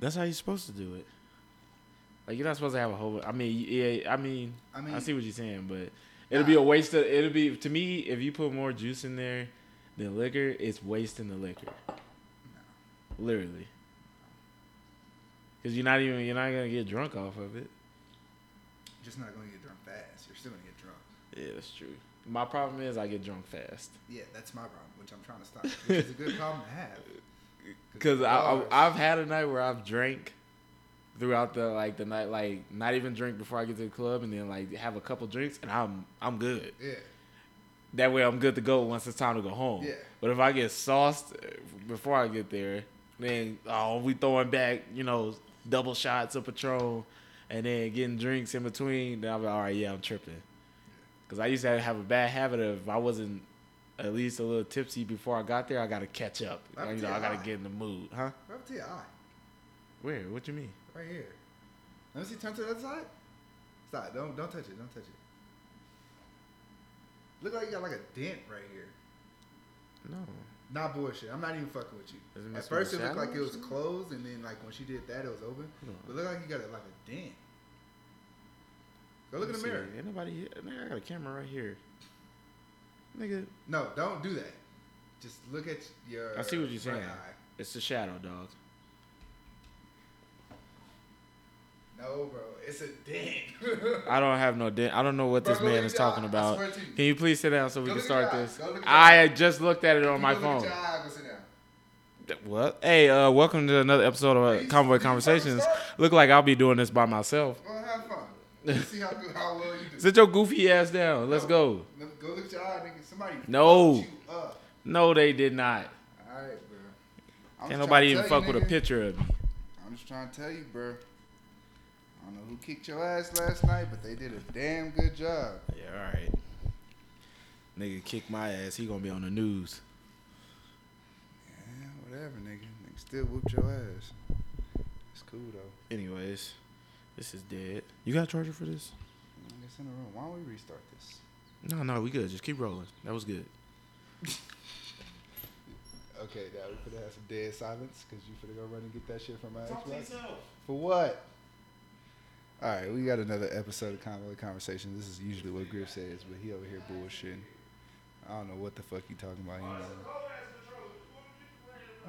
That's how you're supposed to do it. Like you're not supposed to have a whole. I mean, yeah. I mean, I I, see what you're saying, but it'll be a waste of. It'll be to me if you put more juice in there than liquor, it's wasting the liquor. Literally. Because you're not even you're not gonna get drunk off of it. You're just not going to get drunk fast. You're still going to get drunk. Yeah, that's true. My problem is I get drunk fast. Yeah, that's my problem, which I'm trying to stop. Which is a good problem to have. Cause I, I I've had a night where I've drank throughout the like the night like not even drink before I get to the club and then like have a couple drinks and I'm I'm good. yeah, That way I'm good to go once it's time to go home. Yeah. But if I get sauced uh, before I get there, then oh we throwing back you know double shots of Patron and then getting drinks in between. Then I'm like all right yeah I'm tripping. Cause I used to have a bad habit of if I wasn't at least a little tipsy before I got there, I gotta catch up. Right You know, I gotta eye. get in the mood, huh? right up to your eye, Where? What you mean? right here. Let me see. Turn to the other side. Stop. Don't don't touch it. Don't touch it. Look like you got like a dent right here. No. Not bullshit. I'm not even fucking with you. At first it looked like it was closed, and then like when she did that, it was open. No. But it looked like you got like a dent. Go look in the mirror. Ain't nobody here. I got a camera right here. Nigga, No, don't do that. Just look at your. I see what you're saying. eye. it's the shadow, dog. No, bro, it's a dent. I don't have no dent. I don't know what Bro, this man is talking eye. About. you. Can you please sit down so we Go can look at your start this? Go look at your I eye. just looked at it on my phone. At your eye, go sit down. What? Hey, uh, welcome to another episode of uh, Convoy Conversations. Look like I'll be doing this by myself. Well, have fun. Let's see how good, how well you do. Sit your goofy ass down. Let's No. go. Go look at your eye, nigga. Somebody No. you up. No, they did not. All right, bro. Can't nobody even fuck tell with you, a picture of me. I'm just trying to tell you, bro. I don't know who kicked your ass last night, but they did a damn good job. Yeah, all right. Nigga kick my ass. He gonna be on the news. Yeah, whatever, nigga. Nigga still whooped your ass. It's cool though. Anyways, this is dead. You got a charger for this? It's in the room. Why don't we restart this? No, no, we good. Just keep rolling. That was good. Okay, now we finna have some dead silence because you finna go run and get that shit from my Xbox. For what? All right, we got another episode of Convoy Conversation. This is usually what Griff says, but he over here bullshitting. I don't know what the fuck you talking about. He know.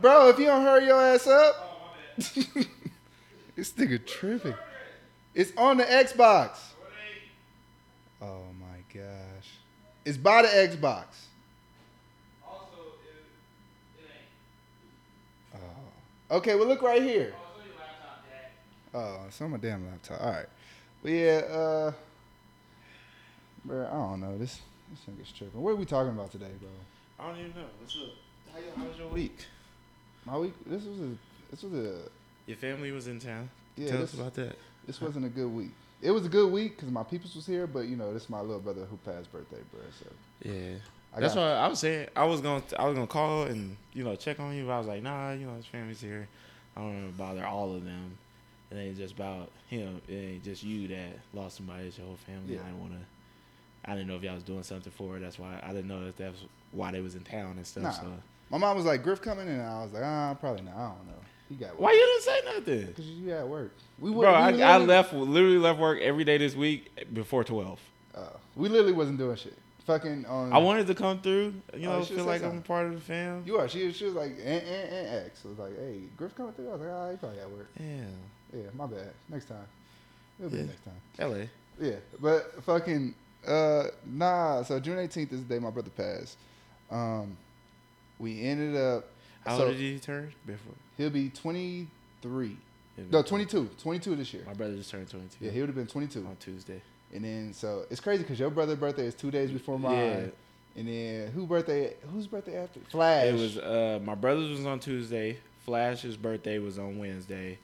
Bro, if you don't hurry your ass up, this nigga tripping. It's on the Xbox. Oh my gosh, it's by the Xbox. Oh. Okay, well look right here. Oh, it's on my damn laptop. All right. But yeah, uh, bro, I don't know. This this nigga's tripping. What are we talking about today, bro? I don't even know. What's up? How, how was your week? My week. This was a. This was a. Your family was in town. Yeah, Tell this, us about that. this wasn't a good week. It was a good week because my peoples was here, but you know, this is my little brother who passed birthday, bro. So Yeah. I That's what I was saying. I was gonna I was gonna call and you know check on you. But I was like, nah, you know his family's here. I don't want to bother all of them. It ain't just about him. It ain't just you that lost somebody. It's your whole family. Yeah. I didn't want to. I didn't know if y'all was doing something for it. That's why I didn't know if that's why they was in town and stuff. Nah. So my mom was like, "Griff coming," and I was like, "Ah, probably not. I don't know." He got why you didn't say nothing, Because you at work. We bro? we I, I left literally left work every day this week before twelve. Uh, we literally wasn't doing shit. Fucking on. I wanted to come through. You Oh, know, you feel like I'm part of the fam. You are. She, she was like, and, and, and X. I was like, hey, Griff coming through? I was like, ah, he probably at work. Yeah, Yeah, my bad. Next time. It'll be Yeah. next time. L.A. Yeah, but fucking, uh, nah. So June 18th is the day my brother passed. Um, we ended up, How So- old did he turn before? He'll be 23. No, 22. 22 this year. My brother just turned 22. Yeah, he would have been 22. on Tuesday. And then, so it's crazy because your brother's birthday is two days before mine. Yeah. And then who birthday? Whose birthday after? Flash. It was uh my brother's was on Tuesday. Flash's birthday was on Wednesday.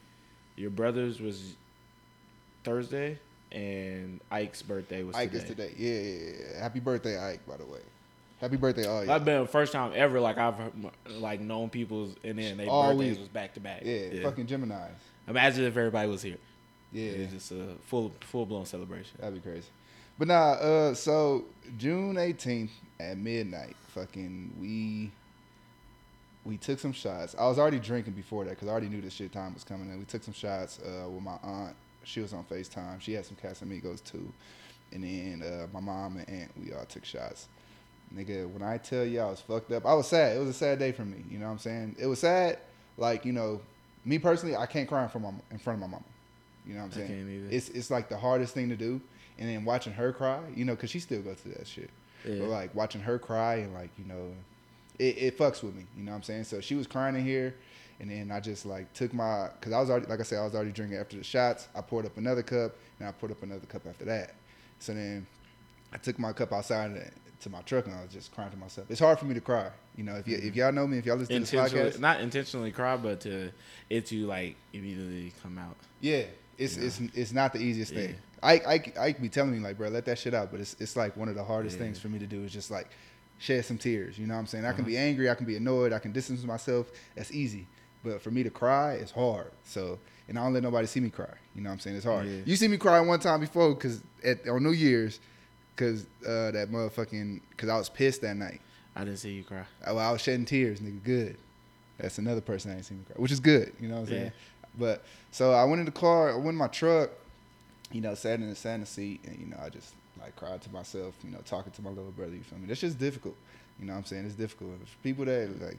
Your brother's was Thursday, and Ike's birthday was Ike today. is today. Yeah, yeah, yeah. Happy birthday, Ike. By the way. Happy birthday, all I've been the first time ever like I've like known people's and then their All birthdays week. was back to back. Yeah, fucking Gemini's. Imagine if everybody was here. Yeah, It's just a full full blown celebration. that'd be crazy. But nah, uh, so June 18th at midnight, fucking we we took some shots. I was already drinking before that because I already knew this shit time was coming. And we took some shots uh, with my aunt. She was on Facetime. She had some Casamigos too. And then uh, my mom and aunt, we all took shots. Nigga, when I tell you I was fucked up, I was sad. It was a sad day for me. You know what I'm saying? It was sad. Like you know, me personally, I can't cry in front of my, in front of my mama. You know what I'm saying? I can't either. It's it's like the hardest thing to do. And then watching her cry, you know, cause she still goes through that shit. Yeah. But like watching her cry and like you know, it, it fucks with me. You know what I'm saying? So she was crying in here, and then I just like took my because I was already like I said I was already drinking after the shots. I poured up another cup and I poured up another cup after that. So then I took my cup outside and- to my truck and I was just crying to myself. It's hard for me to cry. You know, if you if mm-hmm. y'all know me, if y'all listen to this podcast, not intentionally cry, but to it to like immediately come out. Yeah, it's Yeah. it's it's not the easiest Yeah. thing. I I I be telling me like, bro, let that shit out. But it's it's like one of the hardest Yeah. things for me to do is just like shed some tears. You know what I'm saying? I can be mm-hmm. angry, I can be annoyed, I can distance myself. That's easy. But for me to cry, it's hard. So and I don't let nobody see me cry. You know what I'm saying? It's hard. Yeah. You see me cry one time before because at on New Year's, because uh, that motherfucking because I was pissed that night. I didn't see you cry. I, I was shedding tears, nigga. Good. That's another person I ain't seen me cry, which is good. You know what I'm Yeah. saying? But so I went in the car, I went in my truck, you know, sat in the sat in the seat, and you know, I just like cried to myself, you know, talking to my little brother. You feel me? That's just difficult. You know what I'm saying? It's difficult. If people that like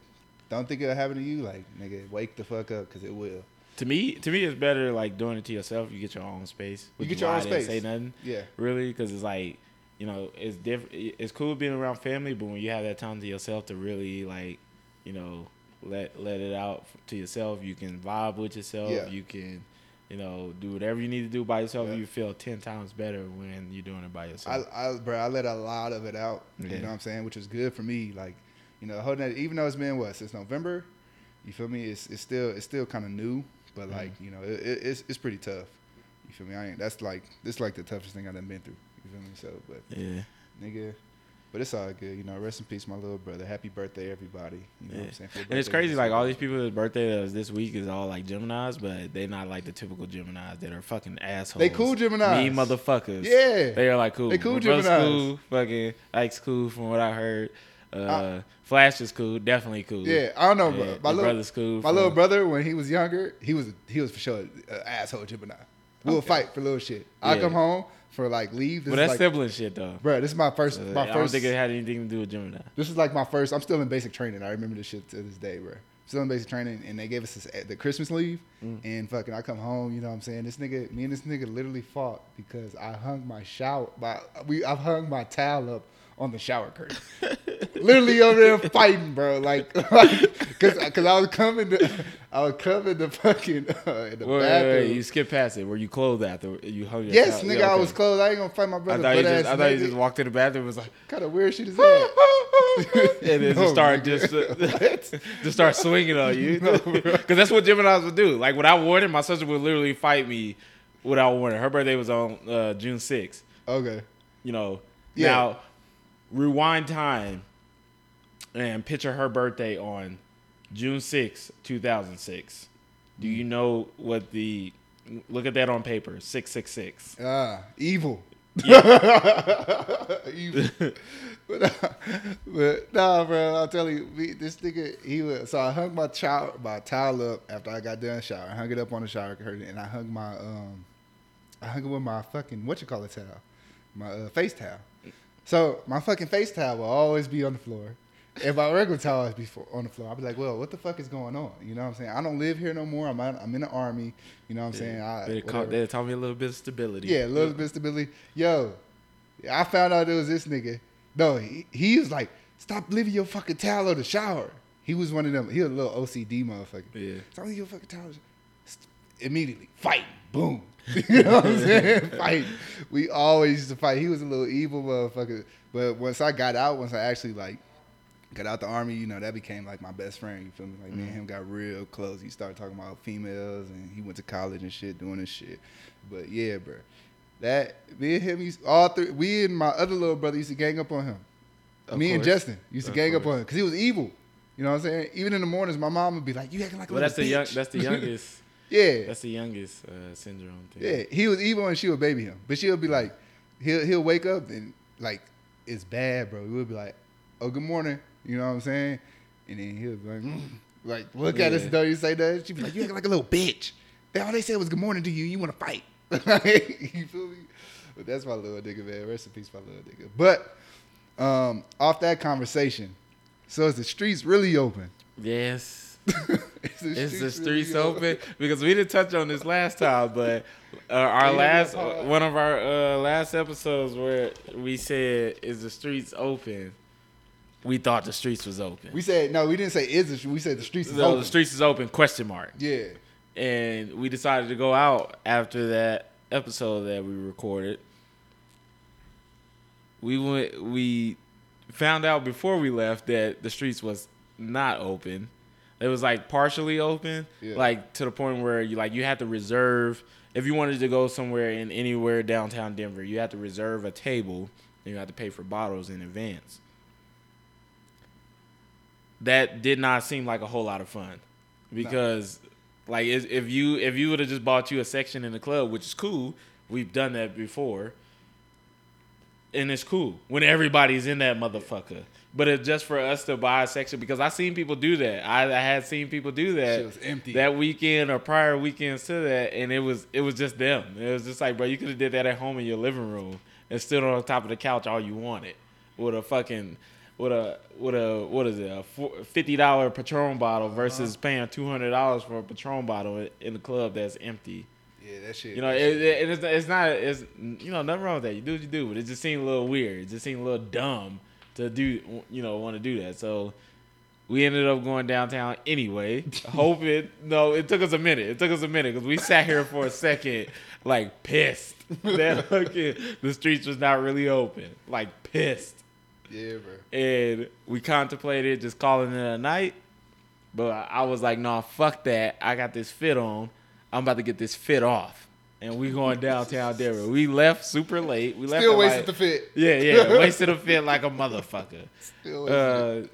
don't think it'll happen to you, like nigga, wake the fuck up because it will. To me, to me, it's better like doing it to yourself. You get your own space. You get your own space. Say nothing Yeah. really, because it's like you know, it's different. It's cool being around family, but when you have that time to yourself to really like, you know, let let it out to yourself, you can vibe with yourself. Yeah. You can, you know, do whatever you need to do by yourself. Yeah. You feel ten times better when you're doing it by yourself. I, bro, I let a lot of it out. You Yeah. know what I'm saying? Which was good for me. Like, you know, holding that, even though it's been what since November, you feel me? It's it's still it's still kind of new, but like you know, it, it, it's it's pretty tough. You feel me? I ain't. That's like this like the toughest thing I've been through. You feel me? So, but yeah. nigga, but it's all good. You know, rest in peace, my little brother. Happy birthday, everybody. You know what I'm saying? And it's crazy, like all these people whose birthday that was this week is all like Geminis, but they're not like the typical Geminis that are fucking assholes. They cool Geminis. Mean motherfuckers. Yeah. They are like cool. They cool My Geminis. cool. Fucking Ike's cool from what I heard. Uh, Uh, Flash is cool. Definitely cool. Yeah, I don't know, Yeah, bro. My little brother's cool. My little brother, when he was younger, he was he was for sure an asshole Gemini. We'll Okay. fight for little shit. I Yeah. come home for like leave. This But is that's like, sibling shit though. bro. This is my first. Uh, my I don't think it had anything to do with Gemini. this is like my first. I'm still in basic training. I remember this shit to this day, bro. Still in basic training, and they gave us this, the Christmas leave, Mm. and fucking I come home. You know what I'm saying? This nigga, me and this nigga literally fought because I hung my shower. My we I've hung my towel up on the shower curtain. literally over there fighting, bro. Like, like, cause, cause I was coming to, I was coming to fucking uh, in the Wait, wait, bathroom. wait, you skip past it. Were you clothed after you hung your yes, nigga, Yeah, I was close. I ain't gonna fight my I brother. thought you just, I thought you just walked in the bathroom and was like, kind of weird shit is that? and then No, just start just uh, just start swinging on you. Because bro. that's what Gemini's would do. Like when I without warning, my sister would literally fight me without warning. Her birthday was on uh, June 6th. okay. You know, Yeah. now rewind time and picture her birthday on June 6th, 2006. Do you know what the look at that on paper? 666. Ah, evil. evil. but, uh, but nah, bro, I'll tell you, we, this nigga, he was. So I hung my towel, my towel up after I got done shower. I hung it up on the shower curtain, and I hung my um, I hung it with my fucking what you call it towel, my uh, face towel. So my fucking face towel will always be on the floor. If my regular towel always be for, on the floor. I'll be like, well, what the fuck is going on? You know what I'm saying? I don't live here no more. I'm out, I'm in the army. You know what I'm saying? I, They, whatever. they taught me a little bit of stability. Yeah, a little bit of stability. Yo, I found out it was this nigga. No, he, he was like, stop leaving your fucking towel in the shower. He was one of them. He was a little OCD motherfucker. Yeah. Stop leaving your fucking towel. in the sh- Immediately, fight, boom. you know what I'm saying? fight. We always used to fight. He was a little evil motherfucker. But once I got out, once I actually like got out the army, you know, that became like my best friend. You feel me? Like me and mm-hmm. him got real close. He started talking about females, and he went to college and shit, doing this shit. But yeah, bro, that me and him, used, all three, we and my other little brother used to gang up on him. Of me and. Justin used to Of gang up on him because he was evil. You know what I'm saying? Even in the mornings, my mom would be like, "You acting like a Well, little that's the young. That's the youngest. Yeah, That's the youngest uh, syndrome thing. yeah. He was evil, and she would baby him. But she'll be like, he'll he'll wake up and like it's bad, bro. We would be like, "Oh, good morning," you know what I'm saying? and then he'll be like, mm. like look at us, don't you say that? She'd be like, you act like a little bitch. All they said was good morning to you. You want to fight? you feel me? But that's my little nigga, man. Rest in peace, my little nigga. But um, off that conversation, so is the streets really open? Yes. Is the is the streets really open? open? Because we didn't touch on this last time, but uh, our last one of our uh, last episodes where we said is the streets open. We thought the streets was open. We said no. We didn't say is the We said the streets is no, open. The streets is open? Question mark. Yeah. And we decided to go out after that episode that we recorded. We went. We found out before we left that the streets was not open. It was like partially open, yeah. like to the point where you like you had to reserve if you wanted to go somewhere in anywhere downtown Denver, you had to reserve a table and you had to pay for bottles in advance. That did not seem like a whole lot of fun because no. like if you if you would have just bought you a section in the club, which is cool, we've done that before. And it's cool when everybody's in that motherfucker but it's just for us to buy a section because I seen people do that. I, I had seen people do that that weekend or prior weekends to that, and it was it was just them. It was just like, bro, you could have did that at home in your living room and stood on top of the couch all you wanted with a fucking with a with a what is it a fifty dollar Patron bottle uh-huh. versus uh-huh. paying two hundred dollars for a Patron bottle in the club that's empty. Yeah, that shit. You know, it, it, it's, it's not it's you know nothing wrong with that. You do what you do, but it just seemed a little weird. It just seemed a little dumb to do you know want to do that. So we ended up going downtown anyway. hoping no, it took us a minute. It took us a minute because we sat here for a second, like pissed that fucking the streets was not really open, like pissed. Yeah, bro. And we contemplated just calling it a night, but I was like, "Nah, fuck that. I got this fit on. I'm about to get this fit off." And we going downtown Denver. We left super late. We left still wasted like, the fit. Yeah, yeah, wasted the fit like a motherfucker. Still wasted. uh,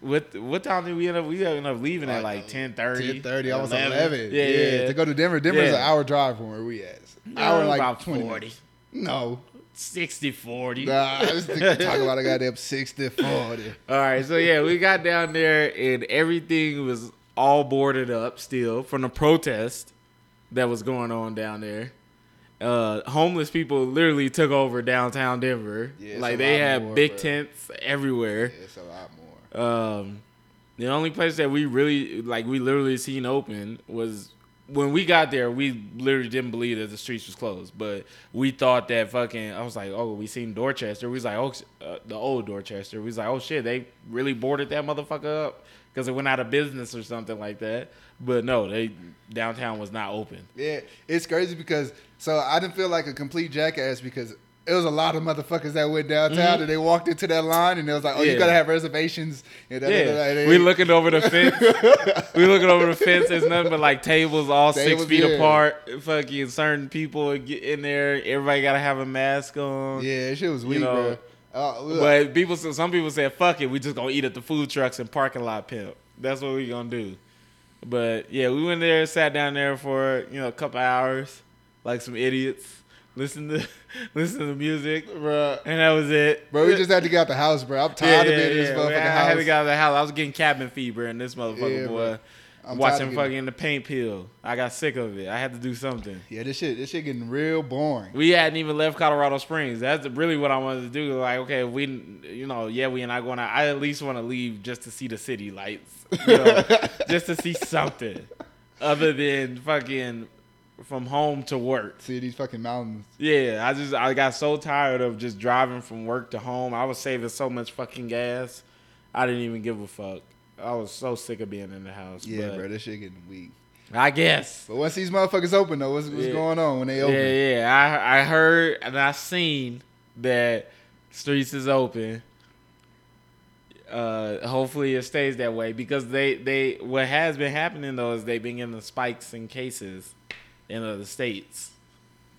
what what time did we end up? We ended up leaving like, at like 10 30. 10 30, almost 11. 11. Yeah, yeah, yeah, To go to Denver. Denver's yeah. an hour drive from where we at. Hour like about 20. 40. No. 60 40. Nah, I just talk about a goddamn 60 40. All right, so yeah, we got down there and everything was all boarded up still from the protest that was going on down there. Uh, homeless people literally took over downtown Denver. Yeah, like they had more, big bro. tents everywhere. Yeah, it's a lot more. Um, the only place that we really like we literally seen open was when we got there. We literally didn't believe that the streets was closed, but we thought that fucking. I was like, oh, we seen Dorchester. We was like, oh, uh, the old Dorchester. We was like, oh shit, they really boarded that motherfucker up because it went out of business or something like that. But no, they downtown was not open. Yeah, it's crazy because so I didn't feel like a complete jackass because it was a lot of motherfuckers that went downtown mm-hmm. and they walked into that line and it was like, oh, yeah. you gotta have reservations. And yeah, we looking over the fence. we looking over the fence. There's nothing but like tables all tables, six feet yeah. apart. Fucking certain people get in there. Everybody gotta have a mask on. Yeah, shit was weird, you know, bro. Uh, but people, some people said, "Fuck it, we just gonna eat at the food trucks and parking lot pimp." That's what we gonna do. But yeah, we went there, sat down there for you know a couple hours, like some idiots. Listen to listen to the music, bro, and that was it. Bro, we just had to get out the house, bro. I'm tired yeah, of being yeah, in this yeah. motherfucking I house. I had to get out of the house. I was getting cabin fever in this motherfucker, boy. Bro. I'm watching fucking the paint peel. I got sick of it. I had to do something. Yeah, this shit, this shit getting real boring. We hadn't even left Colorado Springs. That's really what I wanted to do. Like, okay, we, you know, yeah, we and I going out. I at least want to leave just to see the city lights, you know, just to see something other than fucking from home to work. See these fucking mountains. Yeah, I just I got so tired of just driving from work to home. I was saving so much fucking gas. I didn't even give a fuck. I was so sick of being in the house. Yeah, bro, this shit getting weak. I guess. But once these motherfuckers open though, what's, what's yeah. going on when they open? Yeah, yeah. I I heard and I seen that streets is open. Uh, hopefully it stays that way because they they what has been happening though is they've been getting the spikes in cases in other states.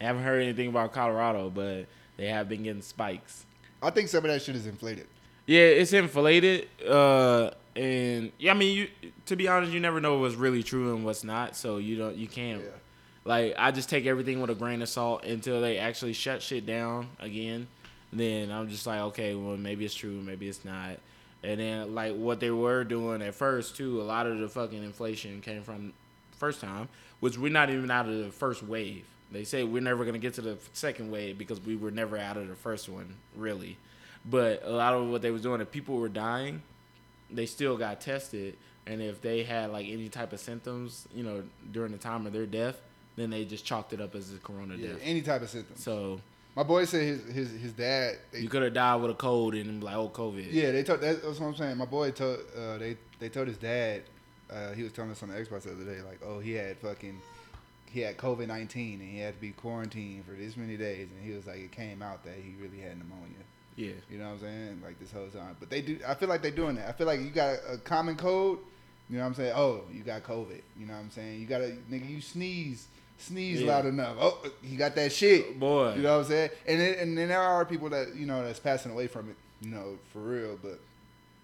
I haven't heard anything about Colorado, but they have been getting spikes. I think some of that shit is inflated. Yeah, it's inflated. Uh, and yeah, I mean, you to be honest, you never know what's really true and what's not. So you don't, you can't. Yeah. Like I just take everything with a grain of salt until they actually shut shit down again. Then I'm just like, okay, well maybe it's true, maybe it's not. And then like what they were doing at first too, a lot of the fucking inflation came from first time, which we're not even out of the first wave. They say we're never gonna get to the second wave because we were never out of the first one, really. But a lot of what they was doing, if people were dying, they still got tested, and if they had like any type of symptoms, you know, during the time of their death, then they just chalked it up as a corona Yeah, death. any type of symptoms. So My boy said his his his dad. They, you could have died with a cold and like, oh, COVID. yeah, they told. That's what I'm saying. My boy told. Uh, they they told his dad. Uh, he was telling us on the Xbox the other day, like, oh, he had fucking, he had COVID nineteen and he had to be quarantined for this many days, and he was like, it came out that he really had pneumonia. Yeah. You know what I'm saying? Like this whole time. But they do. I feel like they're doing that. I feel like you got a, a common code. You know what I'm saying? Oh, you got COVID. You know what I'm saying? You got to nigga. You sneeze, sneeze Yeah. loud enough. Oh, you got that shit. Boy. You know what I'm saying? And then, and then there are people that you know that's passing away from it. You know, for real. But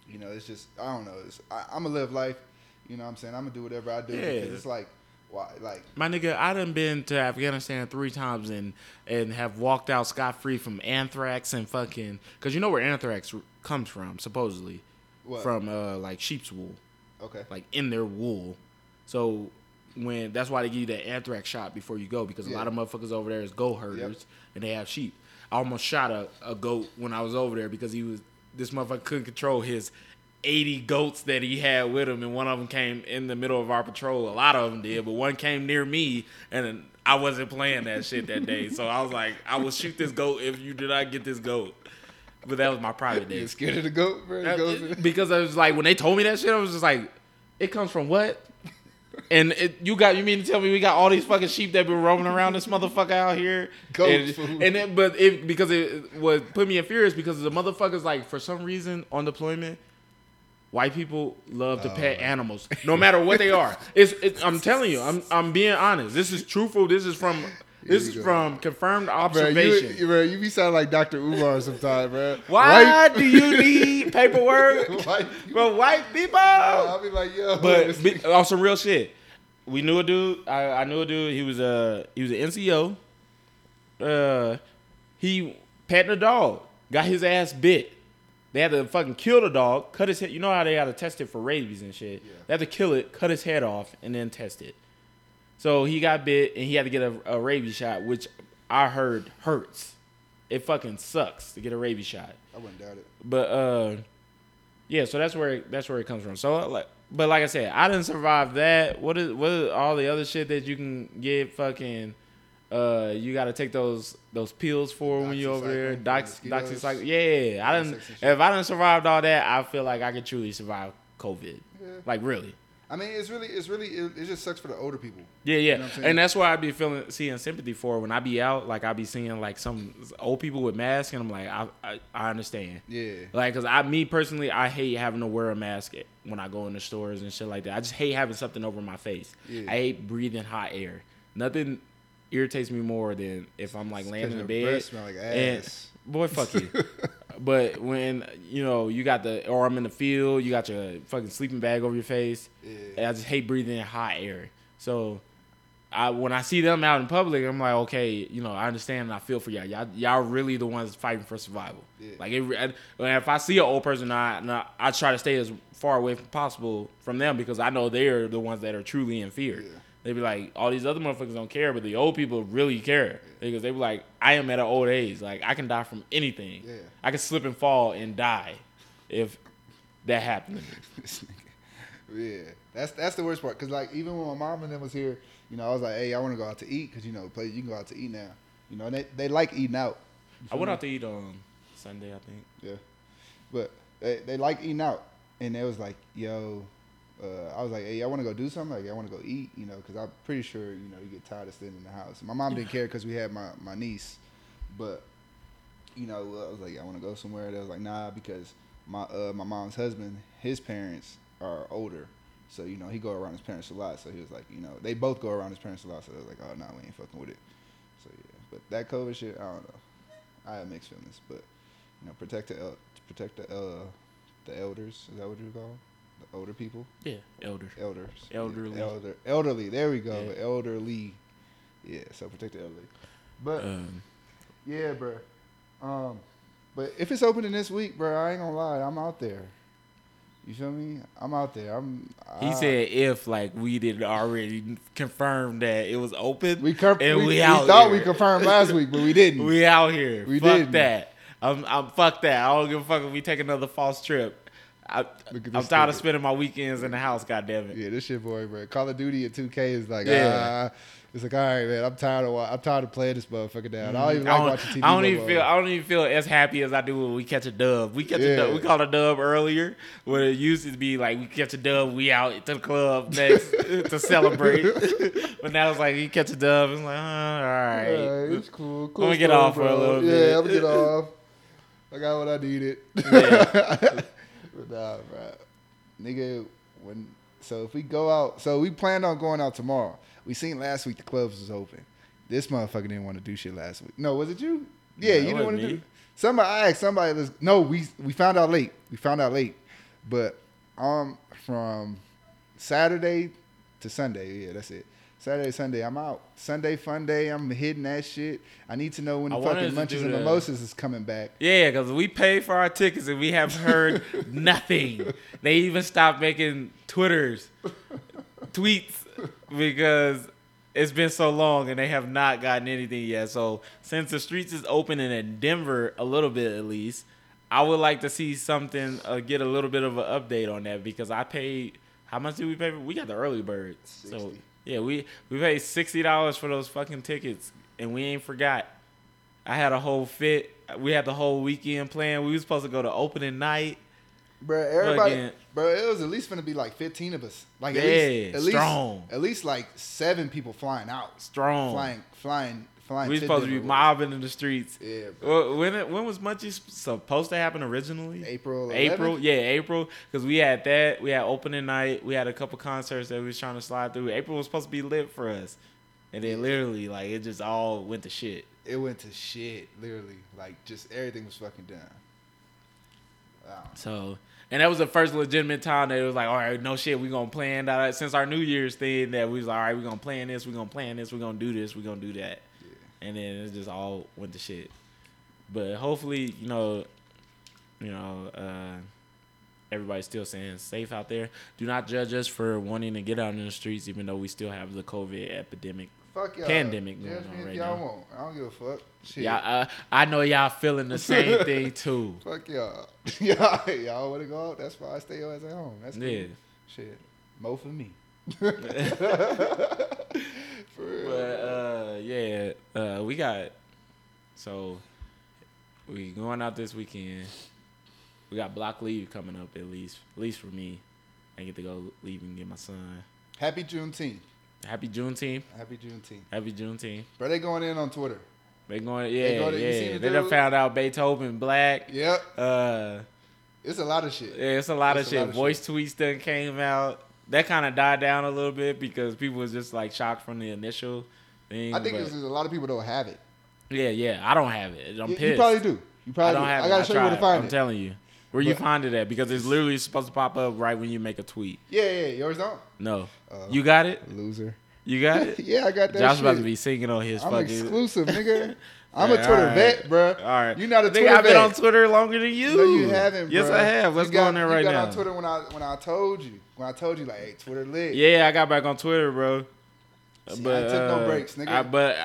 you know, it's just I don't know. It's, I, I'm gonna live life. You know what I'm saying? I'm gonna do whatever I do Yeah. because it's like, why? Like, My nigga, I done been to Afghanistan three times and and have walked out scot free from anthrax and fucking. Cause you know where anthrax comes from, supposedly, what? from uh like sheep's wool, okay. like in their wool. So when that's why they give you that anthrax shot before you go because a lot of motherfuckers over there is goat herders and they have sheep. I almost shot a, a goat when I was over there because he was this motherfucker couldn't control his 80 goats that he had with him and one of them came in the middle of our patrol. A lot of them did, but one came near me and I wasn't playing that shit that day. So I was like, I will shoot this goat if you do not get this goat. But that was my private day. You scared of the goat, bro? The because I was like, when they told me that shit, I was just like, it comes from what? And it, you got you mean to tell me we got all these fucking sheep that been roaming around this motherfucker out here? Goats, and, fool. and it, but it because it was put me in furious because the motherfuckers like for some reason on deployment, white people love to pet animals no matter what they are. It's, it's I'm telling you, I'm I'm being honest. This is truthful. This is from this is go. from confirmed Bro, observation. you, bro, you be sounding like Dr. Umar sometimes, bro. Why White- do you need paperwork? White- But white people. I'll be like, yo. But be, on some real shit, we knew a dude. I, I knew a dude. He was a he was an NCO. Uh, he petting a dog, got his ass bit. They had to fucking kill the dog, cut his head. You know how they had to test it for rabies and shit. Yeah. They had to kill it, cut his head off, and then test it. So he got bit, and he had to get a, a rabies shot, which I heard hurts. It fucking sucks to get a rabies shot. I wouldn't doubt it. But uh, yeah, so that's where it, that's where it comes from. So like, but like I said, I didn't survive that. What is what is all the other shit that you can get? Fucking, uh, you got to take those those pills for when you're over there. Dox, doxycycline. Yeah, I didn't. insects and shit. If I didn't survived all that, I feel like I could truly survive COVID. Yeah. Like really. I mean, it's really, it's really, it, it just sucks for the older people. Yeah, yeah, know I'm saying? and that's why I be feeling seeing sympathy for when I be out. Like I be seeing like some old people with masks, and I'm like, I I, I understand. Yeah. Like, cause I, me personally, I hate having to wear a mask when I go in the stores and shit like that. I just hate having something over my face. Yeah. I hate breathing hot air. Nothing irritates me more than if I'm like laying in the breath bed. smell like and ass. boy, fuck you. but when you know you got the, or I'm in the field, you got your fucking sleeping bag over your face. Yeah. And I just hate breathing in hot air. So. I, when I see them out in public, I'm like, okay, you know, I understand and I feel for y'all. Y'all, y'all really the ones fighting for survival. Yeah. Like, it, and if I see an old person, I, I try to stay as far away as possible from them because I know they're the ones that are truly in fear. Yeah. They be like, all these other motherfuckers don't care, but the old people really care because they be like, I am at an old age. Like, I can die from anything. Yeah. I can slip and fall and die if that happened to me. This nigga. yeah, that's that's the worst part. Cause like even when my mom and them was here, you know, I was like, hey, I want to go out to eat. Cause you know, place you can go out to eat now. You know, and they they like eating out. I went out to eat on Sunday, I think. Yeah, but they they like eating out, and they was like, yo. Uh, I was like, "Hey, I want to go do something. Like, I want to go eat, you know, because I'm pretty sure, you know, you get tired of staying in the house." My mom didn't care because we had my, my niece, but you know, I was like, "I want to go somewhere." They was like, "Nah," because my uh, my mom's husband, his parents are older, so you know, he go around his parents a lot. So he was like, you know, they both go around his parents a lot. So they was like, "Oh, no, we ain't fucking with it." So yeah, but that COVID shit, I don't know. I have mixed feelings, but you know, protect the el- protect the uh, the elders. Is that what you call them? The older people? Yeah, elders. Elders. Elderly. Yeah, elder. Elderly. There we go. Yeah. Elderly. Yeah. So protect the elderly. But Um, yeah, bro. Um, but if it's opening this week, bro, I ain't gonna lie, I'm out there. You feel me? I'm out there. I'm. He I- said if like we didn't already confirm that it was open. we, com- and we, we we out thought here. we confirmed last week, but we didn't. We out here. We fuck didn't. that. I'm, I'm fuck that. I don't give a fuck if we take another false trip. I, Look at I'm this tired of spending my weekends in the house. God damn it. yeah, this shit boy, bro. Call of Duty at 2K is like, Yeah. ah. It's like, all right, man. I'm tired of. I'm tired of playing this motherfucker down. I don't even I like don't, watching TV. I don't even feel. I don't even feel as happy as I do when we catch a dub. We catch a dub. We called a dub earlier, where it used to be like we catch a dub, we out to the club next to celebrate. but now it's like you catch a dub, it's like, uh, all right. Yeah, it's cool. cool me get off for a little Yeah, bit. Yeah, I'm gonna get off. I got what I needed. Yeah. but nah, bro. Nigga, when so if we go out, so we planned on going out tomorrow. We seen last week the clubs was open. This motherfucker didn't want to do shit last week. No, was it you? Yeah, No, you didn't want to do. Somebody, I asked somebody. Let's, no, we we found out late. We found out late, but um, from Saturday to Sunday, yeah, that's it. Saturday, Sunday, I'm out. Sunday, fun day. I'm hitting that shit. I need to know when the wanted fucking to munches and the- mimosas is coming back. Yeah, because we paid for our tickets and we have heard nothing. They even stopped making Twitters, tweets, because it's been so long and they have not gotten anything yet. So since the streets is opening in Denver a little bit at least, I would like to see something, uh, get a little bit of an update on that because I paid. How much did we pay? For? We got the early birds. So 60. Yeah, we we paid sixty dollars for those fucking tickets and we ain't forgot. I had a whole fit. We had the whole weekend planned. We was supposed to go to opening night. Bro, everybody, bro, it was at least gonna be like 15 of us. Like at Yeah, least, at strong. least, at least like seven people flying out, Strong. flying, flying, flying. we was to supposed to be mobbing in the streets. Yeah, bro. When it, when was Munchies supposed to happen originally? April, 11th? April, yeah, April. Because we had that. We had opening night. We had a couple concerts that we was trying to slide through. April was supposed to be lit for us, and then literally like it just all went to shit. It went to shit, literally. Like just everything was fucking done. Wow. So, and that was the first legitimate time that it was like, all right, no shit, we're gonna plan that. Since our New Year's thing, that we was like, all right, we're gonna plan this, we're gonna plan this, we're gonna do this, we're gonna do that, Yeah. And then it just all went to shit. But hopefully, you know, you know, uh, everybody's still saying safe out there. Do not judge us for wanting to get out in the streets, even though we still have the COVID epidemic. Fuck y'all. Pandemic going on right y'all now. want. I don't give a fuck. Shit. Yeah, uh, I know y'all feeling the same thing too. Fuck y'all. y'all, y'all want to go out? That's why I stay always at home. That's cool. Yeah. Shit. Mo for me. real. But uh, yeah, uh, we got so we going out this weekend. We got block leave coming up at least, at least for me. I get to go leave and get my son. Happy Juneteenth. Happy Juneteenth. Happy Juneteenth. Happy Juneteenth. Bro, they going in on Twitter. They going, yeah, they going to- yeah. the They done found out Beethoven black. Yep. Uh, It's a lot of shit. yeah, it's a lot It's of a lot shit. of Voice tweets done came out. That kind of died down a little bit because people was just like shocked from the initial thing. I think but- it's just a lot of people don't have it. yeah, yeah. I don't have it. I'm you, pissed. you probably do. You I probably don't do. have I it. gotta show you where to find I'm it. telling you. Where you find it at? Because it's literally supposed to pop up right when you make a tweet. yeah, yeah. Yours don't. No. Uh, you got it? Loser. You got it? yeah, I got that. Josh shit. about to be singing on his I'm fucking. exclusive, nigga. I'm a Twitter alright. vet, bro. All right. You're not a Twitter I've been vet. on Twitter longer than you. No, you haven't. Yes, bro. I have. Let's You go got- on there right you got now. on Twitter when I when I told you when I told you like, hey, Twitter lit. Yeah, I got back on Twitter, bro. See, I took no uh, breaks, nigga. I, but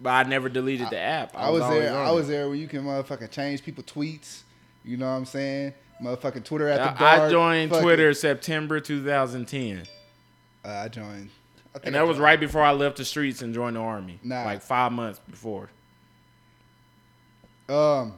but I never deleted the app. I was always there. I was there where you can motherfucking change people tweets. You know what I'm saying? Motherfucking Twitter at the I, dark. I joined Fuck Twitter it. September 2010, Uh, I joined. I and I that was right before I left the streets and joined the army. Nah. like five months before. Um,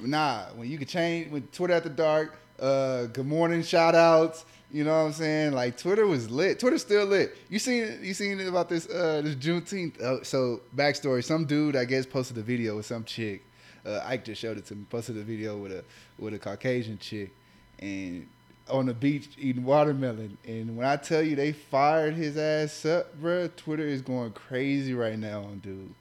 nah, when you could change with Twitter at the dark, uh, good morning shout outs, you know what I'm saying? Like Twitter was lit. Twitter's still lit. You seen you seen about this uh this Juneteenth? Uh, so backstory: some dude I guess posted a video with some chick. Uh, Ike just showed it to me. Posted a video with a with a Caucasian chick, and on the beach eating watermelon. And when I tell you they fired his ass up, bruh, Twitter is going crazy right now dude.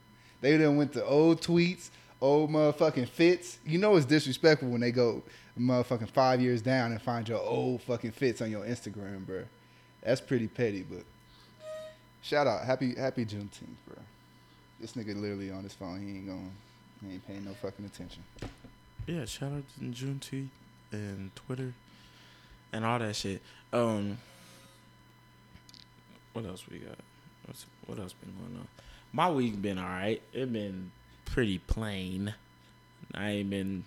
They then went to old tweets, old motherfucking fits. You know it's disrespectful when they go motherfucking five years down and find your old fucking fits on your Instagram, bro. That's pretty petty, but shout out, happy happy Juneteenth, bro. This nigga literally on his phone. He ain't going. He ain't paying no fucking attention. Yeah, shout out to Juneteenth and Twitter. and all that shit. Um, what else we got? What's what else been going on? My week been all right. It been pretty plain. I ain't been.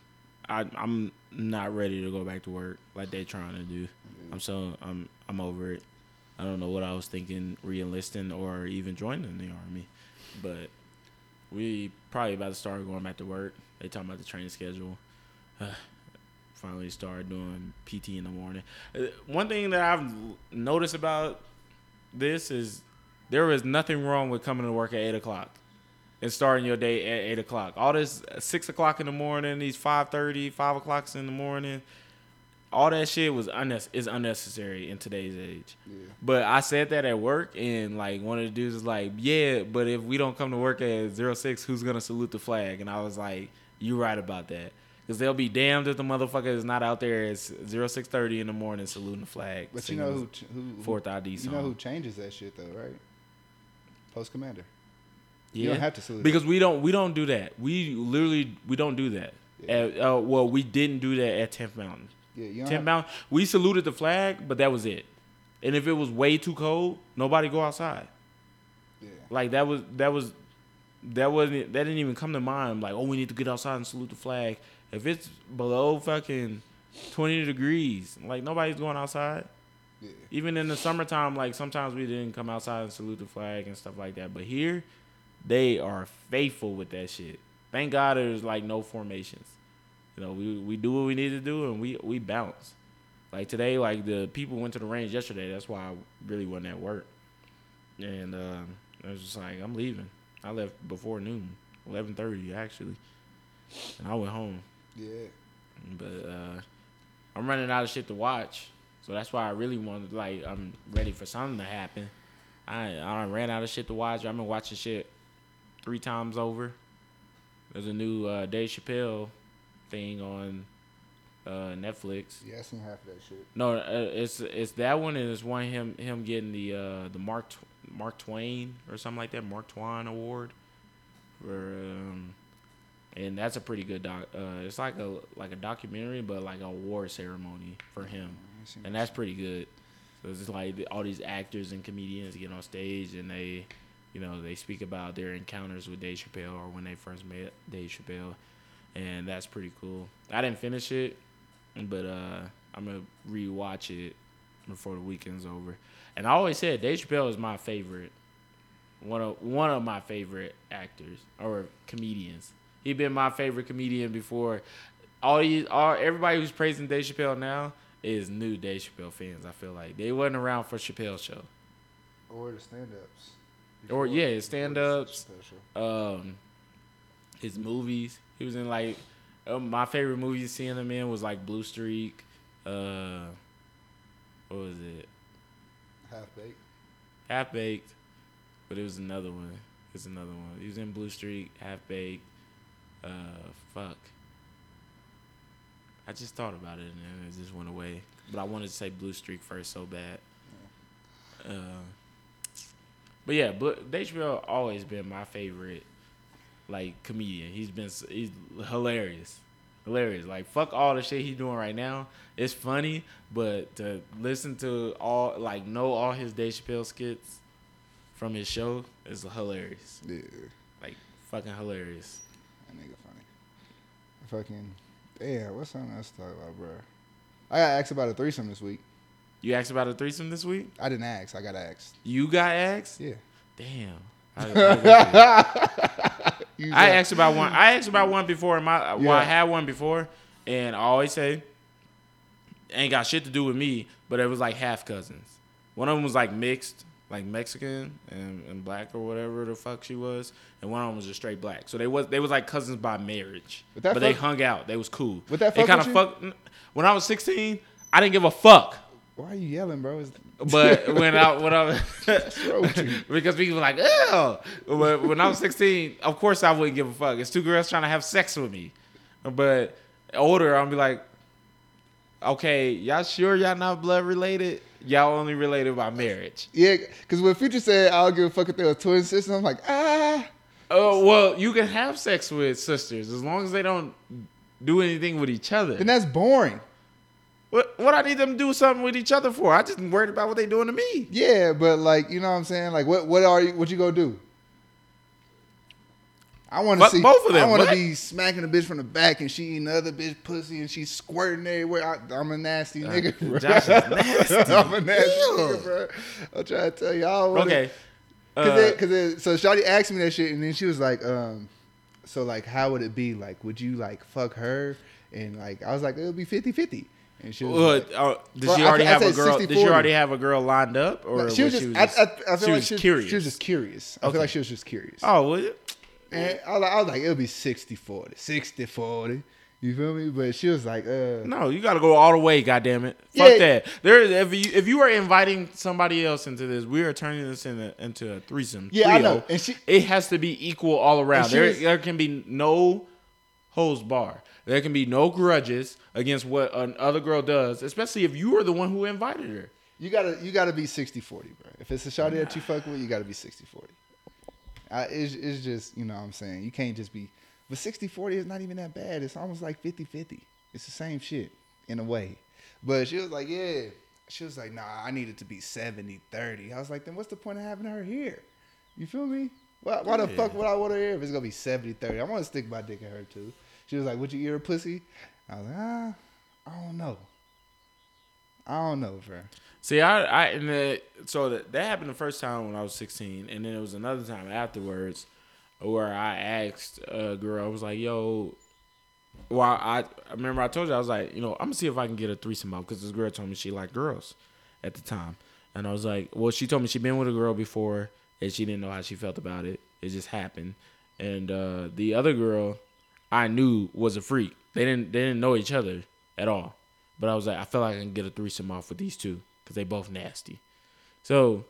I I'm not ready to go back to work like they trying to do. I'm so I'm I'm over it. I don't know what I was thinking re-enlisting or even joining the army, but we probably about to start going back to work. They talking about the training schedule. finally started doing PT in the morning. Uh, one thing that I've noticed about this is there is nothing wrong with coming to work at eight o'clock and starting your day at eight o'clock. All this uh, six o'clock in the morning, these 5.30, 5 o'clocks in the morning, all that shit was unne- is unnecessary in today's age. Yeah. But I said that at work, and like one of the dudes was like, "Yeah, but if we don't come to work at 06, who's gonna salute the flag?" And I was like, "You right about that." Because they'll be damned if the motherfucker is not out there at zero six thirty in the morning saluting the flag. But you know who, who fourth ID song. You know who changes that shit though, right? Post commander. Yeah. You don't have to salute because we don't we don't do that. We literally we don't do that. Yeah. At, uh, well, we didn't do that at 10th Mountain. Yeah, 10th Mountain. We saluted the flag, but that was it. And if it was way too cold, nobody go outside. Yeah. Like that was that was that wasn't that didn't even come to mind. Like, oh, we need to get outside and salute the flag. If it's below fucking twenty degrees, like nobody's going outside. Yeah. Even in the summertime, like sometimes we didn't come outside and salute the flag and stuff like that. But here, they are faithful with that shit. Thank God there's like no formations. You know, we we do what we need to do and we we bounce. Like today, like the people went to the range yesterday. That's why I really wasn't at work. And uh, I was just like, I'm leaving. I left before noon, eleven thirty actually, and I went home. Yeah. But uh, I'm running out of shit to watch, so that's why I really wanted like I'm ready for something to happen. I I ran out of shit to watch. I've been watching shit three times over. There's a new uh, Dave Chappelle thing on uh, Netflix. Yeah, I seen half of that shit. No, uh, it's it's that one and it's one him him getting the uh, the Mark Mark Twain or something like that Mark Twain Award for um, and that's a pretty good doc. Uh, it's like a like a documentary, but like a award ceremony for him, and that's pretty good. So it's like all these actors and comedians get on stage and they, you know, they speak about their encounters with Dave Chappelle or when they first met Dave Chappelle, and that's pretty cool. I didn't finish it, but uh, I'm gonna rewatch it before the weekend's over. And I always said Dave Chappelle is my favorite, one of one of my favorite actors or comedians he been my favorite comedian before. All you, all everybody who's praising Dave Chappelle now is new Dave Chappelle fans. I feel like they wasn't around for Chappelle show. Or the stand-ups. Or yeah, his stand-ups. Um, his movies. He was in like um, my favorite movies seeing him in was like Blue Streak. Uh, what was it? Half baked. Half baked, but it was another one. It's another one. He was in Blue Streak, Half baked. Uh, fuck. I just thought about it and it just went away. But I wanted to say Blue Streak first so bad. Uh, but yeah, but Dave Chappelle always been my favorite, like comedian. He's been he's hilarious, hilarious. Like fuck all the shit he's doing right now. It's funny, but to listen to all like know all his Dave Chappelle skits from his show is hilarious. Yeah, like fucking hilarious. That nigga funny. Fucking, yeah. What's something else to talk about, bro? I got asked about a threesome this week. You asked about a threesome this week? I didn't ask. I got asked. You got asked? Yeah. Damn. I, I, I asked about one. I asked about one before. My yeah. well, I had one before, and I always say, ain't got shit to do with me. But it was like half cousins. One of them was like mixed, like Mexican and, and black or whatever the fuck she was, and one of them was just straight black. So they was they was like cousins by marriage, but, but they hung out. They was cool. But that fuck kind of fuck. When I was sixteen, I didn't give a fuck. Why are you yelling, bro? It's... But when I when I because people were like, oh, but when I was sixteen, of course I wouldn't give a fuck. It's two girls trying to have sex with me, but older I'll be like, okay, y'all sure y'all not blood related? Y'all only related by marriage. Yeah, because when Future said, "I don't give a fuck if they're a twin sister," I'm like, ah. Oh well, you can have sex with sisters as long as they don't do anything with each other. Then that's boring. What what I need them to do something with each other for? I just worried about what they doing to me. Yeah, but like you know what I'm saying? Like what what are you what you gonna do? I want to see both of them, I want to be smacking the bitch from the back and she eating the other bitch pussy and she's squirting everywhere. I, I'm a nasty nigga. bro. Uh, Josh is nasty. I'm a nasty Ew. nigga, bro. I'm trying to tell y'all. Wanna, Okay. Cause, Uh, it, cause it, so Shawty asked me that shit, and then she was like, um, so like, how would it be? Like, would you like fuck her? And like, I was like, it'll be 50-50. And she was like, uh, did she already I have a girl? Did she already have a girl lined up, or she was was just, she I, was I, I feel she like was she was, curious? she was just curious. I Okay. feel like she was just curious. oh, was it? And I was, like, I was like, it'll be 60-40, 60-40. You feel me? But she was like, uh, No, you got to go all the way. goddamn it! Yeah. Fuck that. There, if you if you are inviting somebody else into this, we are turning this into into a threesome. Yeah, I know. And she- it has to be equal all around. There, was- there can be no hose bar. There can be no grudges against what another girl does, especially if you are the one who invited her. you gotta you gotta be 60-40, bro. If it's a Shawty that you fuck with, you gotta be 60-40. I, it's, it's just, you know what I'm saying? You can't just be, but 60-40 is not even that bad. It's almost like 50-50. It's the same shit in a way. But she was like, yeah. She was like, nah, I need it to be 70-30. I was like, then what's the point of having her here? You feel me? Why, why the fuck would I want her here if it's gonna be 70-30? I want to stick my dick in her too. She was like, would you eat her pussy? I was like, ah, I don't know. I don't know, bro. See, I, I, and the, so that, that happened the first time when I was 16, and then it was another time afterwards where I asked a girl, I was like, yo, well, I, I remember I told you, I was like, you know, I'm gonna see if I can get a threesome out because this girl told me she liked girls at the time. And I was like, well, she told me she'd been with a girl before and she didn't know how she felt about it. It just happened. And uh, the other girl I knew was a freak. They didn't they didn't know each other at all. But I was like, I feel like I can get a threesome off with these two because they both nasty. So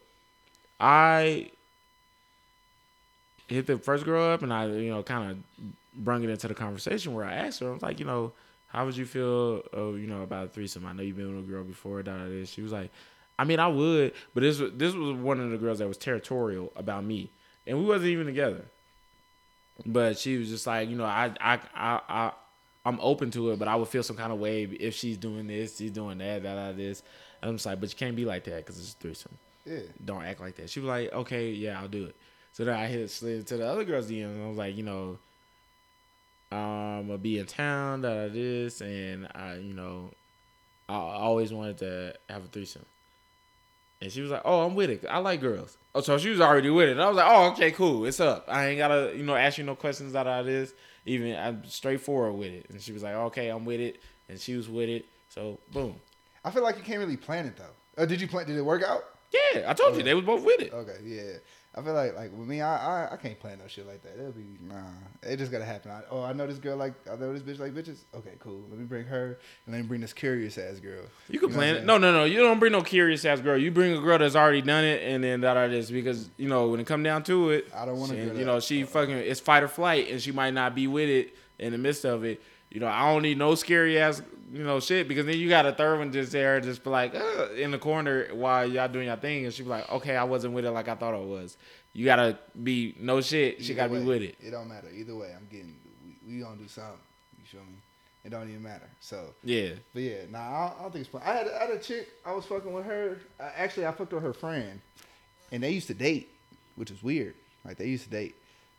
I hit the first girl up and I, you know, kind of brung it into the conversation where I asked her, I was like, you know, how would you feel, oh, you know, about a threesome? I know you've been with a girl before, da, da, da. She was like, I mean, I would, but this was this was one of the girls that was territorial about me, and we wasn't even together. But she was just like, you know, I, I, I, I I'm open to it, but I would feel some kind of way if she's doing this, she's doing that, da, da, this. And I'm just like, but you can't be like that because it's a threesome Yeah. don't act like that. She was like, okay, yeah, I'll do it. So then I hit slid to the other girl's DM and I was like, you know, um, I'm gonna be in town, da da this, and I, you know, I always wanted to have a threesome. And she was like, "Oh, I'm with it. I like girls." Oh, so she was already with it. And I was like, "Oh, okay, cool. It's up. I ain't gotta, you know, ask you no questions out of this. Even I'm straightforward with it." And she was like, "Okay, I'm with it," and she was with it. So boom. I feel like you can't really plan it though. Uh, did you plan? Did it work out? Yeah, I told you they was both with it. Okay, yeah. I feel like like with me, I I, I can't plan no shit like that. It'll be nah. It just gotta happen. I, oh, I know this girl like I know this bitch like bitches. Okay, cool. Let me bring her and let me bring this curious ass girl. You can know plan it. No, no, no. You don't bring no curious ass girl. You bring a girl that's already done it, and then that this because you know when it come down to it, I don't want to. You know, she uh-uh. fucking it's fight or flight, and she might not be with it in the midst of it. You know, I don't need no scary ass you know shit because then you got a third one just there, just be like in the corner while y'all doing your thing, and she be like, okay, I wasn't with it like I thought I was. You gotta be no shit. She gotta be with it. It don't matter. Either way, I'm getting. We, we gonna do something. You feel me? It don't even matter. So, Yeah. but yeah, nah, I don't, I don't think it's fun. I had I had a chick. I was fucking with her. I, actually, I fucked with her friend, and they used to date, which is weird. Like they used to date.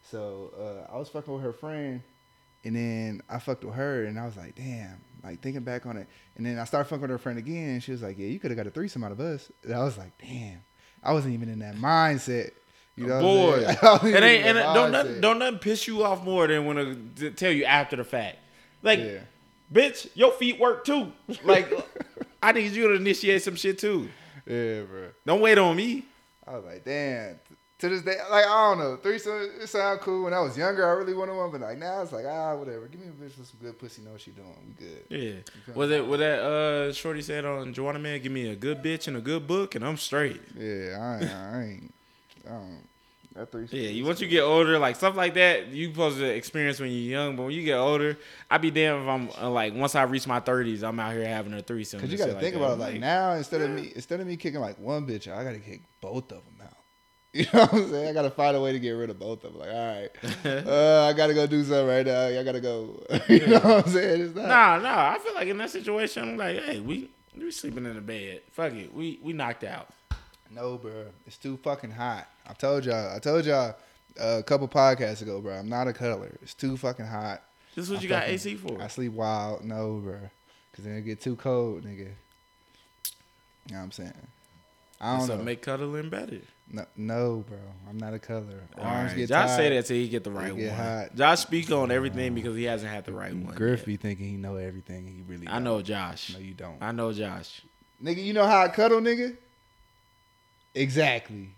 So uh, I was fucking with her friend, and then I fucked with her, and I was like, damn. Like thinking back on it, and then I started fucking with her friend again, and she was like, yeah, you could have got a threesome out of us. And I was like, damn. I wasn't even in that mindset. You know, Boy, what I'm saying? I wasn't it ain't and don't nothing, don't nothing piss you off more than when to tell you after the fact. Like, Yeah. bitch, your feet work too. Like, I need you to initiate some shit too. Yeah, bro. Don't wait on me. I was like, damn. To this day, like I don't know, threesome it sound cool. When I was younger, I really wanted one, but like now it's like ah, whatever. Give me a bitch with some good pussy. Know what she doing? We good. Yeah. Was it what that uh Shorty said on Joanna Man? Give me a good bitch and a good book, and I'm straight. Yeah, I ain't. I ain't. I don't. That threesome. Yeah, you once you get older, like stuff like that, you supposed to experience when you're young. But when you get older, I'd be damn if I'm uh, like once I reach my thirties, I'm out here having a threesome. Cause you got to think that. about it I'm like now instead of me instead of me kicking like one bitch, I got to kick both of them. You know what I'm saying? I got to find a way to get rid of both of them. Like, all right, uh, I got to go do something right now. I got to go. you know what I'm saying? It's not. Nah, nah. I feel like in that situation, I'm like, hey, we We sleeping in the bed. Fuck it. We we knocked out. No, bro. It's too fucking hot. I told y'all. I told y'all uh, a couple podcasts ago, bro. I'm not a cuddler. It's too fucking hot. This is what I you got AC for. I sleep wild. No, bro. Cause then it get too cold, nigga. You know what I'm saying? I don't so know. make cuddling better. No, no, bro. I'm not a. All Arms right, get Josh tired. say that till he get the right get one. hot. Josh speak on everything because he hasn't had the right one. Griff be thinking he know everything. He really. I don't. know Josh. No, you don't. I know Josh. Nigga, you know how I cuddle, nigga? Exactly.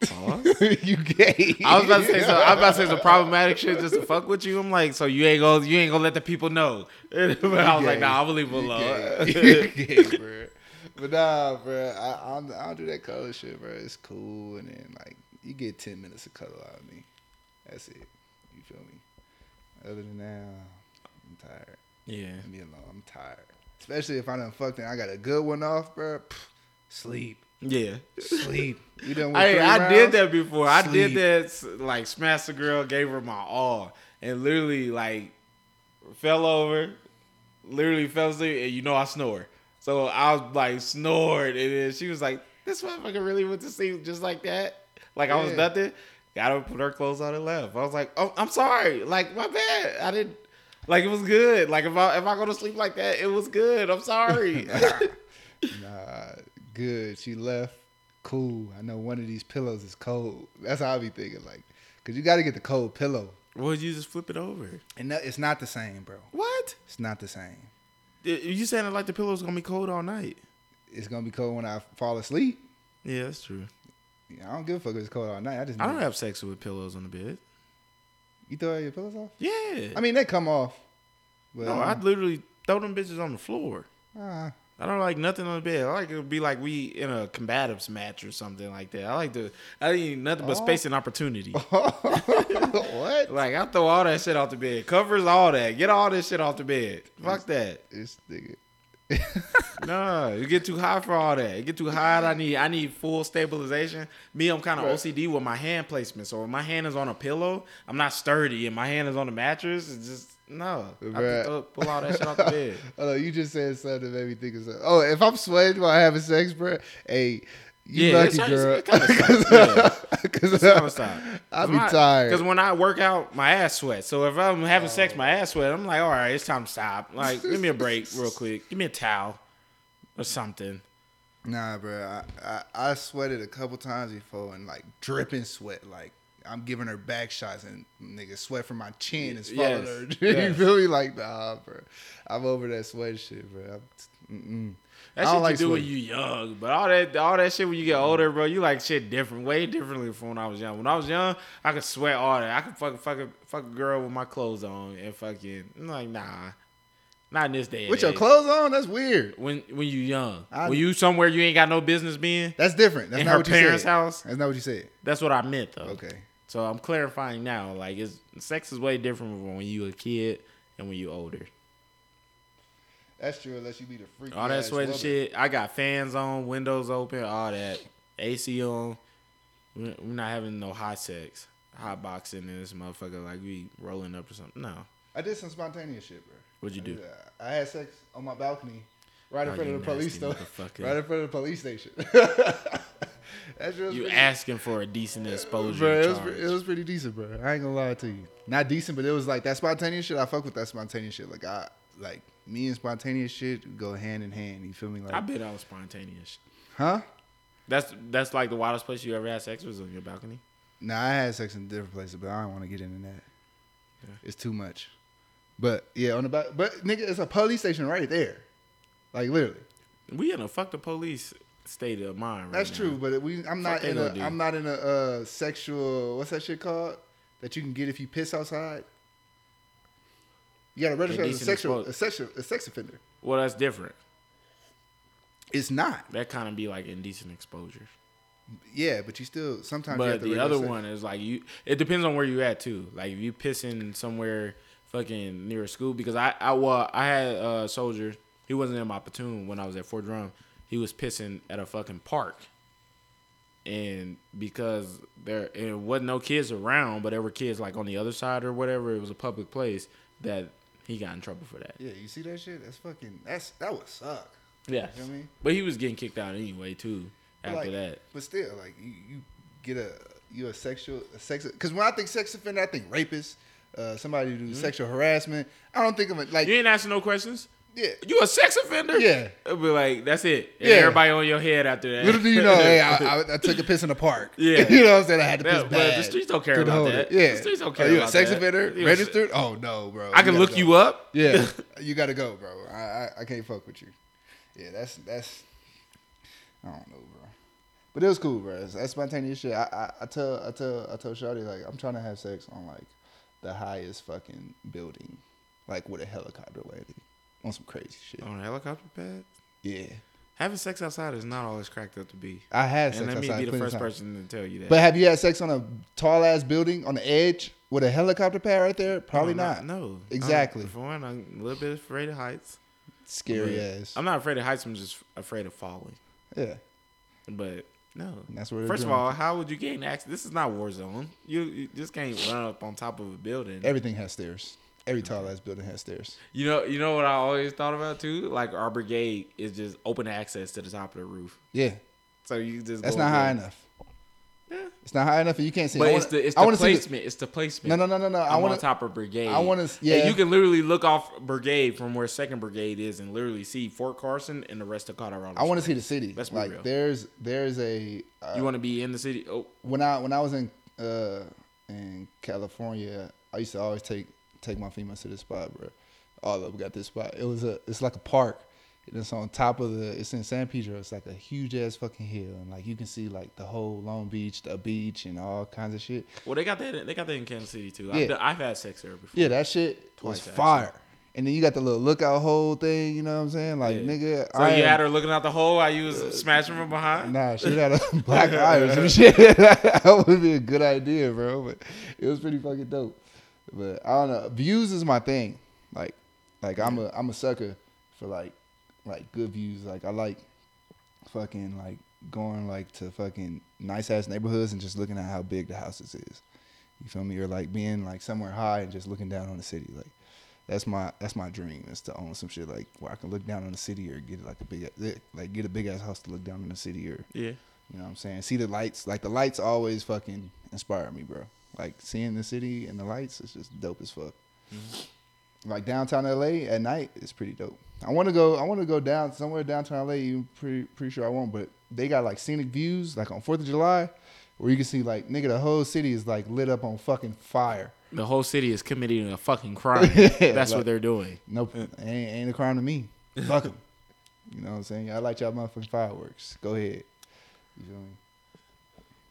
You gay. I was about to say some. I was about to say some problematic shit just to fuck with you. I'm like, so you ain't gonna you ain't gonna let the people know. but I was like, nah, I'm gonna leave him You gay. You gay, bro. But nah, bro. I, I, don't, I don't do that cuddle shit, bro. It's cool, and then like you get ten minutes of cuddle out of me. That's it. You feel me? Other than that, I'm tired. yeah. Leave me alone. I'm tired. Especially if I done fucked and I got a good one off, bro. Pff, sleep, Yeah. sleep. You done? I I did that before. I did Sleep. that like smashed the girl, gave her my all, and literally like fell over, literally fell asleep, and you know I snore. So I was like snored, and then she was like, "This motherfucker really went to sleep just like that." Like I was nothing. Got her, put her clothes on, and left. I was like, "Oh, I'm sorry. Like my bad. I didn't." Like it was good. Like if I if I go to sleep like that, it was good. I'm sorry. Nah, good. She left. Cool. I know one of these pillows is cold. That's how I be thinking, like, cause you got to get the cold pillow, well, you just flip it over. and that, it's not the same, bro. What? It's not the same. You saying it like the pillow's gonna be cold all night? It's gonna be cold when I fall asleep. Yeah, that's true. I don't give a fuck if it's cold all night. I just I don't need- have sex with pillows on the bed. You throw your pillows off? Yeah. I mean, they come off. But no, I literally throw them bitches on the floor. uh, I don't like nothing on the bed. I like it to be like we in a combatives match or something like that. I like to. I need nothing but Oh. space and opportunity. what? like I throw all that shit off the bed. Covers all that. Get all this shit off the bed. Fuck that. This nigga. No, you get too high for all that. You get too high. I need I need full stabilization. Me, I'm kind of Right. OCD with my hand placement. So if my hand is on a pillow, I'm not sturdy, and my hand is on the mattress. It's just no. I have throw- pull all that shit off the bed. Oh, you just said something that made me think of something. Oh, if I'm sweating while having sex, bro, hey, you Yeah, lucky it's- girl. it kinda sucks, yeah. Because Kinda stop. I be tired. Because when I work out, my ass sweats. So if I'm having sex, my ass sweat. I'm like, all right, it's time to stop. Like, give me a break real quick. Give me a towel or something. Nah, bro, I, I I sweated a couple times before and like dripping sweat, like I'm giving her back shots and nigga sweat from my chin is falling Yes, her. you yes. feel me? Like nah, bro, I'm over that sweat shit, bro. I'm. That shit like you do when you young, but all that all that shit when you get older, bro, you like shit different, way differently from when I was young. When I was young, I could sweat all that. I could fuck fuck a, fuck a girl with my clothes on and fucking. I'm like, nah, not in this day. With your age. clothes on, that's weird. When when you young, I- when you somewhere you ain't got no business being, That's different. That's in not her what you parents' said. house. That's not what you said. That's what I meant though. Okay. So I'm clarifying now. Like, it's sex is way different from when you a kid and when you older. That's true, unless you be the freak. All that sweating shit. I got fans on, windows open, all that. AC on. We're not having no hot sex, hot boxing in this motherfucker. Like we rolling up or something. No. I did some spontaneous shit, bro. What'd you do? I had sex on my balcony, right in Oh, front of the police station. Right in front of the police station. You pretty- asking for a decent exposure Bro, it was, it was pretty decent, bro. I ain't gonna lie to you. Not decent, but it was like that spontaneous shit. I fuck with that spontaneous shit. Like I like me and spontaneous shit go hand in hand. You feel me? Like, I bet I was spontaneous. huh? That's that's like the wildest place you ever had sex was on your balcony. Nah, I had sex in different places, but I don't want to get into that. Yeah. It's too much. But yeah, on the back. But nigga, it's a police station right there. Like literally. We in a fuck the police state of mind right That's now. true, but we I'm not in a am not in a uh, sexual what's that shit called that you can get if you piss outside. You gotta register as a sexual a sexual a sex offender. Well, that's different. It's not. That kind of be like indecent exposure. Yeah, but you still sometimes. you have But to the other sex. one is like you. It depends on where you at too. Like if you pissing somewhere fucking near a school because I I well I had a soldier. He wasn't in my platoon when I was at Fort Drum. He was pissing at a fucking park. And because there it wasn't no kids around, but there were kids like on the other side or whatever, it was a public place that he got in trouble for that. Yeah, you see that shit? That's fucking. That's that would suck. Yeah, You know what I mean? but he was getting kicked out anyway too. After like, that, But still, like you, you get a you a sexual a sex because when I think sex offender, I think rapist, uh, somebody who do sexual harassment. I don't think of it like you ain't asking no questions. Yeah. You a sex offender? Yeah. It'll be like that's it. And Yeah. Everybody on your head after that. Little do you know, hey, I, I, I took a piss in the park. Yeah. you know what I'm saying? I had to piss bad. the streets don't care about that. it. Yeah, The streets don't care Are you about a sex that. offender You registered? Oh no, bro. I can look go. you up. Yeah, you got to go, bro. I, I I can't fuck with you. Yeah, that's that's. I don't know, bro. But it was cool, bro. It's- That's spontaneous shit. I, I I tell I tell I tell Shawty like I'm trying to have sex on like the highest fucking building, like with a helicopter landing on some crazy shit. on a helicopter pad. Yeah, Having sex outside is not always cracked up to be. I had sex And let me be the first times. person to tell you that. But have you had sex on a tall ass building on the edge with a helicopter pad right there? Probably No, not. No, Exactly. I'm, for one, I'm a little bit afraid of heights. Scary But ass. I'm not afraid of heights. I'm just afraid of falling. yeah, But no. and that's what. First of all, how would you gain access? This is not war zone. You, you just can't run up on top of a building. everything has stairs. Every tall ass building has stairs. You know, you know what I always thought about too. Like our brigade is just open access to the top of the roof, Yeah, so you just that's not high there. enough. Yeah. It's not high enough, and you can't see. But I it's wanna- the it's the wanna the- placement. it's the placement. No, no, no, no, no. I want on to. top of brigade. I wanna- And yeah. you can literally look off brigade from where second brigade is and literally see Fort Carson and the rest of Colorado. I want to see the city. Be like real. there's there's a uh, You want to be in the city? Oh, when I when I was in uh in California, I used to always take take my females to this spot, bro. All of them got this spot. It was a it's like a park. And it's on top of the it's in San Pedro. It's like a huge ass fucking hill, and like you can see like the whole Long Beach, the beach, and all kinds of shit. well, they got that. They got that in Kansas City too. Yeah. I've, I've had sex there before. Yeah, that shit Twice, was actually. fire. And then you got the little lookout hole thing. You know what I'm saying? Like Yeah. nigga, So I you had her looking out the hole while you was smashing from behind. Nah, she had a black eye or some shit. that would be a good idea, bro. But it was pretty fucking dope. But I don't know. Views is my thing. Like, like I'm a I'm a sucker for like like good views. Like I like fucking like going like to fucking nice ass neighborhoods and just looking at how big the houses is. You feel me? Or like being like somewhere high and just looking down on the city. Like that's my that's my dream is to own some shit like where I can look down on the city or get like a big like get a big ass house to look down on the city or Yeah. you know what I'm saying? See the lights. Like the lights always fucking inspire me, bro. Like seeing the city and the lights is just dope as fuck. Mm-hmm. Like downtown LA at night is pretty dope. I want to go. I want to go down somewhere downtown LA. You pretty pretty sure I won't, but they got like scenic views, like on Fourth of July, where you can see like nigga the whole city is like lit up on fucking fire. The whole city is committing a fucking crime. Yeah, That's like- what they're doing. Nope, ain't, ain't a crime to me. Fuck them. You know what I'm saying? I like y'all motherfucking fireworks. Go ahead. You feel me?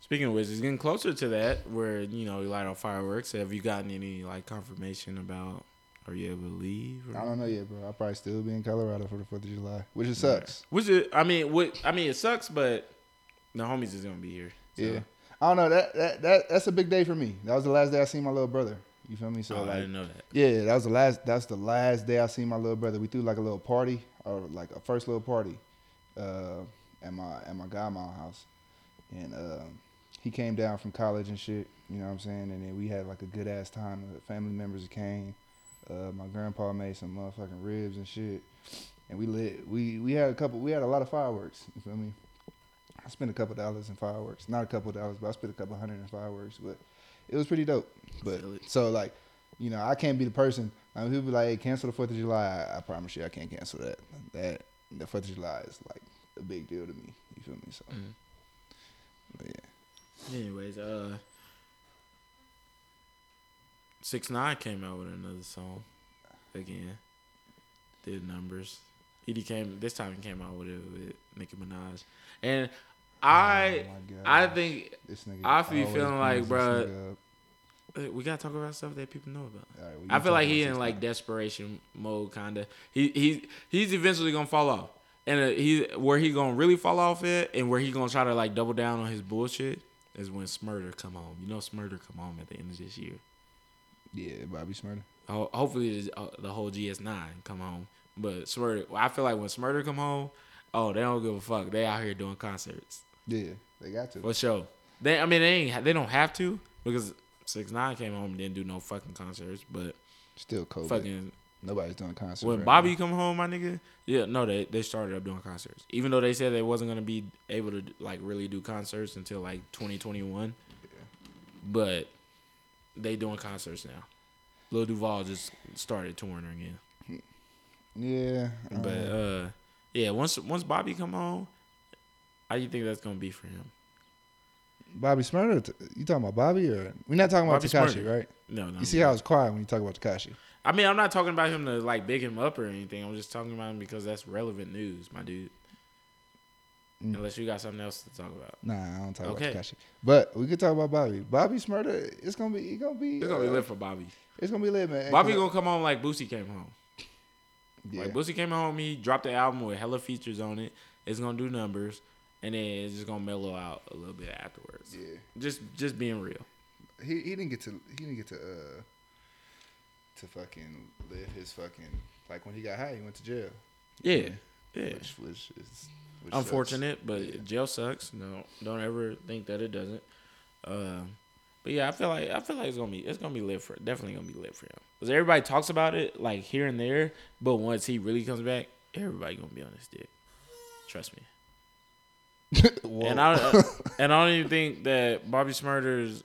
Speaking of which, it's getting closer to that where you know you light on fireworks. Have you gotten any like confirmation about? Are you able to leave? Or? I don't know yet, bro. I'll probably still be in Colorado for the Fourth of July, which it sucks. Which is, I mean, what I mean, it sucks, but the homies is gonna be here. so- Yeah, I don't know. That, that that that's a big day for me. That was the last day I seen my little brother. You feel me? So Oh, I didn't know that. yeah, that was the last. That's the last day I seen my little brother. We threw like a little party, or like a first little party, uh, at my at my godmom house, and uh, he came down from college and shit. You know what I'm saying? And then we had like a good ass time. The family members came. Uh, my grandpa made some motherfucking ribs and shit, and we lit. We we had a couple. We had a lot of fireworks. You feel me? I spent a couple dollars in fireworks. Not a couple dollars, but I spent a couple hundred in fireworks. But it was pretty dope. But so like, you know, I can't be the person. I mean, people be like, "Hey, cancel the Fourth of July." I, I promise you, I can't cancel that. That the Fourth of July is like a big deal to me. You feel me? So, Mhm. but yeah. Anyways, uh, six nine came out with another song again. Did numbers. He came this time. He came out with it with Nicki Minaj, and I Oh I think This nigga I be always feeling like, brings this bruh, nigga up. uh, we gotta talk about stuff that people know about. All right, well, I feel like he in like desperation mode, kind of. He he he's eventually gonna fall off, and uh, he where he gonna really fall off at, and where he gonna try to like double down on his bullshit is when Shmurda come home. You know, Shmurda come home at the end of this year. Yeah, Bobby Shmurda. Ho- Hopefully, the, uh, the whole GS9 come home, but Shmurda. I feel like when Shmurda come home, oh, they don't give a fuck. They out here doing concerts Yeah, they got to. for sure. They, I mean, they ain't. They don't have to because Six Nine came home and didn't do no fucking concerts, but Still COVID. fucking Nobody's doing concerts. When right Bobby now. come home, my nigga, yeah, no, they they started up doing concerts. Even though they said they wasn't gonna be able to like really do concerts until like 2021, yeah. but they doing concerts now. Lil Duval just started touring again. Yeah. But uh, yeah, once once Bobby come home, how you think that's gonna be for him? Bobby Shmurda, you talking about Bobby or we're not talking about Tekashi, right? No, no. You see how it's quiet when you talk about Tekashi. I mean, I'm not talking about him to like big him up or anything. I'm just talking about him because that's relevant news, my dude. Mm. Unless you got something else to talk about. Nah, I don't talk Okay. about Tekashi. But we could talk about Bobby. Bobby Shmurda, it's gonna be, it's gonna be, It's gonna be uh, lit for Bobby. It's gonna be lit, man. Bobby gonna come home like Boosie came home. yeah. Like Boosie came home, he dropped the album with hella features on it. It's gonna do numbers, and then it's just gonna mellow out a little bit afterwards. yeah. Just just being real. He he didn't get to he didn't get to uh to fucking live his fucking like when he got high he went to jail. Yeah, yeah. Which which is which Unfortunate, but Yeah. jail sucks. No, don't ever think that it doesn't. Um, but yeah, I feel like I feel like it's gonna be it's gonna be lit for definitely gonna be lit for him because everybody talks about it like here and there, but once he really comes back, everybody gonna be on his dick. Trust me. And I and I don't even think that Bobby Shmurda's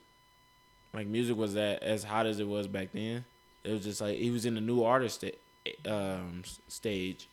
like music was that as hot as it was back then. It was just like he was in the new artist um, stage,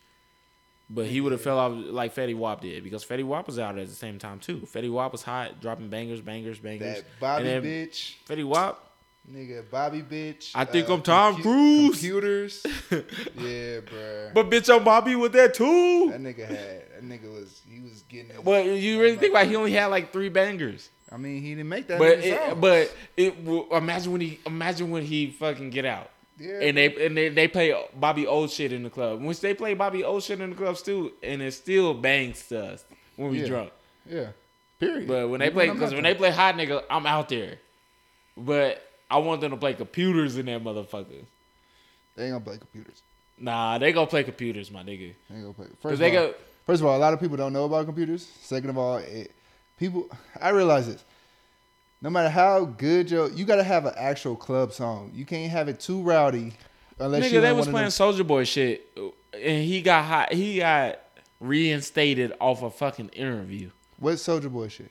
but he would have fell off like Fetty Wap did because Fetty Wap was out at the same time too. Fetty Wap was hot, dropping bangers, bangers, bangers. that Bobby bitch, Fetty Wap, nigga, Bobby bitch. I think uh, I'm Tom compu- Cruise. Computers, yeah, bruh. but bitch, I'm Bobby with that too. that nigga had that nigga was he was getting. his- But you really think about he only had like three bangers. I mean, he didn't make that. But it, but it imagine when he imagine when he fucking get out yeah, and they and they, they play Bobby old shit in the club. Which they play Bobby old shit in the club too, and it still bangs to us when we Yeah. drunk. yeah. Period. But when they Even play, because not when they play hot nigga, I'm out there. But I want them to play computers in that motherfucker. they ain't gonna play computers. Nah, they gonna play computers, my nigga. They ain't gonna play. First of they all, go. First of all, a lot of people don't know about computers. Second of all, it, people, I realize this. No matter how good your, you gotta have an actual club song. You can't have it too rowdy, unless Nigga, they was playing Soldier Boy shit, and he got hot. He got reinstated off a fucking interview. What Soldier Boy shit?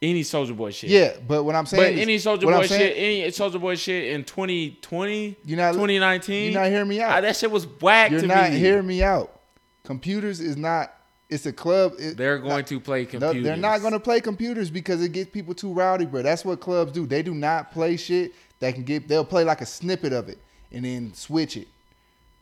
Any Soldier Boy shit. Yeah, but what I'm saying, But is- any Soldier Boy saying- shit, any Soldier Boy shit in 2020, You're not- 2019, you're not hearing me out. ah, that shit was whack You're not me. hearing me out. Computers is not. It's a club. It- They're going not- to play No, computers. they're not going to play computers because it gets people too rowdy, bro. That's what clubs do. They do not play shit that can get. They'll play like a snippet of it and then switch it.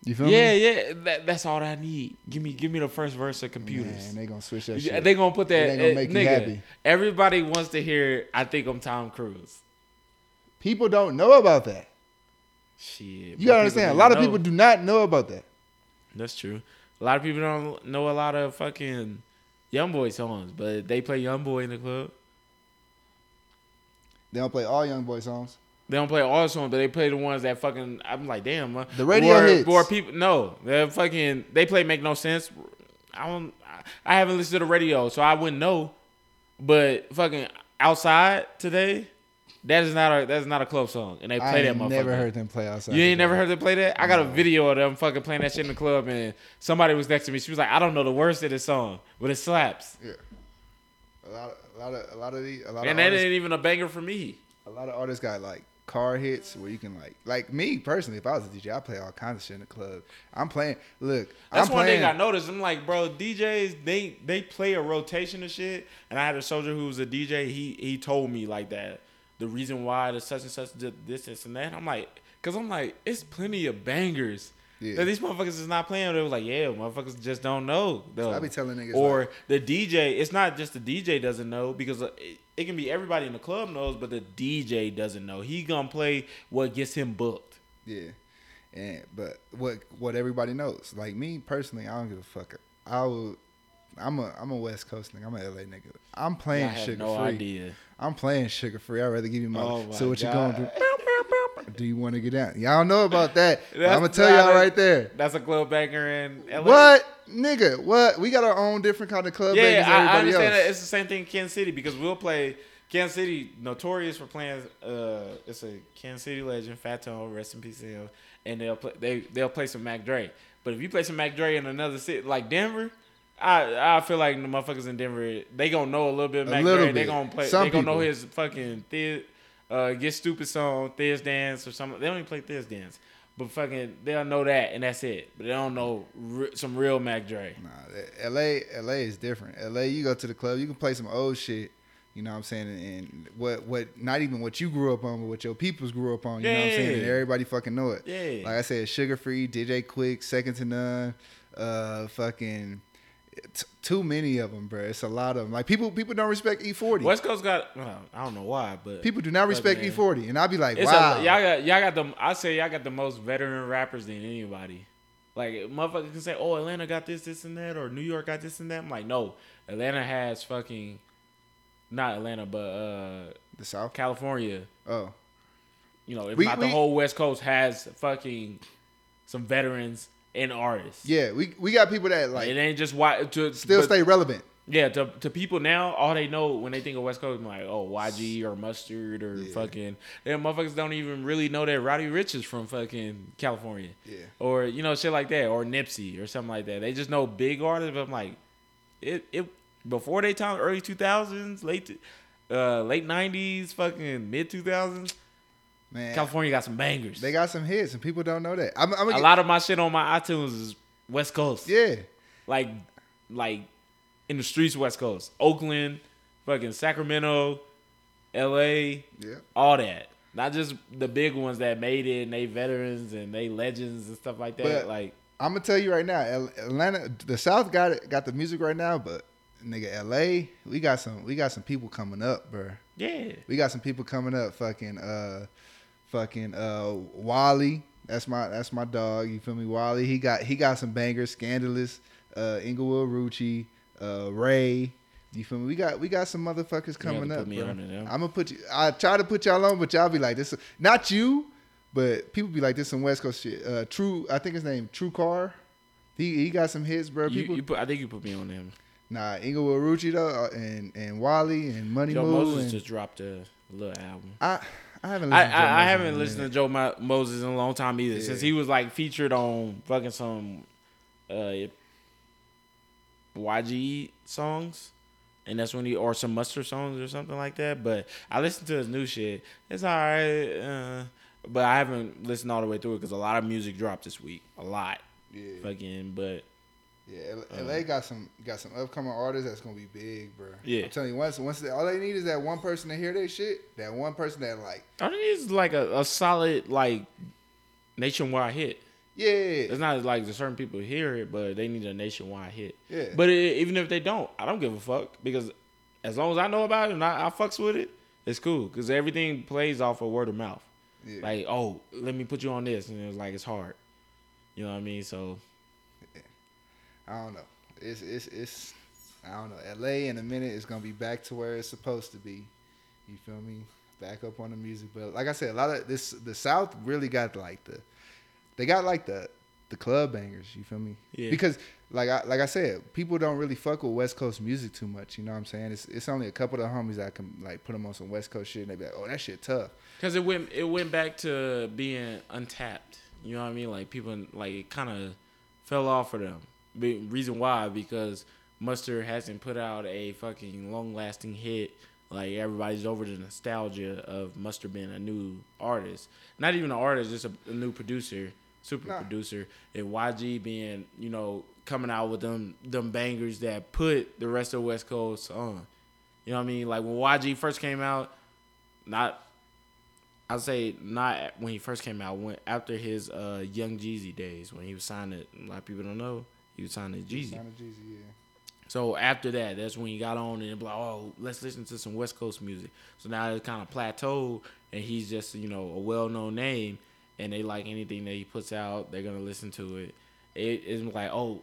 You feel Yeah, me? yeah. That, that's all I need. Give me, give me the first verse of computers. Man, they gonna switch that Yeah, shit. they gonna put that. Ain't gonna eh, make you nigga, happy. Everybody wants to hear. I think I'm Tom Cruise. people don't know about that. Shit. You gotta understand. A lot of people do not know about that. That's true. A lot of people don't know a lot of fucking Young Boy songs, but they play Young Boy in the club. They don't play all young boy songs. They don't play all songs, but they play the ones that fucking. I'm like, damn. uh, The radio or, hits. Or people, no, they fucking. They play make no sense. I don't. I haven't listened to the radio, so I wouldn't know. But fucking outside today, that is not a that is not a club song, and they play I that motherfucker. never heard them play outside. You ain't never heard them play that? I got a video of them fucking playing that shit in the club, and somebody was next to me. She was like, "I don't know the words of this song, but it slaps." Yeah. A lot, a lot of, a lot of the, a lot And that artists, ain't even a banger for me. a lot of artists got like car hits where you can like, like me personally, if I was a DJ, I play all kinds of shit in the club. I'm playing. Look, That's I'm one playing. thing I noticed. I'm like, bro, DJs they they play a rotation of shit, and I had a soldier who was a DJ. He he told me like that the reason why the such and such did this this and that. I'm like, cause I'm like, it's plenty of bangers. Yeah. That these motherfuckers is not playing. They was like, yeah, motherfuckers just don't know. Though. I be telling niggas or like- the DJ. It's not just the DJ doesn't know because uh, it, it can be everybody in the club knows, but the DJ doesn't know. He gonna play what gets him booked. Yeah, and but what what everybody knows, like me personally, I don't give a fuck. I will. I'm a I'm a West Coast nigga. I'm a LA nigga. I'm playing had sugar no free. idea. I'm playing sugar free. I'd rather give you my. Oh my so what God. you gonna do? Do you want to get down? Y'all know about that. I'm gonna tell y'all a- right there. That's a club banger in LA. What nigga? What? We got our own different kind of club Yeah, I, I understand else. that it's the same thing in Kansas City because we'll play Kansas City notorious for playing. Uh, it's a Kansas City legend, Fat Tone, rest in peace to him. And they'll play. They they'll play some Mac Dre. But if you play some Mac Dre in another city like Denver, I I feel like the motherfuckers in Denver they gonna know a little bit of Mac Dre. They gonna play. Some they gonna know his fucking Thiz, uh, get stupid song, Thiz dance or something. They don't even play Thiz dance. But fucking, they'll know that and that's it. But they don't know re- some real Mac Dre. Nah, LA, LA is different. LA, you go to the club, you can play some old shit. You know what I'm saying? And, and what, what, not even what you grew up on, but what your peoples grew up on. You know what I'm saying? And everybody fucking know it. Yeah. Like I said, Suga Free, DJ Quik, Second to None, uh, fucking, t- too many of them, bro. It's a lot of them. Like people, people don't respect E40. West Coast got. Well, I don't know why, but people do not respect man. E40, and I'll be like, wow. a, y'all got y'all got the I say y'all got the most veteran rappers than anybody. Like motherfuckers can say, "Oh, Atlanta got this, this, and that," or New York got this and that. I'm like, no, Atlanta has fucking, not Atlanta, but uh the South. California. Oh, You know, if We- not we- the whole West Coast has fucking some veterans and artists. yeah. We we got people that Like, it ain't just why to still but- stay relevant. Yeah, to to people now, all they know when they think of West Coast, like oh YG or Mustard or Yeah. fucking, them motherfuckers don't even really know that Roddy Ricch is from fucking California, Yeah. or you know shit like that, or Nipsey or something like that. They just know big artists. But I'm like, it it before they time early two thousands, late uh late nineties, fucking mid two thousands. Man, California got some bangers. they got some hits, and people don't know that. I'm, I'm a get, lot of my shit on my iTunes is West Coast. yeah. like like in the streets west coast oakland fucking sacramento la Yeah. all that not just the big ones that made it and they veterans and they legends and stuff like that But- like I'm gonna tell you right now, Atlanta, the South got it, got the music right now, but nigga, LA, we got some, we got some people coming up, bro. yeah We got some people coming up, fucking, uh, fucking, uh, Wally. That's my, that's my dog. You feel me, Wally? He got, he got some bangers, scandalous, uh, Inglewood Rucci, uh, Ray. You feel me? We got, we got some motherfuckers coming up, me bro. on to them. I'm gonna put you. I try to put y'all on, but y'all be like this. Not you, but people be like this. Some West Coast shit. Uh, True, I think his name True Car. He he got some hits, bro. People, you put, i think you put me on him nah, Inglewood Rucci though, uh, and and Wally and Money joe Moo. moses and, just dropped a little album I I haven't. I, Listened to Joe I, I Moses haven't in a listened to. Joe Mo- Moses in a long time either. Yeah. Since he was like featured on fucking some uh, YG songs, and that's when he or some Mustard songs or something like that. But I listened to his new shit. It's alright, uh, but I haven't listened all the way through it because a lot of music dropped this week. A lot, Yeah, fucking. But yeah. L- LA uh-huh. got some got some upcoming artists that's gonna be big, bro. Yeah. I'm telling you, once once they, all they need is that one person to hear their shit. That one person that like, I think it's like a, a solid like nationwide hit. yeah, It's not like the certain people hear it, but they need a nationwide hit. yeah. But it, even if they don't, I don't give a fuck because as long as I know about it and I, I fucks with it, it's cool because everything plays off of word of mouth. yeah. Like, oh, let me put you on this, and it's like it's hard. You know what I mean? So I don't know. It's it's it's I don't know. LA in a minute is gonna be back to where it's supposed to be. You feel me? Back up on the music, but like I said, a lot of this the South really got like the they got like the the club bangers. You feel me? Yeah. Because like I like I said, people don't really fuck with West Coast music too much. You know what I'm saying? It's it's only a couple of homies that can like put them on some West Coast shit, and they be like, oh that shit tough. because it went it went back to being untapped. You know what I mean? Like people like it kind of fell off for them. Reason why because Mustard hasn't put out a fucking long lasting hit. Like everybody's over the nostalgia of Mustard being a new artist, not even an artist, just a, a new producer, super Nah. producer, and YG being you know coming out with them them bangers that put the rest of West Coast on. You know what I mean? Like when YG first came out, not I'd say not when he first came out. When after his uh, Young Jeezy days, when he was signed to a lot of people don't know he was signed to Jeezy. Sign of Jeezy, yeah. So after that, that's when he got on and be like, oh, let's listen to some West Coast music. So now it's kind of plateaued, and he's just you know a well known name, and they like anything that he puts out, they're gonna listen to it. It is like, oh,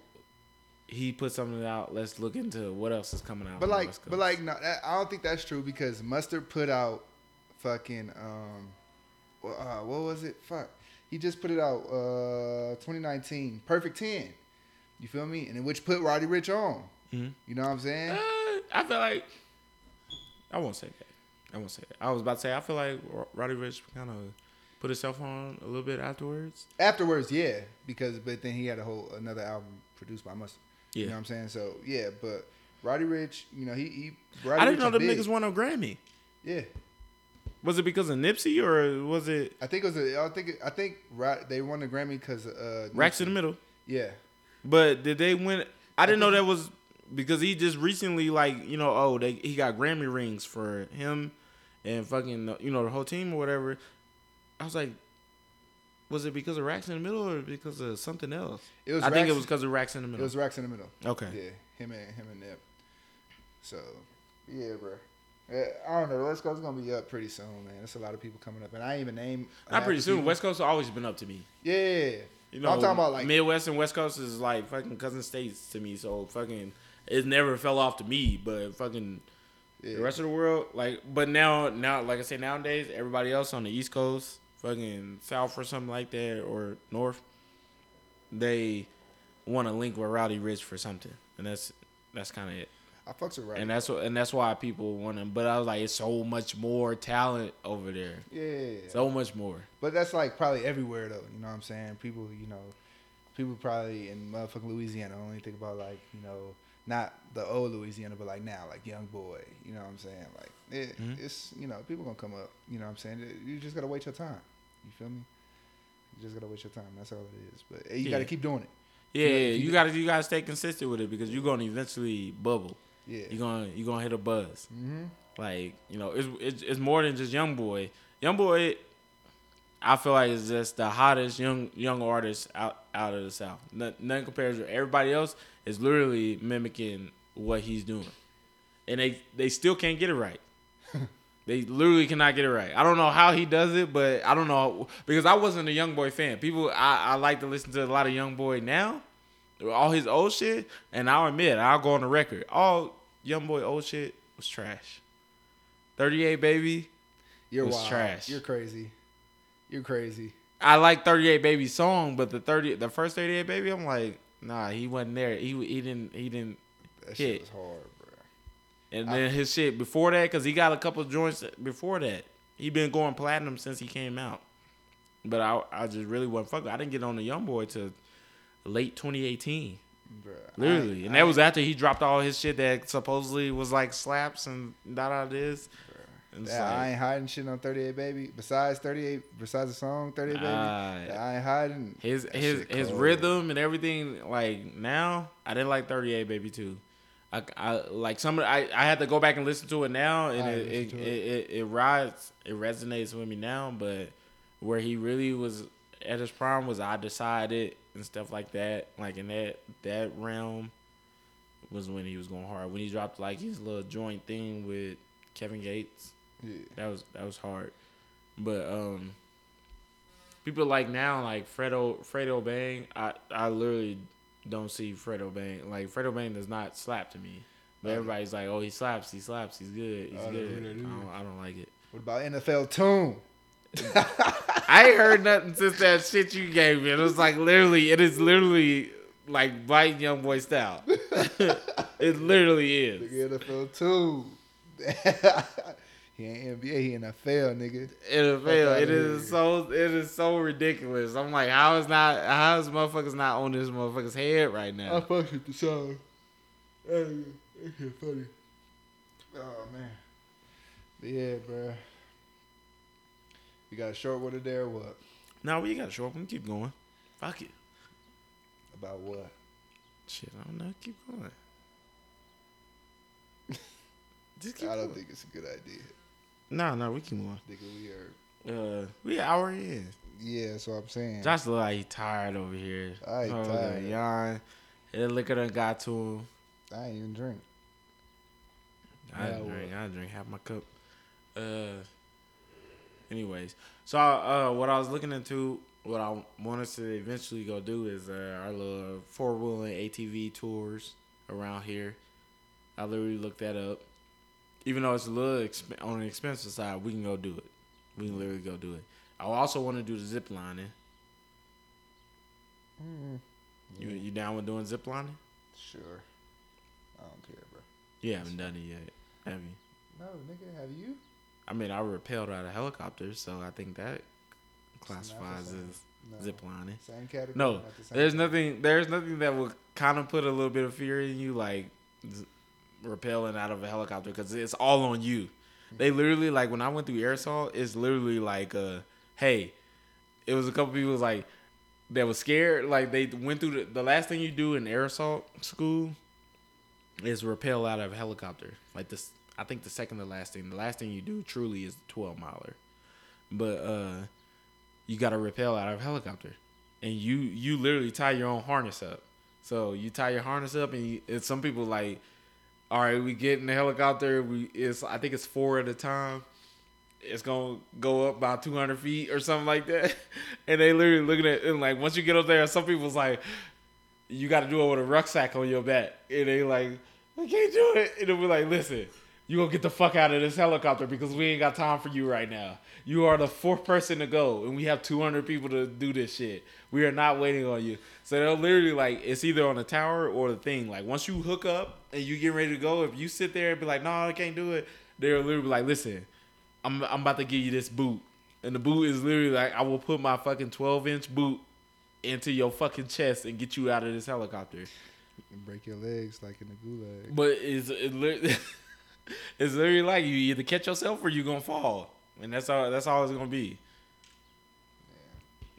he put something out. Let's look into what else is coming out. But like, but like, no, I don't think that's true because Mustard put out fucking um, uh, what was it? Fuck, he just put it out uh 2019, Perfect Ten. You feel me? And in which put Roddy Ricch on. Mhm. You know what I'm saying? Uh, I feel like I won't say that. I won't say that. I was about to say I feel like Roddy Ricch kind of put himself on a little bit afterwards. Afterwards, yeah, because but then he had a whole another album produced by Mustard. Yeah. You know what I'm saying? So yeah, but Roddy Ricch, you know, he, he Roddy I didn't Ricch know the big. niggas won a Grammy. Yeah. Was it because of Nipsey or was it? I think it was. A, I think I think they won the Grammy because uh, Racks in the Middle. Yeah. But did they win? I didn't know that was because he just recently like you know oh they he got Grammy rings for him and fucking you know the whole team or whatever. I was like, was it because of racks in the middle or because of something else? It was. I racks, think it was because of racks in the middle. It was racks in the middle. Okay. Yeah, him and him and Nip. So, yeah, bro. I don't know. West Coast is gonna be up pretty soon, man. There's a lot of people coming up, and I ain't even name. Not pretty soon. People. West Coast has always been up to me. Yeah. You know, I'm talking about like Midwest and West Coast is like fucking cousin states to me. So fucking, it never fell off to me. But fucking, yeah. the rest of the world, like, but now, now, like I say, nowadays, everybody else on the East Coast, fucking South or something like that, or North, they want to link with Roddy Ricch for something, and that's that's kind of it. I fucks with Roddy. And that's what, and that's why people want him. But I was like, it's so much more talent over there. Yeah. So much more. But that's like probably everywhere though. You know what I'm saying? People, you know, people probably in motherfucking Louisiana only think about like, you know, not the old Louisiana, but like now, like Young Boy. You know what I'm saying? Like it, mm-hmm. it's you know people gonna come up. You know what I'm saying? You just gotta wait your time. You feel me? You just gotta wait your time. That's all it is. But you yeah. gotta keep doing it. Yeah, you, you gotta you gotta stay consistent with it because you're gonna eventually bubble. Yeah, you're gonna you're gonna hit a buzz. Mm-hmm. Like you know, it's, it's it's more than just Young Boy. Young Boy, I feel like is just the hottest young young artist out out of the South. None, none compares to everybody else. Is literally mimicking what he's doing, and they they still can't get it right. They literally cannot get it right. I don't know how he does it, but I don't know because I wasn't a Young Boy fan. People, I, I like to listen to a lot of Young Boy now, all his old shit, and I'll admit, I'll go on the record. All Young Boy old shit was trash. 38 baby, you're was wild. trash. You're crazy. You're crazy. I like 38 baby song, but the 30 the first 38 baby, I'm like, nah, he wasn't there. He he didn't he didn't that hit. shit was hard, bro. And then I, his shit before that, cause he got a couple joints before that. He been going platinum since he came out. But I I just really wasn't fucking. I didn't get on the young boy to late 2018. Bruh, Literally, I, and that I, was after he dropped all his shit that supposedly was like slaps and da da this. Yeah, like, I ain't hiding shit on 38 Baby. Besides 38, besides the song 38 Baby, uh, I ain't hiding. His his his rhythm and everything. Like now, I didn't like 38 Baby too. I, I like some. I, I had to go back and listen to it now, and it it, it. it it it rides it resonates with me now. But where he really was at his prime was I decided and stuff like that. Like in that that realm was when he was going hard. When he dropped like his little joint thing with Kevin Gates. Yeah. That was that was hard. But um people like now like Fredo Fredo Bang, I I literally don't see Fredo Bang. Like Fredo Bang does not slap to me. But everybody's like, "Oh, he slaps, he slaps, he's good, he's good." I don't, I don't like it. What about NFL Tune? I ain't heard nothing since that shit you gave me. It was like literally, it is literally like biting young boy style. it literally is. The NFL too. he ain't NBA, he NFL, nigga. NFL. It is so it is so ridiculous. I'm like, how is not how is motherfuckers not on this motherfucker's head right now? I fuck with the song. Shit funny. Oh man. But yeah, bro. You got a short one there or what? No, we got a short one. Keep going. Fuck it. About what? Shit, I don't know. Keep going. Just keep I don't going. think it's a good idea. No, no, we keep going. Think we are. Uh, we hour in. Yeah, that's what I'm saying. Josh look like he tired over here. I ain't oh, tired. Yawn. The liquor done got to him. I ain't even drink. I yeah, drink. I drink half my cup. Uh, anyways, so uh, what I was looking into, what I wanted to eventually go do is uh, our little four wheeling ATV tours around here. I literally looked that up. Even though it's a little exp- on the expensive side, we can go do it. We can literally go do it. I also want to do the zip lining. Mm, yeah. You you down with doing zip lining? Sure. I don't care, bro. You haven't done it yet, have you? No, nigga, have you? I mean, I repelled out of helicopters, so I think that classifies as No. zip lining. Same category. No, not the same there's category. nothing. There's nothing that will kind of put a little bit of fear in you, like z- rappelling out of a helicopter, because it's all on you. They literally like when I went through air assault, it's literally like, uh, hey, it was a couple people was like that was scared. Like they went through the, the last thing you do in air assault school is rappel out of a helicopter. Like this, I think the second to last thing. The last thing you do truly is the twelve miler, but uh, you got to rappel out of a helicopter, and you you literally tie your own harness up. So you tie your harness up, and, you, and some people like, all right, we get in the helicopter. We it's I think it's four at a time. It's gonna go up about two hundred feet or something like that, and they literally looking at and like once you get up there, some people's like, you got to do it with a rucksack on your back, and they like, I can't do it, and they'll be like, listen, you gonna get the fuck out of this helicopter because we ain't got time for you right now. You are the fourth person to go, and we have two hundred people to do this shit. We are not waiting on you. So they'll literally like it's either on the tower or the thing. Like once you hook up and you get ready to go, if you sit there and be like, no, I can't do it, they'll literally be like, listen, I'm I'm about to give you this boot. And the boot is literally like I will put my fucking 12 inch boot into your fucking chest and get you out of this helicopter. And break your legs like in the gulag. But it's it it's literally like you either catch yourself or you gonna fall, and that's all that's all it's gonna be.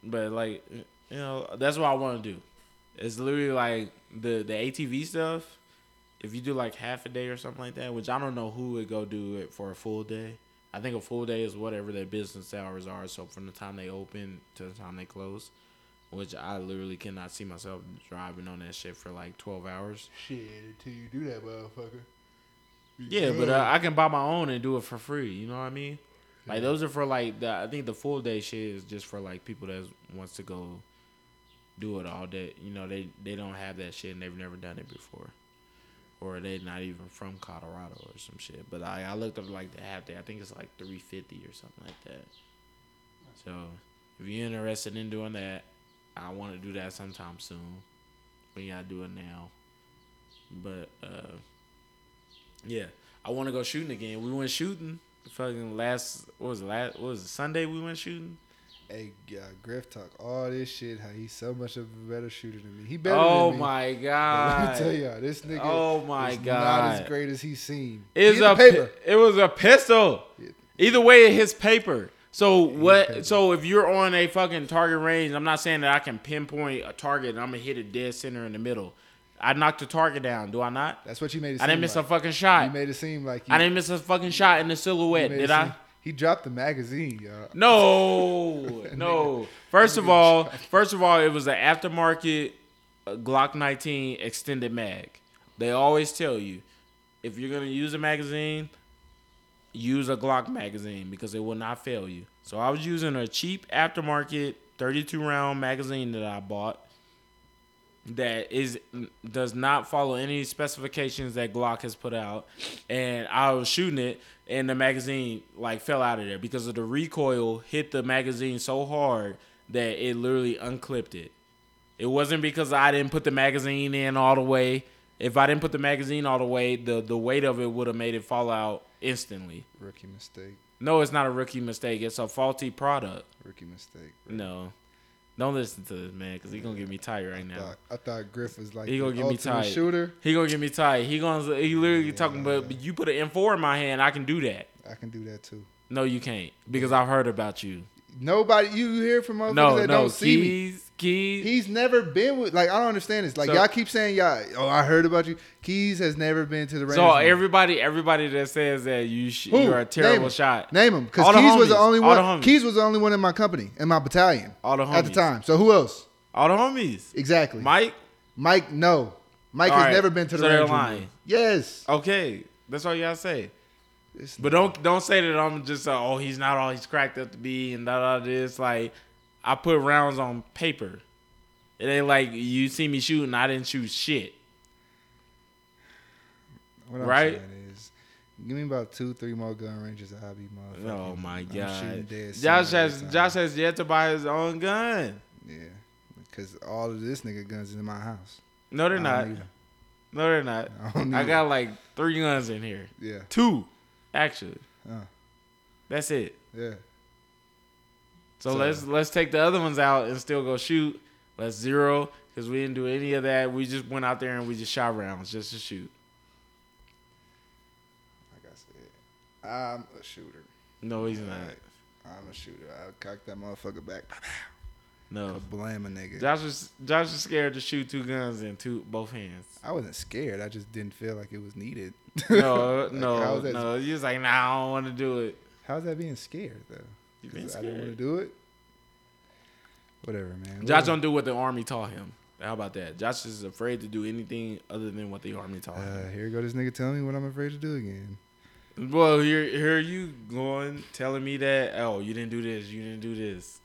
But like you know, that's what I want to do. It's literally like the the ATV stuff. If you do like half a day or something like that, which I don't know who would go do it for a full day. I think a full day is whatever their business hours are. So from the time they open to the time they close, which I literally cannot see myself driving on that shit for like twelve hours. Shit, until you do that, motherfucker. Yeah, but uh, I can buy my own and do it for free. You know what I mean? Like those are for like the. I think the full day shit is just for like people that wants to go do it all day. You know, they they don't have that shit and they've never done it before, or they're not even from Colorado or some shit. But I I looked up like the half day. I think it's like three fifty or something like that. So if you're interested in doing that, I want to do that sometime soon. But yeah, I do it now. But uh yeah, I want to go shooting again. We went shooting. The fucking last, what was it? Last, what was it? Sunday we went shooting. Hey, uh, Griff talk all this shit. How he's so much of a better shooter than me. He better Oh than me. my But god! Let me tell y'all, this nigga. Oh my is Not as great as he seemed. It's He a paper. pi- it was a pistol. Either way, it hits paper. So what? So if you're on a fucking target range, I'm not saying that I can pinpoint a target and I'm gonna hit a dead center in the middle. I knocked the target down. Do I not? That's what you made it. I didn't miss like. a fucking shot. You made it seem like you, I didn't miss a fucking shot in the silhouette. Did seem- I? He dropped the magazine, y'all. No, no. First of all, first of all, it was an aftermarket uh, Glock 19 extended mag. They always tell you if you're gonna use a magazine, use a Glock magazine because it will not fail you. So I was using a cheap aftermarket 32 round magazine that I bought that is does not follow any specifications that Glock has put out, and I was shooting it, and the magazine like fell out of there because of the recoil hit the magazine so hard that it literally unclipped it. It wasn't because I didn't put the magazine in all the way. If I didn't put the magazine all the way, the the weight of it would have made it fall out instantly. Rookie mistake. No, it's not a rookie mistake. It's a faulty product. Rookie mistake. bro. No, don't listen to this man because he gonna get me tight right now. Thought- I thought Griff was like He gonna get me tight. shooter. He gonna get me tight. He gonna he literally talking about but you put an M4 in my hand, I can do that. I can do that too. No, you can't because I've heard about you. Nobody, you hear from other No, that no, don't see me. Keys, keys. He's never been with. Like I don't understand this. Like So- y'all keep saying y'all. Oh, I heard about you. Keys has never been to the range. So everybody, everybody that says that you sh- you're a Name terrible 'em. shot, Name him, because All the Keys was the homies. only one. the. Keys was the only one in my company, in my battalion, all the homies. at the time. So who else? all the homies. Exactly. Mike, Mike, no. Mike All has right, never been to the so they're range. lying. Yes. okay, that's all you gotta say. This But don't don't say that I'm just uh, oh he's not all he's cracked up to be and da da this like I put rounds on paper. It ain't like you see me shooting, I didn't shoot shit. What I'm Right? saying is, give me about two, three more gun ranges. I'll be motherfucking. Oh my god. Josh has. Josh has yet to buy his own gun. Yeah, because all of this nigga guns in my house. No, they're not. don't need 'em. No, they're not. I need got like three guns in here. Yeah. Two, actually. Uh. That's it. Yeah. So, So- let's let's take the other ones out and still go shoot. Let's zero because we didn't do any of that. We just went out there and we just shot rounds just to shoot. Like I said, I'm a shooter. No, he's not. I'm a shooter. I'll cock that motherfucker back. No. Blame a nigga. Josh was Josh was scared to shoot two guns in two both hands. I wasn't scared. I just didn't feel like it was needed. No, Like, no, no. You was like, nah, I don't want to do it. How's that being scared though? You 'Cause being I didn't want to do it. Whatever, man. Josh What- don't do what the army taught him. How about that? Josh is afraid to do anything other than what the army taught Uh, him. here go this nigga telling me what I'm afraid to do again. Well, here, here you going telling me that oh you didn't do this, you didn't do this.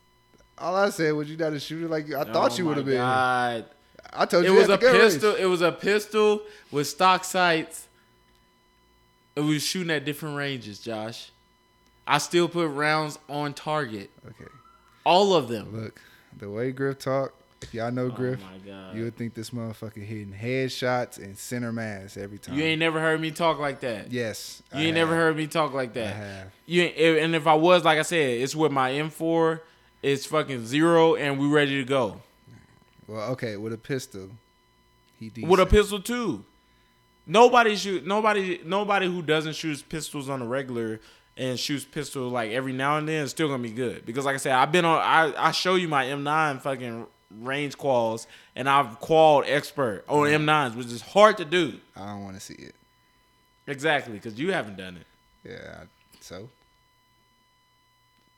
All I said was you not a shooter like I thought Oh you would have been. God. I told you It was a the gun range. pistol. It was a pistol with stock sights. And we was shooting at different ranges, Josh. I still put rounds on target. Okay, All of them. look, the way Griff talk. If y'all know oh Griff, Oh my you would think this motherfucker hitting headshots and center mass every time. You ain't never heard me talk like that. Yes, You I ain't never heard me talk like I that. have. You ain't, and if I was, like I said, it's with my M4. It's fucking zero, and we ready to go Well, okay, with a pistol, he decent. with a pistol too. Nobody shoot. Nobody. Nobody who doesn't shoot pistols on a regular and shoots pistol like every now and then is still gonna be good. Because like I said, I've been on. I I show you my M9 fucking range quals, and I've qualled expert on M9s, which is hard to do. I don't want to see it. Exactly, because you haven't done it. Yeah, so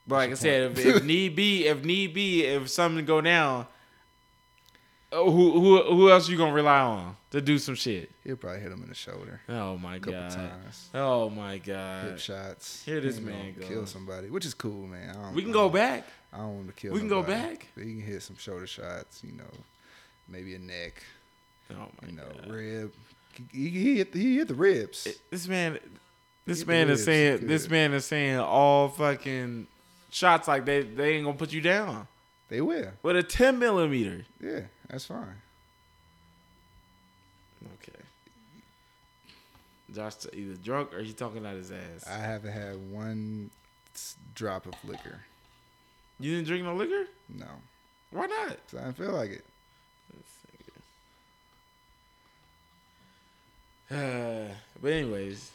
But like I said, if, if need be, if need be, if something go down, uh, who who who else you gonna rely on to do some shit? he'll probably hit him in the shoulder Oh my god! times. Oh my god! Hip shots. here this man go. kill somebody, which is cool, man. I don't, We can go back. I don't want to kill. We can go back. But he can hit some shoulder shots. You know, maybe a neck. Oh my god. You know, god! rib. He, he hit. The, he hit the ribs. This man, this man is saying, this man is saying all fucking shots like they they ain't gonna put you down they will. with a ten millimeter. Yeah, that's fine. Okay. Josh either drunk or he talking out his ass. I haven't had one drop of liquor. you didn't drink no liquor? No, Why not? I didn't feel like it. Uh, but anyways,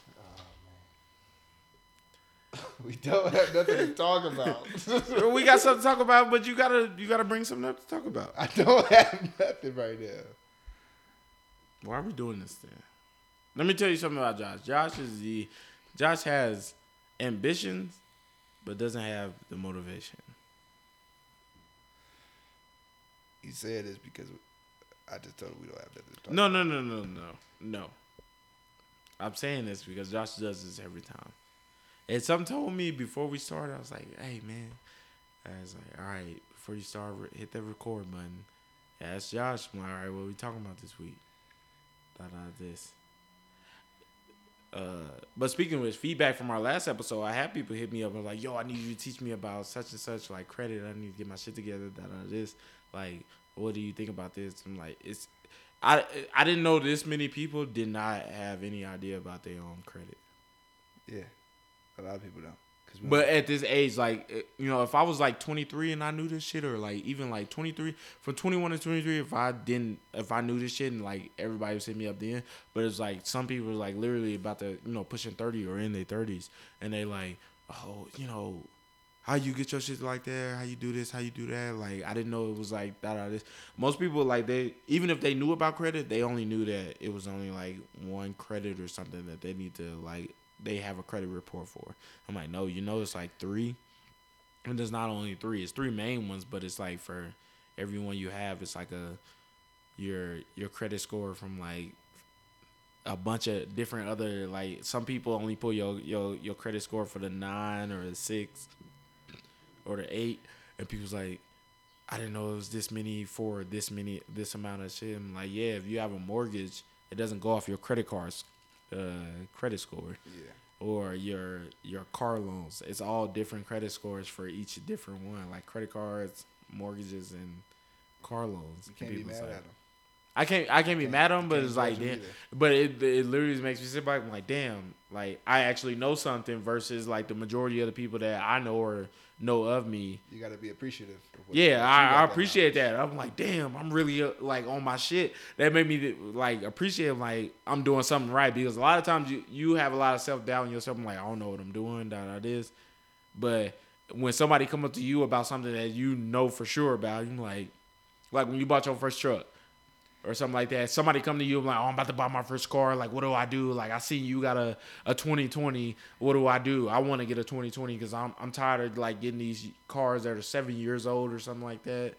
We don't have nothing to talk about. we got something to talk about, but you gotta you gotta bring something up to talk about. I don't have nothing right now. Why are we doing this then? Let me tell you something about Josh. Josh is the Josh has ambitions, but doesn't have the motivation. He said this because I just told him we don't have nothing to talk. No, no, no, no, no, no. I'm saying this because Josh does this every time. And something told me before we started, I was like, "Hey, man," I was like, "All right, before you start, hit that record button." Ask Josh, I'm like, "All right, what we talking about this week?" Da da this. Uh, but speaking which, feedback from our last episode, I had people hit me up and like, "Yo, I need you to teach me about such and such, like credit. I need to get my shit together. Da da this. Like, what do you think about this?" I'm like, "It's." I I didn't know this many people did not have any idea about their own credit. Yeah, a lot of people don't. But at this age, like eh, you know, if I was like 23 and I knew this shit, or like even like 23 from 21 to 23, if I didn't, if I knew this shit and like everybody was hitting me up then, but it's like some people are like literally about to you know pushing 30 or in their 30s, and they like, oh, you know, how you get your shit like that? How you do this? How you do that? Like I didn't know it was like that or this. Most people like they even if they knew about credit, they only knew that it was only like one credit or something that they need to like they have a credit report for. I'm like, no, you know it's like three. And there's not only three, it's three main ones, but it's like for everyone you have, it's like a your your credit score from like a bunch of different other like some people only pull your your your credit score for the nine or the six or the eight and people's like I didn't know it was this many for this many this amount of shit. I'm like, yeah, if you have a mortgage, it doesn't go off your credit cards uh credit score yeah, or your your car loans. It's all different credit scores for each different one, like credit cards, mortgages, and car loans. you can't be mad like- at them. I can't I can't be mad at them, but it's like damn. But it it literally makes me sit back. I'm like, damn. Like I actually know something versus like the majority of the people that I know or know of me. You got to be appreciative. Of what- Yeah, I, I appreciate knowledge. that. I'm like, damn, I'm really uh, like on my shit. That made me like appreciate like I'm doing something right because a lot of times you you have a lot of self doubt in yourself. I'm like, I don't know what I'm doing, da da this. But when somebody come up to you about something that you know for sure about, you're like, like when you bought your first truck or something like that. Somebody come to you like, oh, I'm about to buy my first car. Like, what do I do? Like, I see you got a, a 2020. What do I do? I want to get a 2020 because I'm I'm tired of like getting these cars that are seven years old or something like that.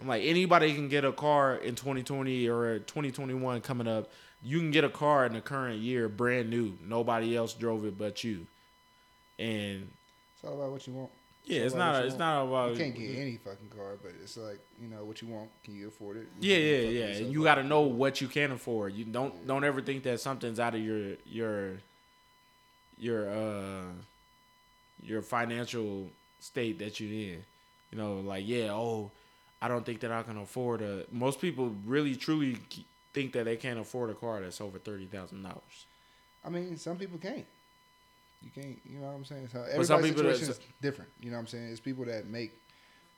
I'm like anybody can get a car in 2020 or 2021 coming up. You can get a car in the current year, brand new. Nobody else drove it but you. And It's all about what you want. Yeah, it's not. about what you It's want. not about. You can't get any fucking car, but it's like you know what you want. Can you afford it? Yeah, You yeah, fucking yeah. And you got to know what you can afford. You don't don't ever think that something's out of your your your uh your financial state that you're in. You know, like yeah, oh, I don't think that I can afford a. Most people really truly think that they can't afford a car that's over thirty thousand dollars. I mean, some people can't. You can't. You know what I'm saying? So everybody's situation is different. You know what I'm saying? It's people that make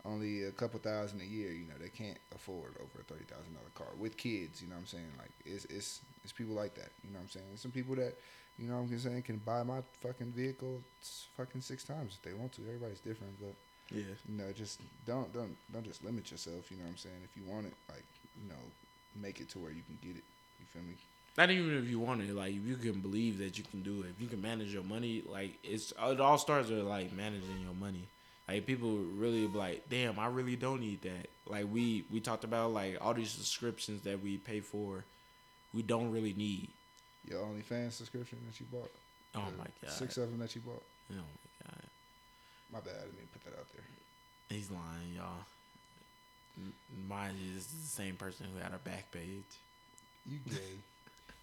only a couple thousand a year. You know, they can't afford over a thirty thousand dollar car with kids. You know what I'm saying? Like it's it's it's people like that. You know what I'm saying? Some people that you know what I'm saying can buy my fucking vehicle fucking six times if they want to. Everybody's different, but Yeah. you know, just don't don't don't just limit yourself. You know what I'm saying? If you want it, like you know, make it to where you can get it. You feel me? Not even if you want it, like if you can believe that you can do it, if you can manage your money, like it's it all starts with like managing your money. Like people really be like, damn, I really don't need that. Like we we talked about like all these subscriptions that we pay for, we don't really need. Your OnlyFans subscription that you bought. Oh The my god. Six of them that you bought. Oh my god. My bad. I didn't mean to put that out there. He's lying, y'all. Mind you, this is the same person who had our back page. You gay.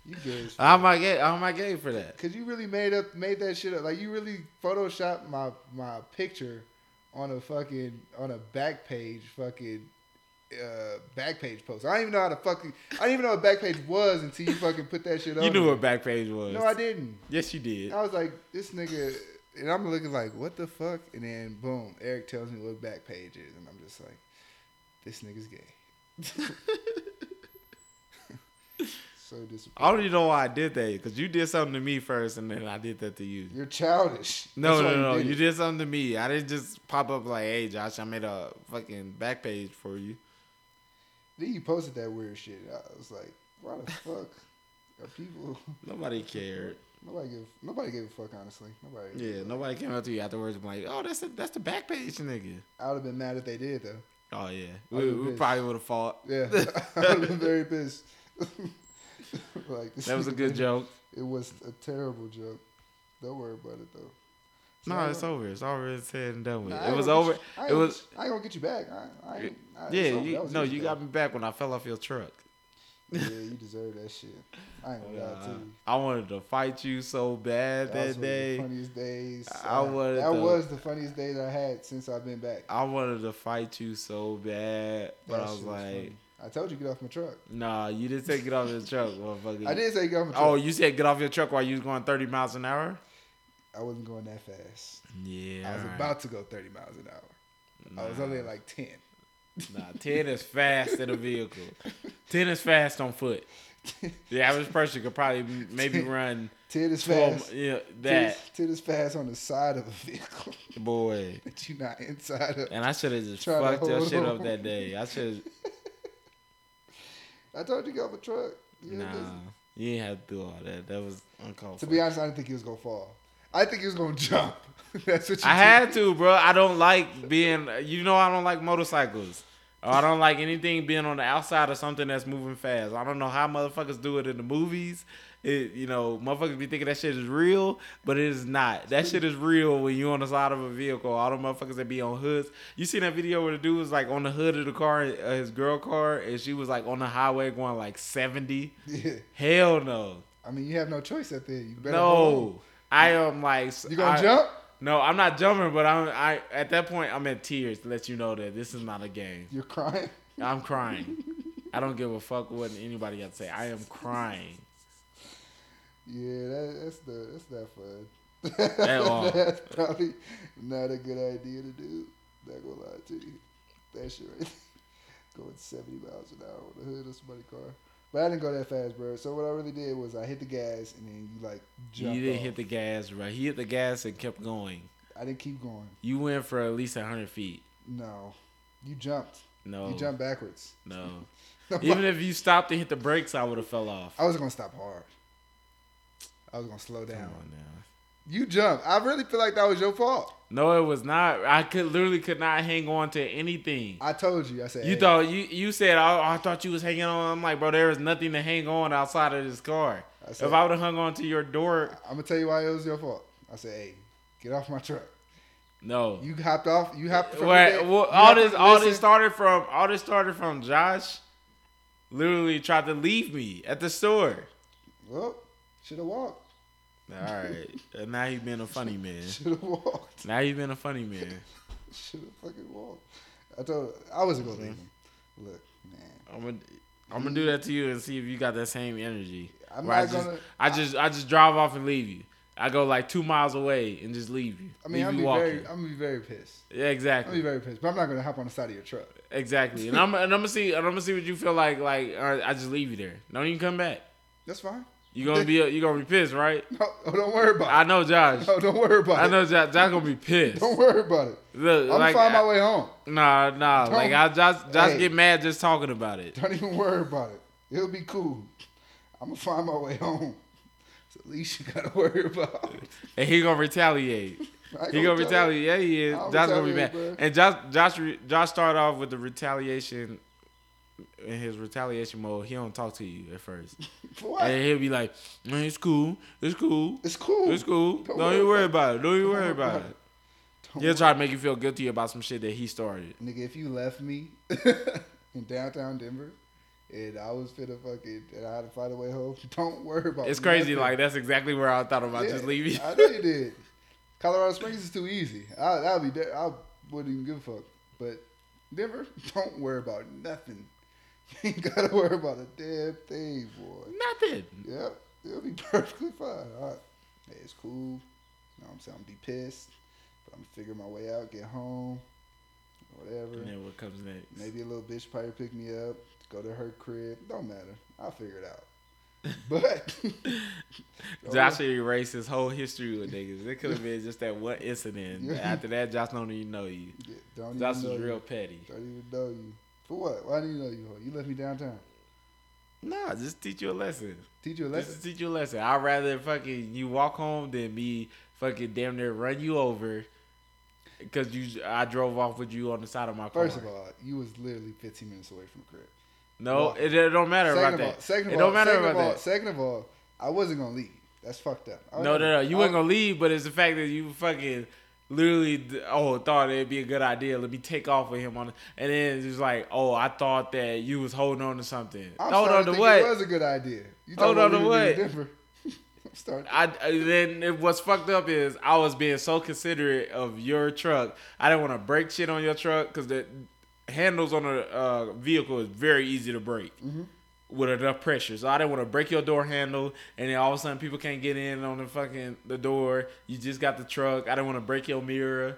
you gay. as How fuck. am I gay? How am I gay for that? Cause you really made up, made that shit up. Like you really photoshopped my my picture on a fucking on a back page fucking uh back page post. I don't even know how to fucking. I didn't even know what back page was until you fucking put that shit up. You knew what back page was. No, I didn't. Yes, you did. I was like, this nigga, and I'm looking like, what the fuck? And then boom, Eric tells me what back page is, and I'm just like, this nigga's gay. so disappointed. I don't even know why I did that because you did something to me first, and then I did that to you. You're childish. No, That's no, no. did You did something to me. I didn't just pop up like, "Hey, Josh, I made a fucking back page for you." Then you posted that weird shit. I was like, why the fuck are people? Nobody cared. Nobody give. Nobody gave a fuck. Honestly, nobody. Yeah, nobody came up to you afterwards and like, "Oh, that's the that's the back page, nigga." I would have been mad if they did though. Oh yeah, we, we pissed. probably would have fought. Yeah, I would have been very pissed. like That was a good joke. It was a terrible joke. Don't worry about it though. So No, I it's over. It's already said and done with. Nah, it was over. you- I It was. I ain't gonna get you back. I, I, I, Yeah, you, no, you got me back when I fell off your truck. Yeah, you deserve that shit. I ain't gonna lie to Uh, you. I wanted to fight you so bad That that, was one of day. the funniest days. I Uh, wanted that to- was the funniest day that I had since I've been back. I wanted to fight you so bad, but That I was like, funny. I told you get off my truck. "Nah, you didn't say get off your truck, motherfucker." I didn't say get off my oh, truck. Oh, you said get off your truck while you was going 30 miles an hour? I wasn't going that fast. Yeah. I was alright. about to go 30 miles an hour. I was only at like 10. Nah, 10 is fast in a vehicle. 10 is fast on foot. The average person could probably maybe run 10 is 12. fast. Yeah, 10 10 is fast on the side of a vehicle boy. that you're not inside of. And I should have just fucked your shit up that day. I should. I told you get off a truck. You Nah, you ain't have to do all that. That was uncalled To for. be honest, I didn't think he was going to fall. I think he was going to jump. That's what you I did. had to, bro. I don't like being. You know, I don't like motorcycles. Or I don't like anything being on the outside of something that's moving fast. I don't know how motherfuckers do it in the movies. It, you know, motherfuckers be thinking that shit is real, but it is not. That shit is real when you on the side of a vehicle. All the motherfuckers that be on hoods. You seen that video where the dude was like on the hood of the car, uh, his girl car, and she was like on the highway going like seventy. Yeah. Hell no, I mean, you have no choice at there. You better no. I am like You going I- jump? No, I'm not jumping, but I'm I at that point I'm in tears to let you know that this is not a game. You're crying. I'm crying. I don't give a fuck what anybody got to say. I am crying. Yeah, that, that's the that's not fun. At all. that's probably not a good idea to do. Not gonna lie to you. That shit right there. Going 70 miles an hour on the hood of somebody's car. But I didn't go that fast, bro. So what I really did was I hit the gas and then you like jumped You didn't off. hit the gas right. He hit the gas and kept going. I didn't keep going. You went for at least hundred feet. No. You jumped. No, You jumped backwards. no. Even if you stopped and hit the brakes, I would have fell off. I was gonna stop hard. I was gonna slow Come down. on now. You jumped. I really feel like that was your fault. No, it was not. I could literally could not hang on to anything. I told you. I said You "Hey, thought you you said I, I thought you was hanging on. I'm like, bro, there is nothing to hang on outside of this car. I said- if I would have hung on to your door, I'm gonna tell you why it was your fault. I said, "Hey, get off my truck." no. You hopped off. You hopped. From What? well, all this all this started from all this started from Josh. Literally tried to leave me at the store. Well, should have walked. All right, and now he's been a funny man. Should have walked. Now he's been a funny man. Should have fucking walked. I told. I wasn't gonna leave him. Look, man. I'm gonna I'm gonna do that to you and see if you got that same energy. I'm Where I not just, gonna- I just I just drive off and leave you. I go like two miles away and just leave you. I mean, I'm you be very. I'm gonna be very pissed. yeah, exactly. I'm gonna be very pissed. But I'm not gonna hop on the side of your truck. exactly. And I'm and I'm gonna see and I'm gonna see what you feel like. Like, right, I just leave you there. Don't even come back. That's fine. You gonna be you gonna be pissed, right? No, oh, don't worry about it. I know, Josh. No, don't worry about I it. I know Josh. Josh gonna be pissed. Don't worry about it. Look, I'm like, gonna find my way home. Nah, nah. Don't- Like I just just Hey. get mad just talking about it. Don't even worry about it. It'll be cool. I'm gonna find my way home. So at least you gotta worry about. And he gonna retaliate. He gonna retaliate. Yeah, he is. Josh gonna be mad. retaliate, And Josh, Josh, Josh started off with the retaliation. In his retaliation mode, he don't talk to you at first, you. What? and he'll be like, "Man, it's cool, it's cool, It's cool. it's cool. Don't Don't, worry worry about it. Don't even worry about it." Don't He'll try to make you feel guilty about some shit that he started. Nigga, if you left me in downtown Denver and I was finna fucking and I had to find a way home, don't worry about it. It's crazy. nothing. Like that's exactly where I thought about Yeah, just leaving. I know you did. Colorado Springs is too easy. I that'd be de- I wouldn't even give a fuck. But Denver, don't worry about nothing. You ain't gotta worry about a damn thing, boy. Nothing. Yep, it'll be perfectly fine. All right. Hey, it's cool. You know what I'm saying? I'm be pissed. But I'm gonna figure my way out, get home, whatever. And then what comes next? Maybe a little bitch probably pick me up, go to her crib. Don't matter. I'll figure it out. But Josh erased his whole history with niggas. It could have been just that one incident. After that, Josh don't even know you. Yeah, don't Josh even know was you. real petty. Don't even know you. For what? Why do you know you? You left me downtown. Nah, just teach you a lesson. Teach you a lesson. to teach you a lesson. I'd rather fucking you walk home than me fucking damn near run you over because you I drove off with you on the side of my car. First of all, you was literally 15 minutes away from the crib. no, walk. it, it don't matter Second about of all, that. second of it all, don't matter second about all, that. second of all, I wasn't gonna leave. That's fucked up. No, no, no. You I wasn't gonna leave, but it's the fact that you fucking literally oh thought it'd be a good idea. Let me take off with him on, it. and then it's like oh I thought that you was holding on to something. I'm Hold on to think what? It was a good idea. You Hold on to about leaving me in what? I'm. I then it, what's fucked up is I was being so considerate of your truck. I didn't want to break shit on your truck because the handles on a uh, vehicle is very easy to break Mm-hmm. With enough pressure. So I didn't want to break your door handle, and then all of a sudden people can't get in on the fucking the door. You just got the truck. I didn't want to break your mirror.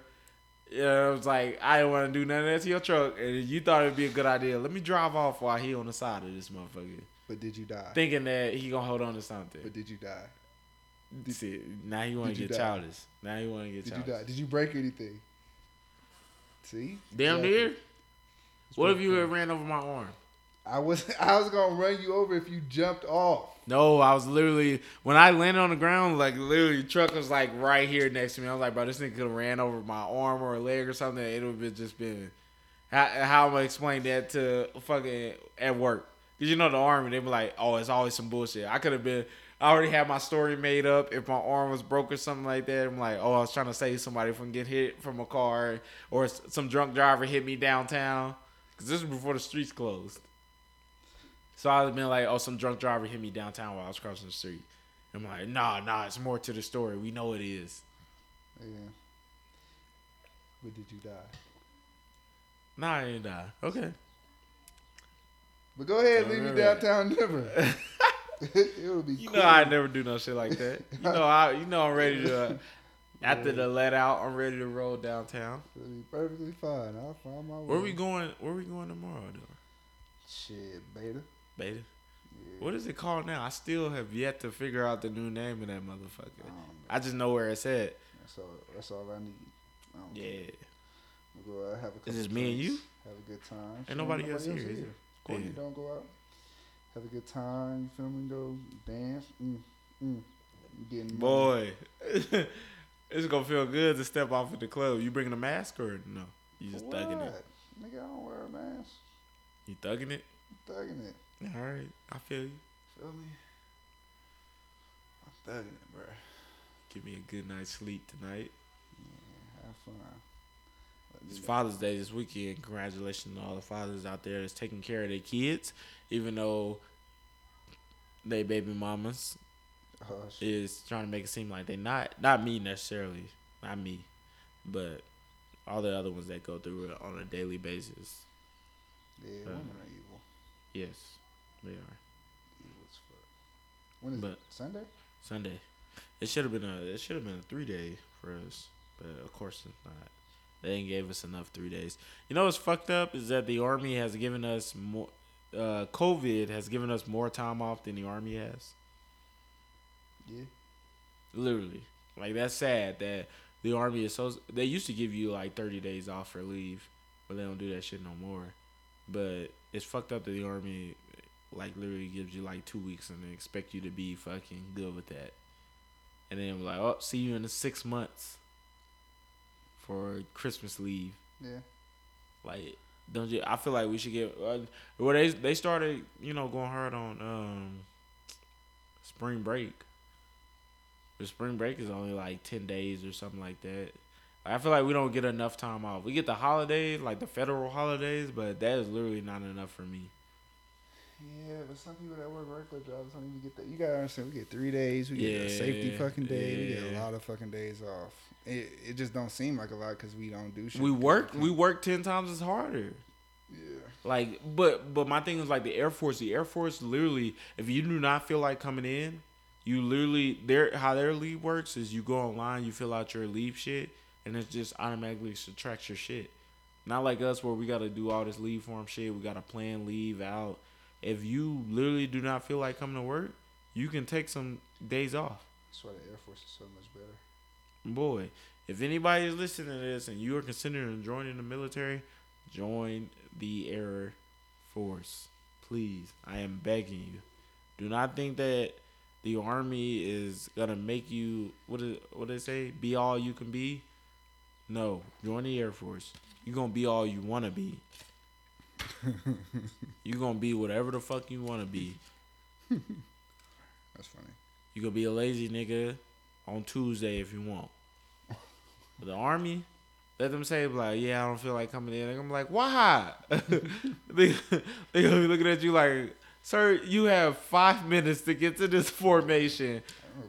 Yeah, it was like I didn't want to do nothing to your truck, and you thought it'd be a good idea. Let me drive off while he on the side of this motherfucker, But did you die? thinking that he gonna hold on to something. But did you die? See, now you want to you get die? childish. Now you want to get Did childish. you die? Did you break anything? See? Damn Exactly. near. What if you had ran over my arm? I was I was gonna run you over if you jumped off. No, I was literally when I landed on the ground, like literally, the truck was like right here next to me. I was like, bro, this nigga could have ran over my arm or a leg or something. It would have just been. How, how am I explain that to fucking at work? Cause you know the army, they be like, oh, it's always some bullshit. I could have been. I already had my story made up. If my arm was broke or something like that, I'm like, oh, I was trying to save somebody from getting hit from a car, or some drunk driver hit me downtown. Cause this was before the streets closed. So I've been like, oh, some drunk driver hit me downtown while I was crossing the street. I'm like, nah, nah, it's more to the story. We know it is. Yeah. But did you die? Nah, I didn't die. Okay. But go ahead, leave me downtown Denver. it would be. You cool. know I never do no shit like that. You know I. You know I'm ready to. Uh, after the let out, I'm ready to roll downtown. It'll be perfectly fine. I'll find my way. Where we going? Where we going tomorrow, though? Shit, beta. Beta. Yeah. What is it called now? I still have yet to figure out the new name of that motherfucker. I, I just know where it's at. That's all. That's all I need. I yeah. We'll go out, have a Is this me and you? Have a good time. Ain't nobody, else here. here. Courtney yeah. don't go out. Have a good time. You feel me? Go dance. Mm, mm. Getting Boy. it's gonna feel good to step off at the club. You bringing a mask or no? You just what? thugging it. Nigga, I don't wear a mask. You thugging it? I'm thugging it. All right, I feel you. Feel me? I'm thugging it, bro. Give me a good night's sleep tonight. Yeah, have fun. It's Father's Day this weekend. Congratulations to all the fathers out there that's taking care of their kids, even though they baby mamas oh, is trying to make it seem like they not not me necessarily, not me, but all the other ones that go through it on a daily basis. Yeah, uh, women are evil. Yes, they are. When is but it? Sunday. Sunday. It should have been a it should have been a three day for us, but of course it's not. They ain't gave us enough three days. You know what's fucked up is that the army has given us more. Uh, COVID has given us more time off than the army has. Yeah. Literally, like that's sad that the army is so. They used to give you like thirty days off for leave, but they don't do that shit no more. But it's fucked up that the army, like, literally gives you like two weeks and they expect you to be fucking good with that. And then like, oh, see you in the six months for Christmas leave. Yeah. Like, don't you? I feel like we should get. Uh, well, they they started, you know, going hard on um, spring break. The spring break is only like ten days or something like that. I feel like we don't get enough time off. We get the holidays, like the federal holidays, but that is literally not enough for me. Yeah, but some people that work regular jobs don't even get that. You gotta understand, we get three days. We get a safety fucking day. Yeah. We get a lot of fucking days off. It, it just don't seem like a lot because we don't do shit. We work. We work ten times as harder. Yeah. Like, but but my thing is like the Air Force. The Air Force literally, if you do not feel like coming in, you literally their how their leave works is you go online, you fill out your leave shit, and it just automatically subtracts your shit. Not like us where we got to do all this leave form shit. We got to plan leave out if you literally do not feel like coming to work, you can take some days off. That's why the Air Force is so much better. Boy, if anybody is listening to this and you are considering joining the military, join the Air Force. Please, I am begging you. Do not think that the army is gonna make you what is what they say be all you can be. No, join the Air Force. You're gonna be all you wanna be. you gonna be whatever the fuck you wanna be. That's funny. You gonna be a lazy nigga on Tuesday if you want. But the army, let them say like, yeah, I don't feel like coming in. I'm like, why? they they gonna be looking at you like, sir, you have five minutes to get to this formation.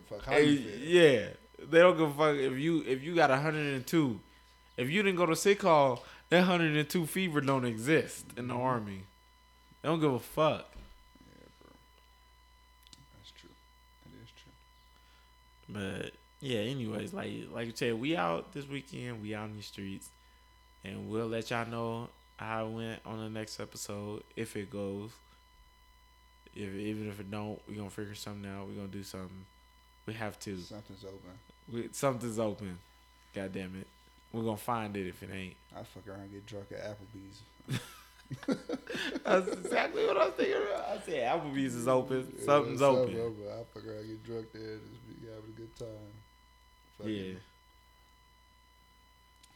Fuck. Yeah, they don't give a fuck if you if you got 102. If you didn't go to sick call, that 102 fever don't exist in the army. They don't give a fuck. Yeah, bro. That's true. That is true. But yeah, anyways, like like you said, we out this weekend. We out in the streets, and we'll let y'all know how it went on the next episode if it goes. If even if it don't, we gonna figure something out. We gonna do something. We have to. Something's open. We, something's open. God damn it. We're gonna find it if it ain't. I fuck around and get drunk at Applebee's. That's exactly what I was thinking. About. I said Applebee's is open. Yeah, Something's open. open. I fuck around, get drunk there, and just be having a good time. Fuck yeah. It.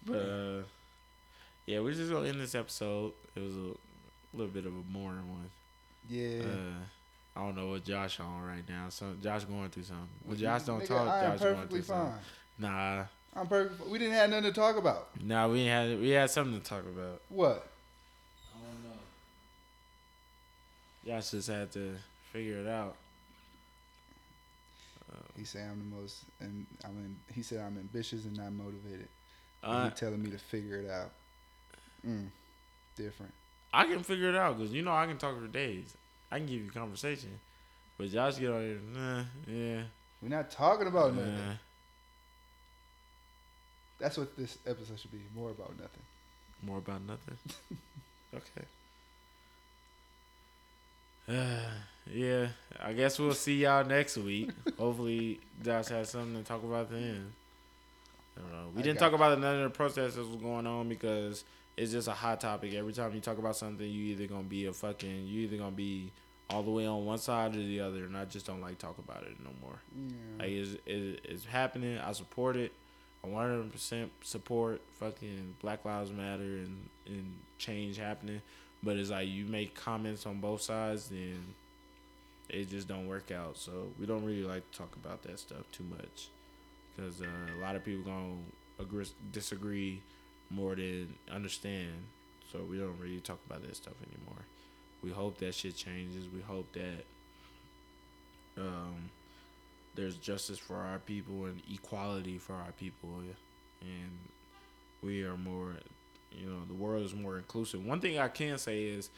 But uh, yeah, we're just gonna end this episode. It was a little bit of a boring one. Yeah. Uh, I don't know what Josh on right now. So Josh going through something. When Josh don't Nigga, talk, Josh going through fine. something. Nah, I'm perfect. We didn't have nothing to talk about. No, we had we had something to talk about. What? I don't know. Y'all just had to figure it out. he said I'm the most, and I mean, he said I'm ambitious and not motivated. Uh, he telling me to figure it out. Mm, different. I can figure it out because you know I can talk for days. I can give you conversation, but Josh get on here, nah, yeah. We're not talking about nah. nothing. That's what this episode should be. More about nothing. More about nothing. okay. Uh, yeah, I guess we'll see y'all next week. Hopefully, Josh has something to talk about then. I don't know. We I didn't talk you. about none of the protests that was going on because it's just a hot topic. Every time you talk about something, you either gonna be a fucking, you either gonna be all the way on one side or the other, and I just don't like talk about it no more. Yeah. Like it's, it, it's happening. I support it. I 100% support fucking Black Lives Matter and and change happening, but it's like you make comments on both sides, then it just don't work out. So we don't really like to talk about that stuff too much, because uh, a lot of people gonna agree, disagree more than understand. So we don't really talk about that stuff anymore. We hope that shit changes. We hope that um, there's justice for our people and equality for our people, and we are more. You know, the world is more inclusive. One thing I can say is,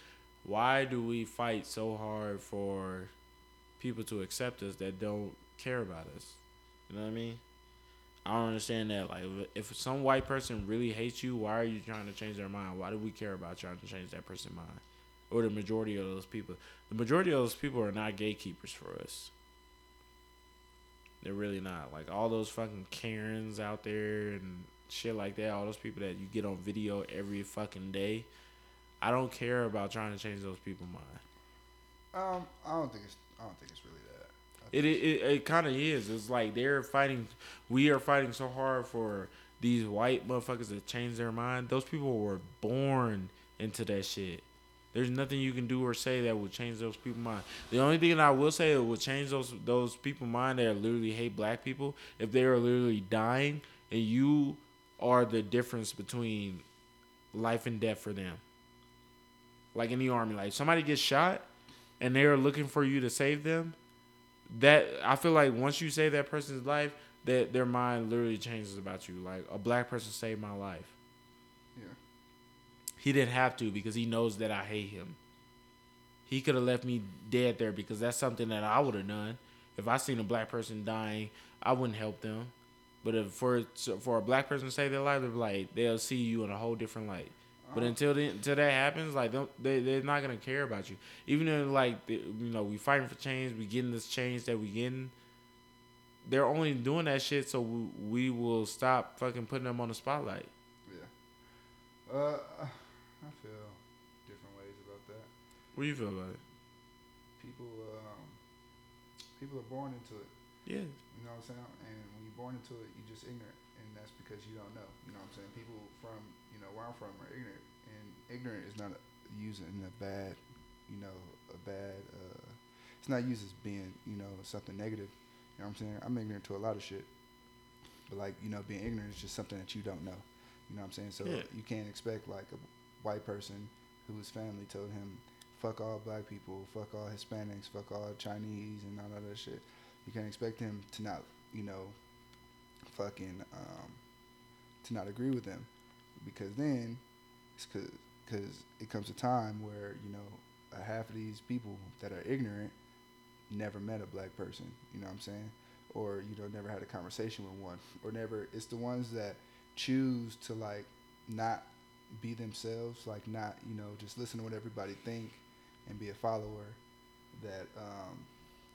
why do we fight so hard for people to accept us that don't care about us? You know what I mean? I don't understand that. Like, if some white person really hates you, why are you trying to change their mind? Why do we care about trying to change that person's mind? Or the majority of those people. The majority of those people are not gatekeepers for us. They're really not. Like, all those fucking Karens out there and shit like that, all those people that you get on video every fucking day. I don't care about trying to change those people's mind. Um, I don't think it's. I don't think it's really that. it it, it kind of is. It's like they're fighting. We are fighting so hard for these white motherfuckers to change their mind. Those people were born into that shit. There's nothing you can do or say that will change those people's mind. The only thing that I will say that will change those those people's mind that literally hate black people if they are literally dying and you are the difference between life and death for them. Like in the army, like somebody gets shot and they are looking for you to save them that I feel like once you save that person's life, that their mind literally changes about you. Like a black person saved my life. He didn't have to because he knows that I hate him. He could have left me dead there because that's something that I would have done. If I seen a black person dying, I wouldn't help them. But if for for a black person to save their life, they're like they'll see you in a whole different light. But until the, until that happens, like they they're not gonna care about you. Even though like you know we fighting for change, we getting this change that we getting. They're only doing that shit so we, we will stop fucking putting them on the spotlight. Yeah. Uh, I feel different ways about that. What do you feel about it? People, um, people are born into it. Yeah. You know what I'm saying? And when you're born into it, you're just ignorant, and that's because you don't know. You know what I'm saying? People from you know where I'm from are ignorant and ignorant is not used in a bad, you know, a bad. Uh, it's not used as being, you know, something negative. You know what I'm saying? I'm ignorant to a lot of shit, but like, you know, being ignorant is just something that you don't know. You know what I'm saying? So yeah. you can't expect like a white person whose family told him, "Fuck all black people, fuck all Hispanics, fuck all Chinese, and all that shit." You can't expect him to not, you know, fucking, um, to not agree with them, because then it's cause because it comes a time where you know a half of these people that are ignorant never met a black person you know what i'm saying? Or you know never had a conversation with one. Or never it's the ones that choose to like not be themselves like not you know just listen to what everybody think and be a follower that um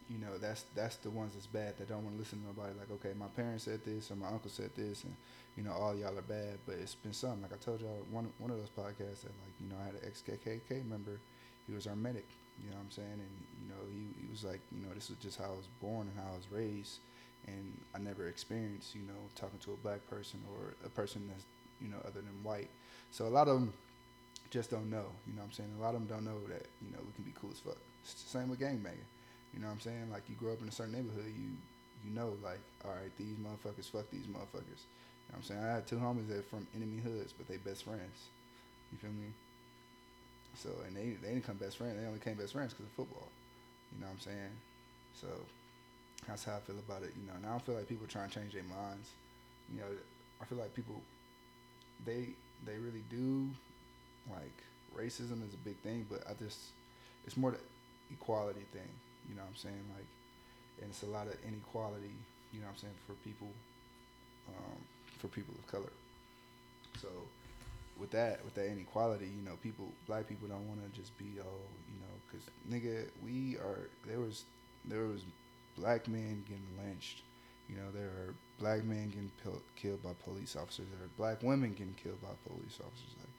you know that's that's the ones that's bad that don't want to listen to nobody like okay my parents said this or my uncle said this and you know, all y'all are bad, but it's been some. Like I told y'all, one one of those podcasts that like, you know, I had an ex KKK member. He was our medic. You know what I'm saying? And you know, he he was like, you know, this is just how I was born and how I was raised, and I never experienced, you know, talking to a black person or a person that's, you know, other than white. So a lot of them just don't know. You know what I'm saying? A lot of them don't know that you know we can be cool as fuck. It's the same with gangbanging. You know what I'm saying? Like you grow up in a certain neighborhood, you you know, like, all right, these motherfuckers, fuck these motherfuckers You know what I'm saying? I had two homies that from enemy hoods, but they best friends. You feel me? So, and they, they didn't come best friends. They only came best friends because of football. You know what I'm saying? So, that's how I feel about it. You know, and I don't feel like people trying to change their minds. You know, I feel like people, they they really do, like, racism is a big thing, but I just it's more the equality thing. You know what I'm saying? Like, and it's a lot of inequality. You know what I'm saying for people, um, for people of color. So with that, with that inequality, you know, people, black people don't want to just be, oh, you know, because nigga, we are. There was, there was black men getting lynched. You know, there are black men getting pil- killed by police officers. There are black women getting killed by police officers. Like,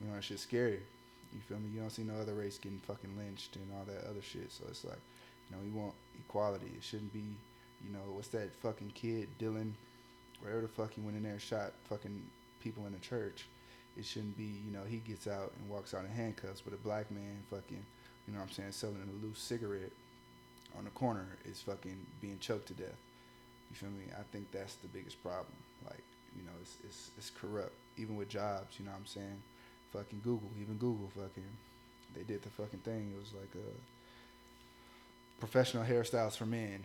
you know, that shit's scary. You feel me? You don't see no other race getting fucking lynched and all that other shit. So it's like, you know, we want equality. It shouldn't be, you know, what's that fucking kid, Dylann, wherever the fuck he went in there and shot fucking people in the church. It shouldn't be, you know, he gets out and walks out in handcuffs, but a black man fucking, you know what I'm saying, selling a loose cigarette on the corner is fucking being choked to death. You feel me? I think that's the biggest problem. Like, you know, it's it's, it's corrupt. Even with jobs, you know what I'm saying? Fucking Google, even Google fucking they did the fucking thing. It was like a professional hairstyles for men.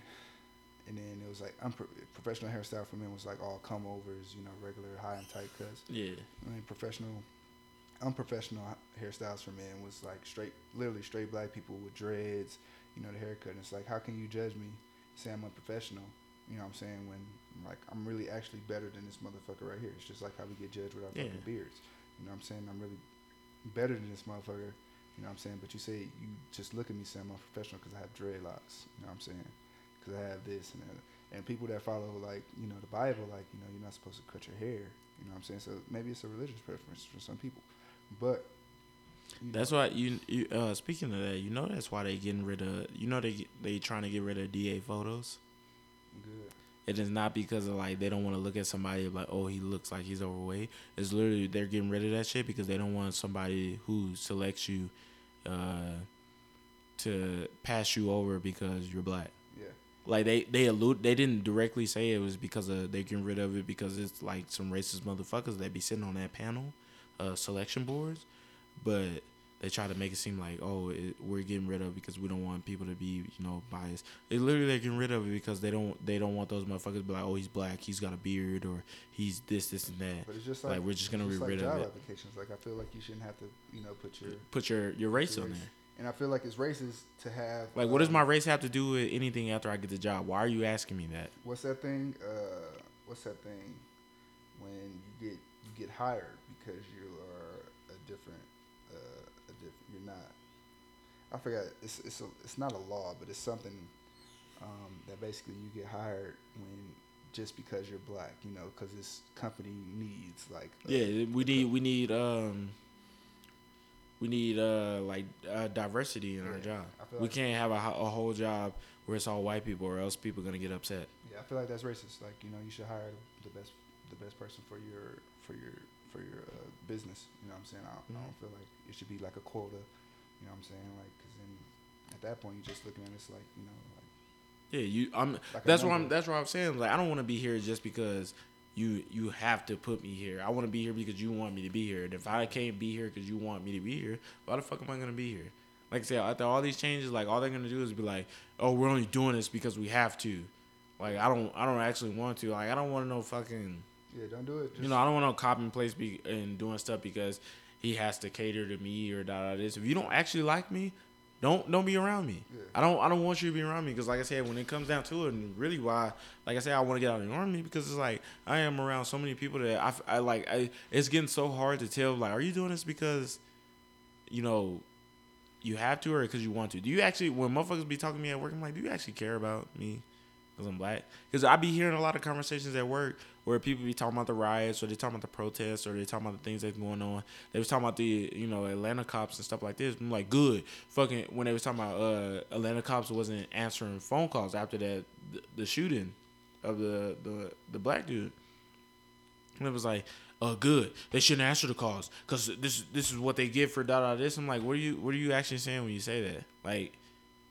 And then it was like unpro- professional hairstyle for men was like all come overs, you know, regular high and tight cuts. Yeah. I mean, professional, unprofessional hairstyles for men was like straight, literally straight black people with dreads, you know, the haircut. And it's like, how can you judge me, say I'm unprofessional? You know what I'm saying? When like I'm really actually better than this motherfucker right here. It's just like how we get judged with our Yeah. fucking beards. You know what I'm saying? I'm really better than this motherfucker. You know what I'm saying? But you say you just look at me saying I'm professional because I have dreadlocks. You know what I'm saying? Because I have this and that. And people that follow like you know the Bible, like you know you're not supposed to cut your hair. You know what I'm saying? So maybe it's a religious preference for some people, but you That's know, why you, you uh speaking of that, you know that's why they getting rid of you know they they trying to get rid of DA photos. Good. It is not because of like they don't want to look at somebody like oh he looks like he's overweight. It's literally they're getting rid of that shit because they don't want somebody who selects you uh to pass you over because you're black. Yeah, Like they they allude they didn't directly say it was because of they getting rid of it because it's like some racist motherfuckers that be sitting on that panel, uh, selection boards, but they try to make it seem like oh it, we're getting rid of it because we don't want people to be you know biased. They literally they're getting rid of it because they don't they don't want those motherfuckers to be like oh he's black he's got a beard or he's this this and that. but it's just Like, like, we're just gonna it's get like rid of job it. applications. Like I feel like you shouldn't have to you know put your Put your your race your on race. there. And I feel like it's racist to have Like what does um, my race have to do with anything after I get the job? Why are you asking me that? what's that thing? Uh, what's that thing when you get you get hired because you are a different, uh, a different. You're not. I forgot. It's it's a, it's not a law, but it's something um, that basically you get hired when just because you're black. You know, because this company needs like a- Yeah, we need we need um we need uh like uh, diversity in our job. We like- can't have a, a whole job where it's all white people, or else people are gonna get upset. Yeah, I feel like that's racist. Like you know, you should hire the best the best person for your for your for your uh, business. You know what I'm saying? I don't, I don't feel like it should be like a quota. You know what I'm saying? Like, cause then at that point you're just looking at it's like you know like Yeah, you. I'm. Like that's what I'm. That's what I'm saying. Like I don't want to be here just because you you have to put me here. I want to be here because you want me to be here. And if I can't be here because you want me to be here, why the fuck am I gonna be here? Like I said, after all these changes, like all they're gonna do is be like, oh, we're only doing this because we have to. Like I don't. I don't actually want to. Like I don't want to know fucking. yeah, don't do it. Just, You know, I don't want no copy and place be and doing stuff because he has to cater to me or da da this. If you don't actually like me, don't don't be around me. Yeah. I don't I don't want you to be around me because like I said, when it comes down to it, and really why, like I said, I want to get out of the army because it's like I am around so many people that I, I like. I it's getting so hard to tell. Like, are you doing this because, you know, you have to or because you want to? Do you actually when motherfuckers be talking to me at work, I'm like, do you actually care about me? Cause I'm black. Cause I be hearing a lot of conversations at work where people be talking about the riots or they talking about the protests or they talking about the things that's going on. They was talking about the you know Atlanta cops and stuff like this. I'm like, good. Fucking when they was talking about uh Atlanta cops wasn't answering phone calls after that the, the shooting of the the the black dude. And it was like, uh, good. They shouldn't answer the calls because this this is what they get for da da this. I'm like, what are you what are you actually saying when you say that? Like,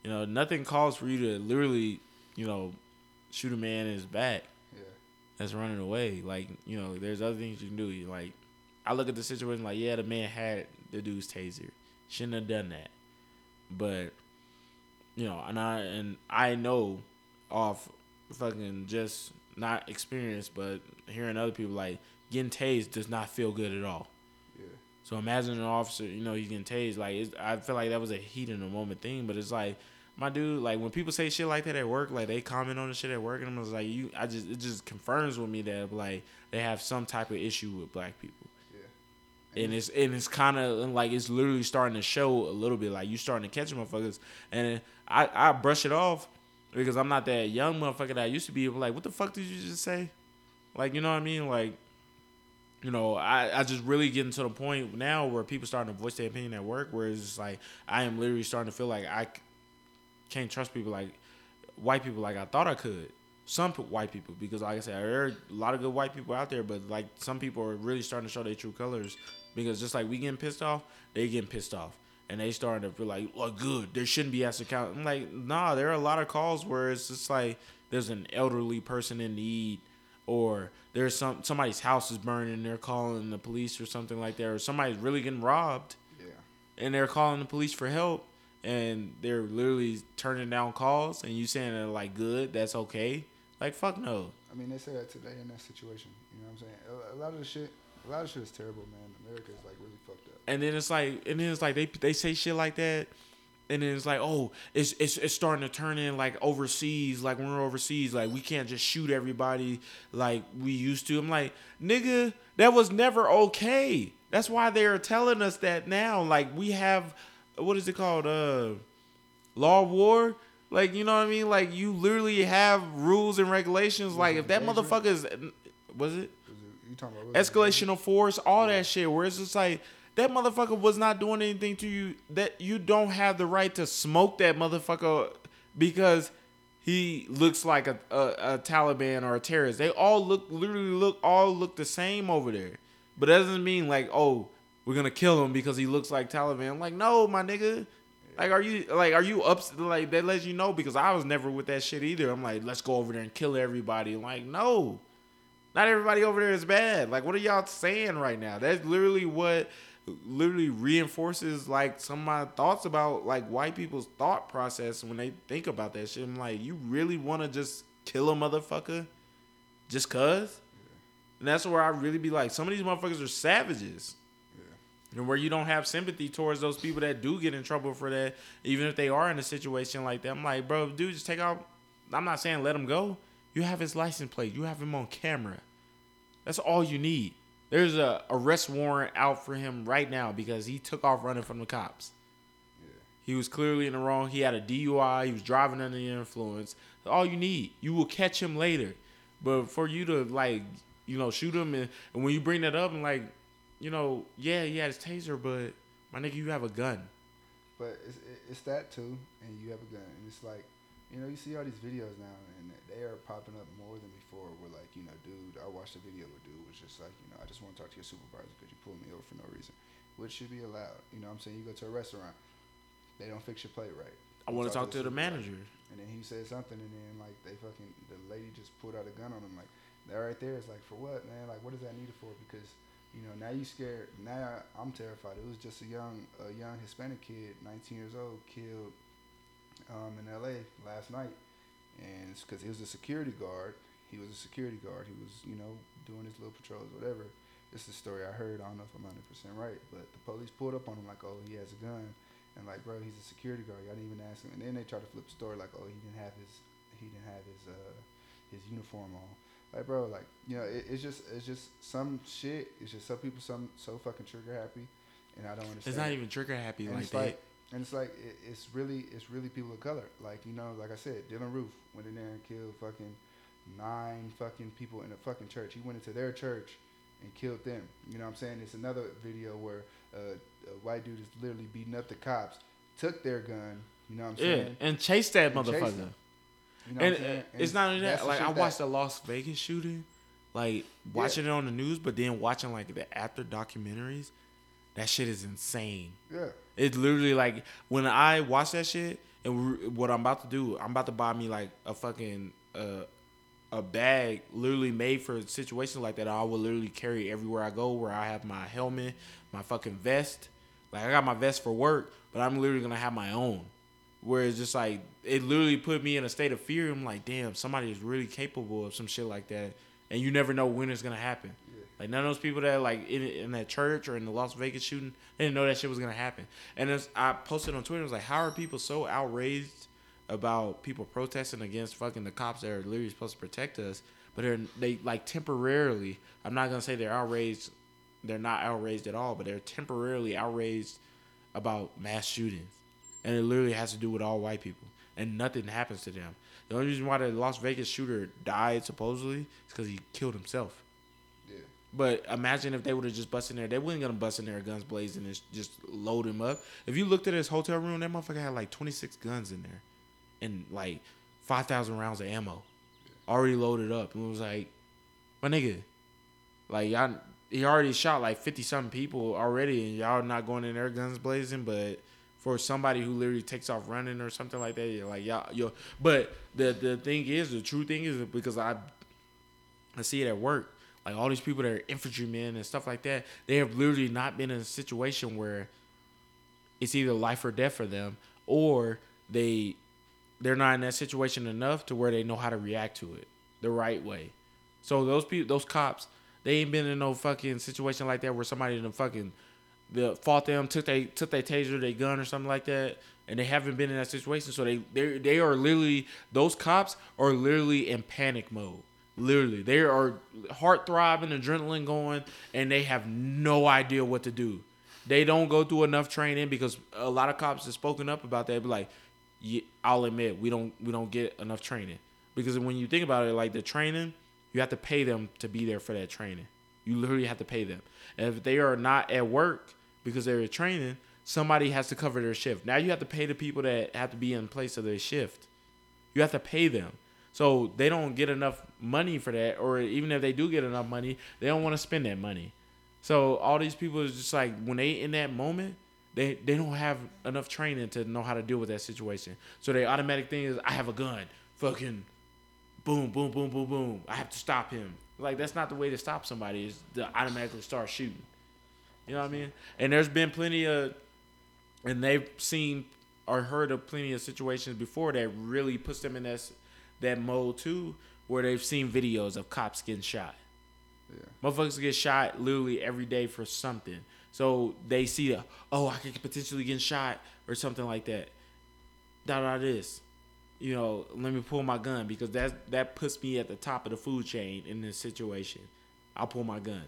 you know, nothing calls for you to literally, you know, shoot a man in his back that's running away. Like, you know, there's other things you can do. Like, I look at the situation like, yeah, the man had the dude's taser, shouldn't have done that, but you know, and I and I know off fucking just not experience, but hearing other people like getting tased does not feel good at all. yeah, So imagine an officer, you know, he's getting tased. Like I feel like that was a heat in the moment thing, but it's like my dude, like when people say shit like that at work, like they comment on the shit at work, and I'm just like, you, I just it just confirms with me that like they have some type of issue with black people. Yeah. And it's and it's kind of like it's literally starting to show a little bit. Like you starting to catch motherfuckers, and I I brush it off because I'm not that young motherfucker that I used to be. Like, what the fuck did you just say? Like, you know what I mean? Like, you know, I, I just really getting to the point now where people starting to voice their opinion at work, where it's just like I am literally starting to feel like I can't trust people like white people like I thought I could. Some white people, because like I said, there are a lot of good white people out there, but like some people are really starting to show their true colors. Because just like we getting pissed off, they getting pissed off, and they starting to feel like, well, good, there shouldn't be as account. I'm like, nah, there are a lot of calls where it's just like there's an elderly person in need or there's some somebody's house is burning and they're calling the police or something like that or somebody's really getting robbed yeah and they're calling the police for help and they're literally turning down calls and you saying they're like good that's okay like fuck no i mean they say that today in that situation you know what i'm saying a, lot of the shit a lot of shit is terrible man america is like really fucked up and then it's like and then it's like they they say shit like that and then it's like, oh, it's it's it's starting to turn in like overseas, like when we're overseas, like we can't just shoot everybody like we used to. I'm like, nigga, that was never okay. That's why they're telling us that now. Like we have, what is it called? Uh, law of war. Like you know what I mean? Like you literally have rules and regulations. Like if that motherfucker is, was it? You talking about escalation of force, all that shit. Where it's just like that motherfucker was not doing anything to you that you don't have the right to smoke that motherfucker because he looks like a, a, a, Taliban or a terrorist. They all look literally look all look the same over there. But that doesn't mean like, oh, we're gonna kill him because he looks like Taliban. I'm like, no, my nigga. Like, are you like, are you up? Like, that lets you know because I was never with that shit either. I'm like, let's go over there and kill everybody. I'm like, no, not everybody over there is bad. Like, what are y'all saying right now? That's literally what literally reinforces like some of my thoughts about like white people's thought process when they think about that shit. I'm like, you really want to just kill a motherfucker just cause? Yeah. And that's where I really be like, some of these motherfuckers are savages. And where you don't have sympathy towards those people that do get in trouble for that, even if they are in a situation like that. I'm like, bro, dude, just take out. I'm not saying let him go. You have his license plate. You have him on camera. That's all you need. There's a arrest warrant out for him right now because he took off running from the cops. Yeah. He was clearly in the wrong. He had a DUI. He was driving under the influence. All you need, you will catch him later. But for you to like, you know, shoot him and, and when you bring that up and like, you know, yeah, he had his taser, but my nigga, you have a gun. But it's it's that too, and you have a gun, and it's like, you know, you see all these videos now, and they are popping up more than before. Where like, you know, dude, I watched a video where dude was just like, you know, I just want to talk to your supervisor because you pulled me over for no reason, which should be allowed. You know, what I'm saying you go to a restaurant, they don't fix your plate right. I want to talk, to, the, the manager. And then he said something, and then like they fucking the lady just pulled out a gun on him. Like that right there is like for what, man? Like what is that needed for? Because you know now you scared. Now I'm terrified. It was just a young a young Hispanic kid, 19 years old, killed um, in L.A. last night and it's because he was a security guard. He was a security guard. He was, you know, doing his little patrols, whatever. This is a story I heard. I don't know if I'm 100 percent right, but the police pulled up on him like, oh, he has a gun, and like, bro, he's a security guard. Y'all didn't even ask him. And then they tried to flip the story like, oh, he didn't have his, he didn't have his, uh, his uniform on. Like, bro, like, you know, it, it's just, it's just some shit. It's just some people, some so fucking trigger happy, and I don't understand. It's not even trigger happy and like that. Like, and it's like it, it's really it's really people of color. Like you know, like I said, Dylann Roof went in there and killed fucking nine fucking people in a fucking church. He went into their church and killed them. You know what I'm saying? It's another video where uh, a white dude is literally beating up the cops, took their gun. You know what I'm saying? Yeah, and chased that and motherfucker. Chased you know and, and, it's not only that. Like I watched that, the Las Vegas shooting, like watching yeah. it on the news, but then watching like the after documentaries. That shit is insane. Yeah. It's literally like when I watch that shit and what I'm about to do, I'm about to buy me like a fucking uh, a bag literally made for situations like that. I will literally carry everywhere I go, where I have my helmet, my fucking vest. Like I got my vest for work, but I'm literally gonna have my own. Where it's just like it literally put me in a state of fear. I'm like, damn, somebody is really capable of some shit like that, and you never know when it's gonna happen. Like none of those people that like in, in that church or in the Las Vegas shooting, they didn't know that shit was gonna happen. And as I posted on Twitter, I was like, how are people so outraged about people protesting against fucking the cops that are literally supposed to protect us, but they're they like temporarily. I'm not gonna say they're outraged. They're not outraged at all, but they're temporarily outraged about mass shootings, and it literally has to do with all white people, and nothing happens to them. The only reason why the Las Vegas shooter died supposedly is because he killed himself. Yeah. But imagine if they would have just busted in there. They wouldn't gonna bust in there guns blazing and just load him up. If you looked at his hotel room, that motherfucker had like 26 guns in there, and like 5,000 rounds of ammo, already loaded up. And it was like, my nigga, like y'all, he already shot like 50 something people already, and y'all not going in there guns blazing. But for somebody who literally takes off running or something like that, you're like y'all, yo. But the the thing is, the true thing is because I I see it at work. Like all these people that are infantrymen and stuff like that, they have literally not been in a situation where it's either life or death for them, or they they're not in that situation enough to where they know how to react to it the right way. So those people, those cops, they ain't been in no fucking situation like that where somebody done fucking the fought them, took they took their taser, their gun or something like that, and they haven't been in that situation. So they they they are literally those cops are literally in panic mode. Literally, they are heart throbbing, adrenaline going, and they have no idea what to do. They don't go through enough training because a lot of cops have spoken up about that. Be like, yeah, I'll admit we don't we don't get enough training because when you think about it, like the training, you have to pay them to be there for that training. You literally have to pay them, and if they are not at work because they're training, somebody has to cover their shift. Now you have to pay the people that have to be in place of their shift. You have to pay them. So they don't get enough money for that, or even if they do get enough money, they don't want to spend that money. So all these people is just like when they in that moment, they they don't have enough training to know how to deal with that situation. So the automatic thing is I have a gun, fucking boom, boom, boom, boom, boom. I have to stop him. Like that's not the way to stop somebody. Is to automatically start shooting. You know what I mean? And there's been plenty of, and they've seen or heard of plenty of situations before that really puts them in that that mode too, where they've seen videos of cops getting shot. Yeah. Motherfuckers get shot literally every day for something. So they see, a, oh, I could potentially get shot or something like that. Da da this, you know. Let me pull my gun because that that puts me at the top of the food chain in this situation. I'll pull my gun.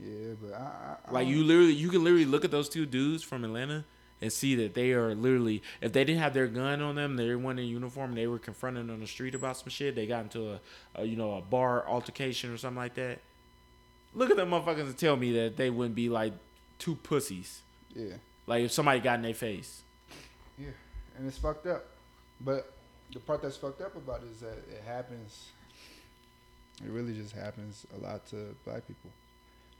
Yeah, but I, I, Like you literally, you can literally look at those two dudes from Atlanta and see that they are literally, if they didn't have their gun on them, they weren't in uniform, and they were confronted on the street about some shit. They got into a, a you know, a bar altercation or something like that. Look at them motherfuckers and tell me that they wouldn't be like two pussies. Yeah, Like if somebody got in their face. yeah, and it's fucked up. But the part that's fucked up about it is that it happens. It really just happens a lot to black people.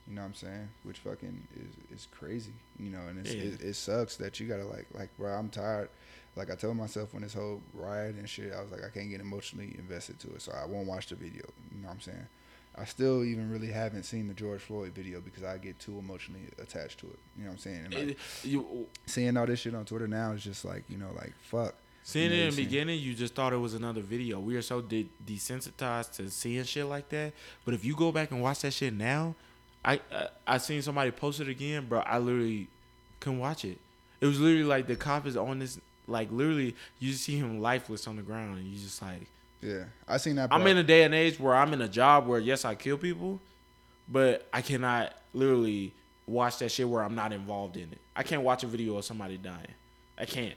You know what I'm saying? Which fucking is is crazy. You know, and it's, Yeah. it, it sucks that you gotta like like bro. I'm tired. Like I told myself when this whole riot and shit, I was like I can't get emotionally invested to it, so I won't watch the video. You know what I'm saying? I still even really haven't seen the George Floyd video because I get too emotionally attached to it. You know what I'm saying? And like, It- you, oh. seeing all this shit on Twitter now is just like, you know, like fuck. seeing it in the beginning, you just thought it was another video. We are so de- desensitized to seeing shit like that. But if you go back and watch that shit now, I I, I seen somebody post it again, bro. I literally couldn't watch it. It was literally like the cop is on this, like literally, you just see him lifeless on the ground, and you just like, Yeah, I seen that. I'm in a day and age where I'm in a job where yes, I kill people, but I cannot literally watch that shit where I'm not involved in it. I can't watch a video of somebody dying. I can't.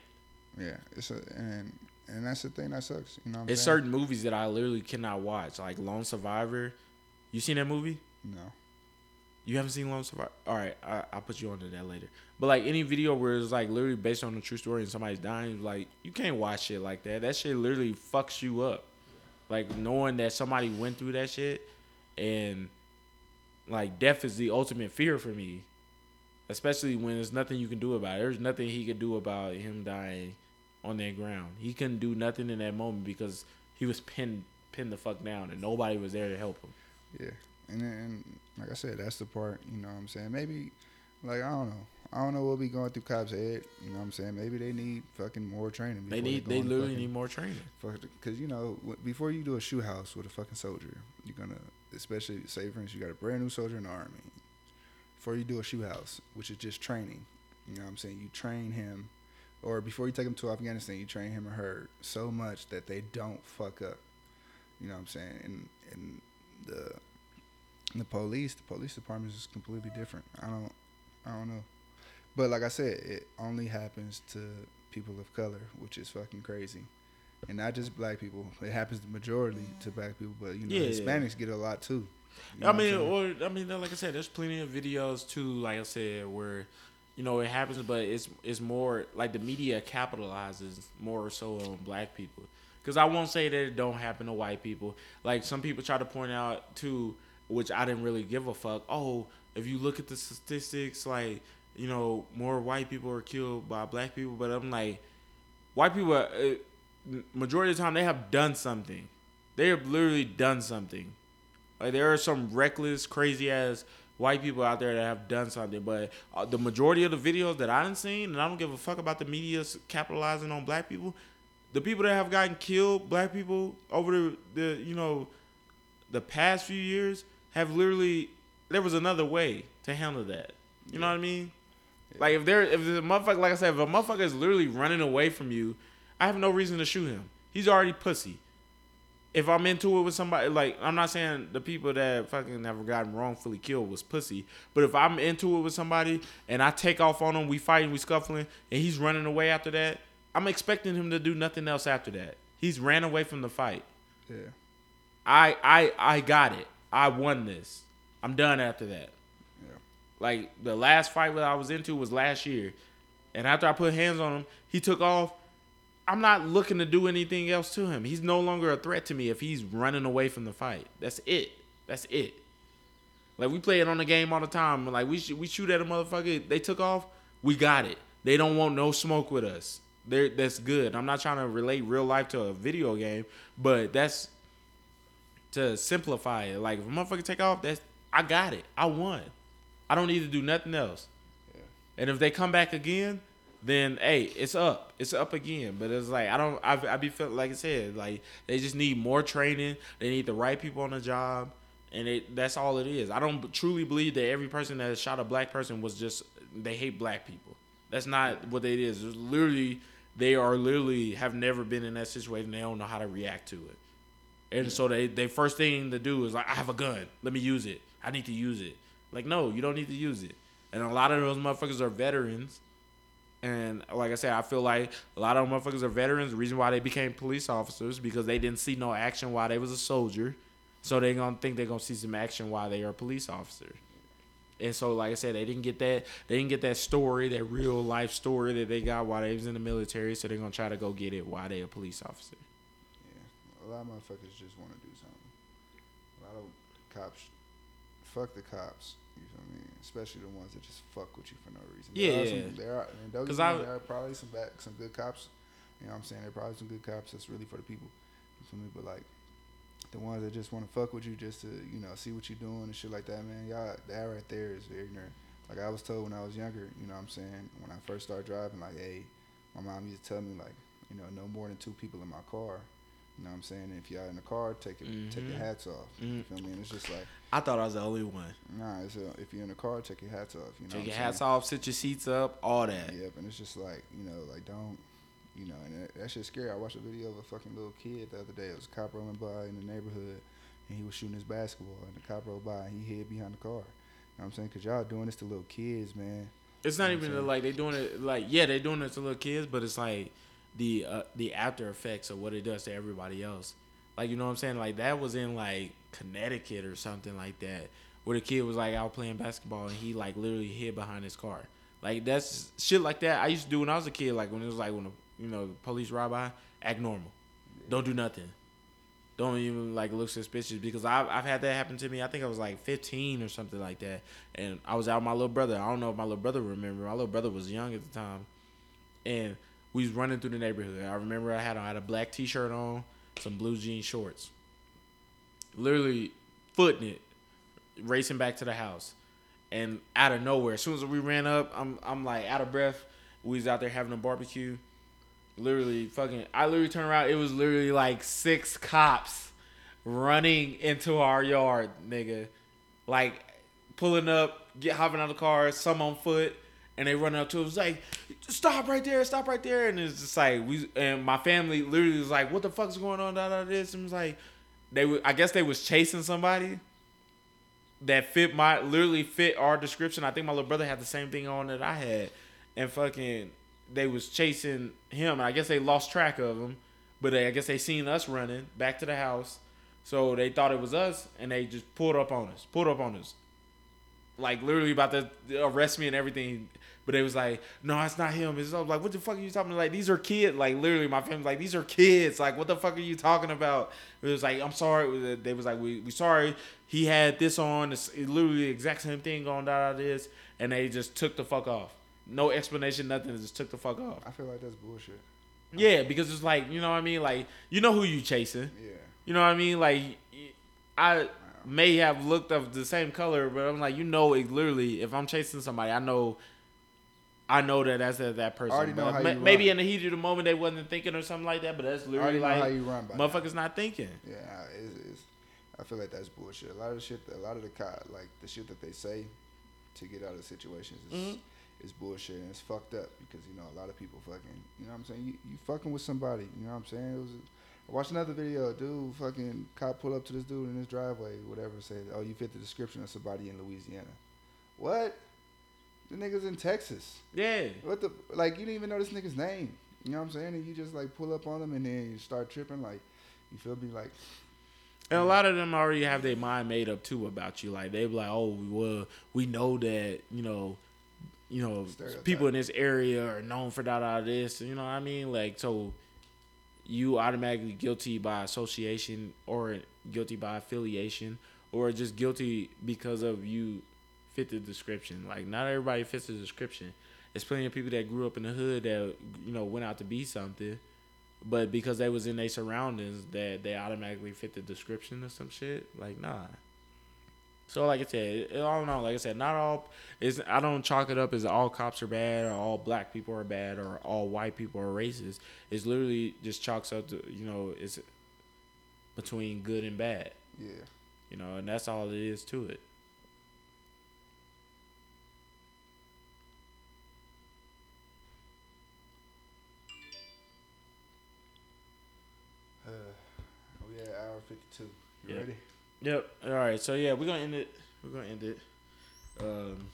Yeah, it's a, and and that's the thing that sucks. You know, It's saying? certain movies that I literally cannot watch, like Lone Survivor. You seen that movie? No, You haven't seen Lone Survivor? All right, I, I'll put you onto that later. But like any video where it's like literally based on a true story and somebody's dying, like you can't watch shit like that. That shit literally fucks you up. Like knowing that somebody went through that shit, and like death is the ultimate fear for me. Especially when there's nothing you can do about it. There's nothing he could do about him dying on that ground. He couldn't do nothing in that moment because he was pinned pinned the fuck down and nobody was there to help him. yeah, and then like I said, that's the part. You know, what I'm saying maybe, like I don't know. I don't know what be going through cops' head. You know what I'm saying? Maybe they need fucking more training. They need. They literally fucking, need more training. Because you know, before you do a shoot house with a fucking soldier, you're gonna, especially say for instance, you got a brand new soldier in the army. Before you do a shoot house, which is just training, you know what I'm saying? You train him, or before you take him to Afghanistan, you train him or her so much that they don't fuck up. You know what I'm saying? And and the the police, the police department is just completely different. I don't, I don't know. But like I said, it only happens to people of color, which is fucking crazy. And not just black people. It happens the majority to black people, but you know, yeah, Hispanics yeah. get a lot too. You know I mean, or I mean, like I said, there's plenty of videos too. Like I said, where you know it happens, but it's it's more like the media capitalizes more so on black people. Because I won't say that it don't happen to white people. Like some people try to point out too, which I didn't really give a fuck. Oh, if you look at the statistics, like you know, more white people are killed by black people, but I'm like, white people, uh, majority of the time, they have done something. They have literally done something. Like there are some reckless, crazy ass white people out there that have done something, but uh, the majority of the videos that I didn't seen, and I don't give a fuck about the media capitalizing on black people. The people that have gotten killed, black people over the, the you know, the past few years have literally there was another way to handle that. You know what I mean? Like if there if the motherfucker like I said, if a motherfucker is literally running away from you, I have no reason to shoot him. He's already pussy. If I'm into it with somebody, like I'm not saying the people that fucking have gotten wrongfully killed was pussy, but if I'm into it with somebody and I take off on him, we fighting, we scuffling, and he's running away after that, I'm expecting him to do nothing else after that. He's ran away from the fight. Yeah. I I I got it. I won this. I'm done after that. Like the last fight that I was into was last year, and after I put hands on him, he took off. I'm not looking to do anything else to him. He's no longer a threat to me if he's running away from the fight. That's it. That's it. Like we play it on the game all the time. Like we sh- we shoot at a motherfucker. They took off. We got it. They don't want no smoke with us. They're, that's good. I'm not trying to relate real life to a video game, but that's to simplify it. Like if a motherfucker take off, that's I got it. I won. I don't need to do nothing else. Yeah. And if they come back again, then hey, it's up. It's up again. But it's like I don't. I I be feeling like I said, like they just need more training. They need the right people on the job, and it that's all it is. I don't truly believe that every person that shot a black person was just they hate black people. That's not what it is. It's literally they are literally have never been in that situation. They don't know how to react to it. And so they, they first thing to do is like, I have a gun. Let me use it. I need to use it. Like, no, you don't need to use it. And a lot of those motherfuckers are veterans. And like I said, I feel like a lot of motherfuckers are veterans. The reason why they became police officers because they didn't see no action while they was a soldier. So they gonna think they're gonna see some action while they are police officers. And so, like I said, they didn't get that. They didn't get that story, that real life story that they got while they was in the military. So they're gonna try to go get it while they a police officer. A lot of motherfuckers just want to do something. A lot of cops, fuck the cops. You feel me? Especially the ones that just fuck with you for no reason. Yeah, there are, some, there are and don't get me, there are probably some back, some good cops. You know what I'm saying? There are probably some good cops that's really for the people. You feel me? But like the ones that just want to fuck with you just to you know see what you're doing and shit like that, man. Y'all, that right there is ignorant. Like I was told when I was younger, you know what I'm saying? When I first started driving, like, hey, my mom used to tell me like, you know, no more than two people in my car. You know what I'm saying? If y'all in the car, take it, mm-hmm. take your mm-hmm. hats off. Mm-hmm. You feel me? And it's just like I thought I was the only one. Nah, it's a, if you're in the car, take your hats off. You know, take your hats off, sit your seats up, all that. Yep, and it's just like you know, like don't, you know, and that, that shit's scary. I watched a video of a fucking little kid the other day. It was a cop rolling by in the neighborhood, and he was shooting his basketball, and the cop rolled by, and he hid behind the car. You know what I'm saying? Cause y'all doing this to little kids, man. It's not you know even like they doing it like yeah they doing it to little kids, but it's like the uh, the after effects of what it does to everybody else. Like you know what I'm saying? Like that was in like Connecticut or something like that, where the kid was like out playing basketball and he like literally hid behind his car. Like that's shit like that. I used to do when I was a kid. Like when it was like when the you know the police ride by, act normal, don't do nothing, don't even like look suspicious because I've I've had that happen to me. I think I was like 15 or something like that, and I was out with my little brother. I don't know if my little brother remember. My little brother was young at the time, and we was running through the neighborhood. I remember I had I had a black T-shirt on some blue jean shorts. Literally footing it, racing back to the house. and out of nowhere, as soon as we ran up, I'm I'm like out of breath. We was out there having a barbecue. Literally, fucking, I literally turned around. It was literally like six cops running into our yard, nigga. Like pulling up, get hopping out of the car, some on foot, and they run up to us like, "Stop right there! Stop right there!" And it's just like we and my family literally was like, "What the fuck's going on?" Da da this and it was like, they were. I guess they was chasing somebody that fit my literally fit our description. I think my little brother had the same thing on that I had, and fucking they was chasing him. I guess they lost track of him, but they, I guess they seen us running back to the house, so they thought it was us, and they just pulled up on us, pulled up on us, like literally about to arrest me and everything. But they was like, no, it's not him. It's like, what the fuck are you talking about? Like, these are kids. Like, literally, my family like, these are kids. Like, what the fuck are you talking about? It was like, I'm sorry. They was like, we we sorry. He had this on. It's literally the exact same thing going down out this, and they just took the fuck off. No explanation, nothing. They just took the fuck off. I feel like that's bullshit. Yeah, because it's like, you know what I mean? Like, you know who you chasing. Yeah. You know what I mean? Like, I may have looked of the same color, but I'm like, you know, it literally, if I'm chasing somebody, I know, I know that that's that, that person. already know But how ma- you maybe run. in the heat of the moment they wasn't thinking or something like that. But that's I literally like how you run by motherfuckers not thinking. Yeah, it's, it's, I feel like that's bullshit. A lot of the shit, a lot of the co- like the shit that they say to get out of situations is Mhm. is bullshit and it's fucked up because you know a lot of people fucking, you know what I'm saying? You, you fucking with somebody, you know what I'm saying? It was. I watched another video, dude, fucking cop pull up to this dude in his driveway, whatever, Say, "Oh, you fit the description of somebody in Louisiana." What? The niggas in Texas. Yeah. What the like? You didn't even know this nigga's name. You know what I'm saying? And you just like pull up on them and then you start tripping. Like, you feel me? Like, And a lot of them already have their mind made up too about you. Like they be like, oh, well, we know that you know, you know, Stereotype. people in this area are known for that, out this. You know what I mean? Like so, you automatically guilty by association or guilty by affiliation or just guilty because of you fit the description. Like not everybody fits the description. There's plenty of people that grew up in the hood that you know went out to be something but because they was in their surroundings that they automatically fit the description or some shit like nah so like i said it, all in all like i said not all is i don't chalk it up as all cops are bad or all black people are bad or all white people are racist it's literally just chalks up to you know it's between good and bad yeah. you know and that's all it is to it Uh, we at hour 52. You Yeah. ready? Yep. All right. So yeah, we're gonna end it. We're gonna end it. Um.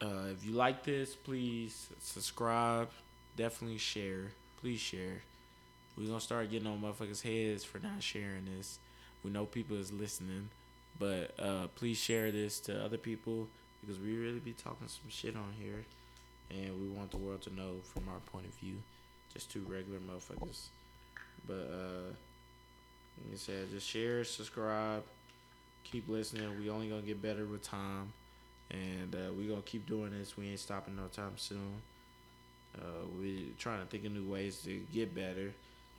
Uh, if you like this, please subscribe. Definitely share. Please share. We're gonna start getting on motherfuckers' heads for not sharing this. We know people is listening, but uh, please share this to other people because we really be talking some shit on here, and we want the world to know from our point of view. Just two regular motherfuckers. But uh, like I said, just share, subscribe, keep listening. We only gonna get better with time, and uh, we gonna keep doing this. We ain't stopping no time soon. Uh, we trying to think of new ways to get better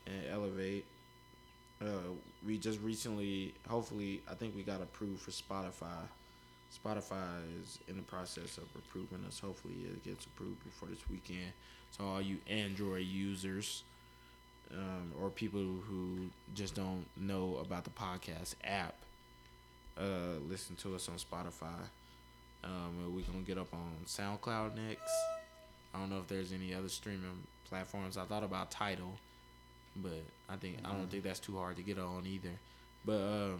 and elevate. Uh, we just recently, hopefully, I think we got approved for Spotify. Spotify is in the process of approving us. Hopefully, it gets approved before this weekend. So all you Android users um, or people who just don't know about the podcast app, uh, listen to us on Spotify. Um, we're gonna get up on SoundCloud next. I don't know if there's any other streaming platforms. I thought about Tidal, but I think I don't think that's too hard to get on either. But um,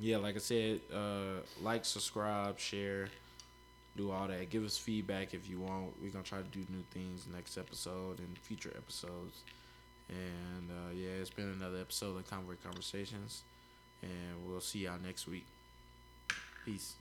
yeah, like I said, uh, like, subscribe, share, do all that. Give us feedback if you want. We're gonna try to do new things next episode and future episodes. And uh, yeah, it's been another episode of Convoy Conversations, and we'll see y'all next week. Peace.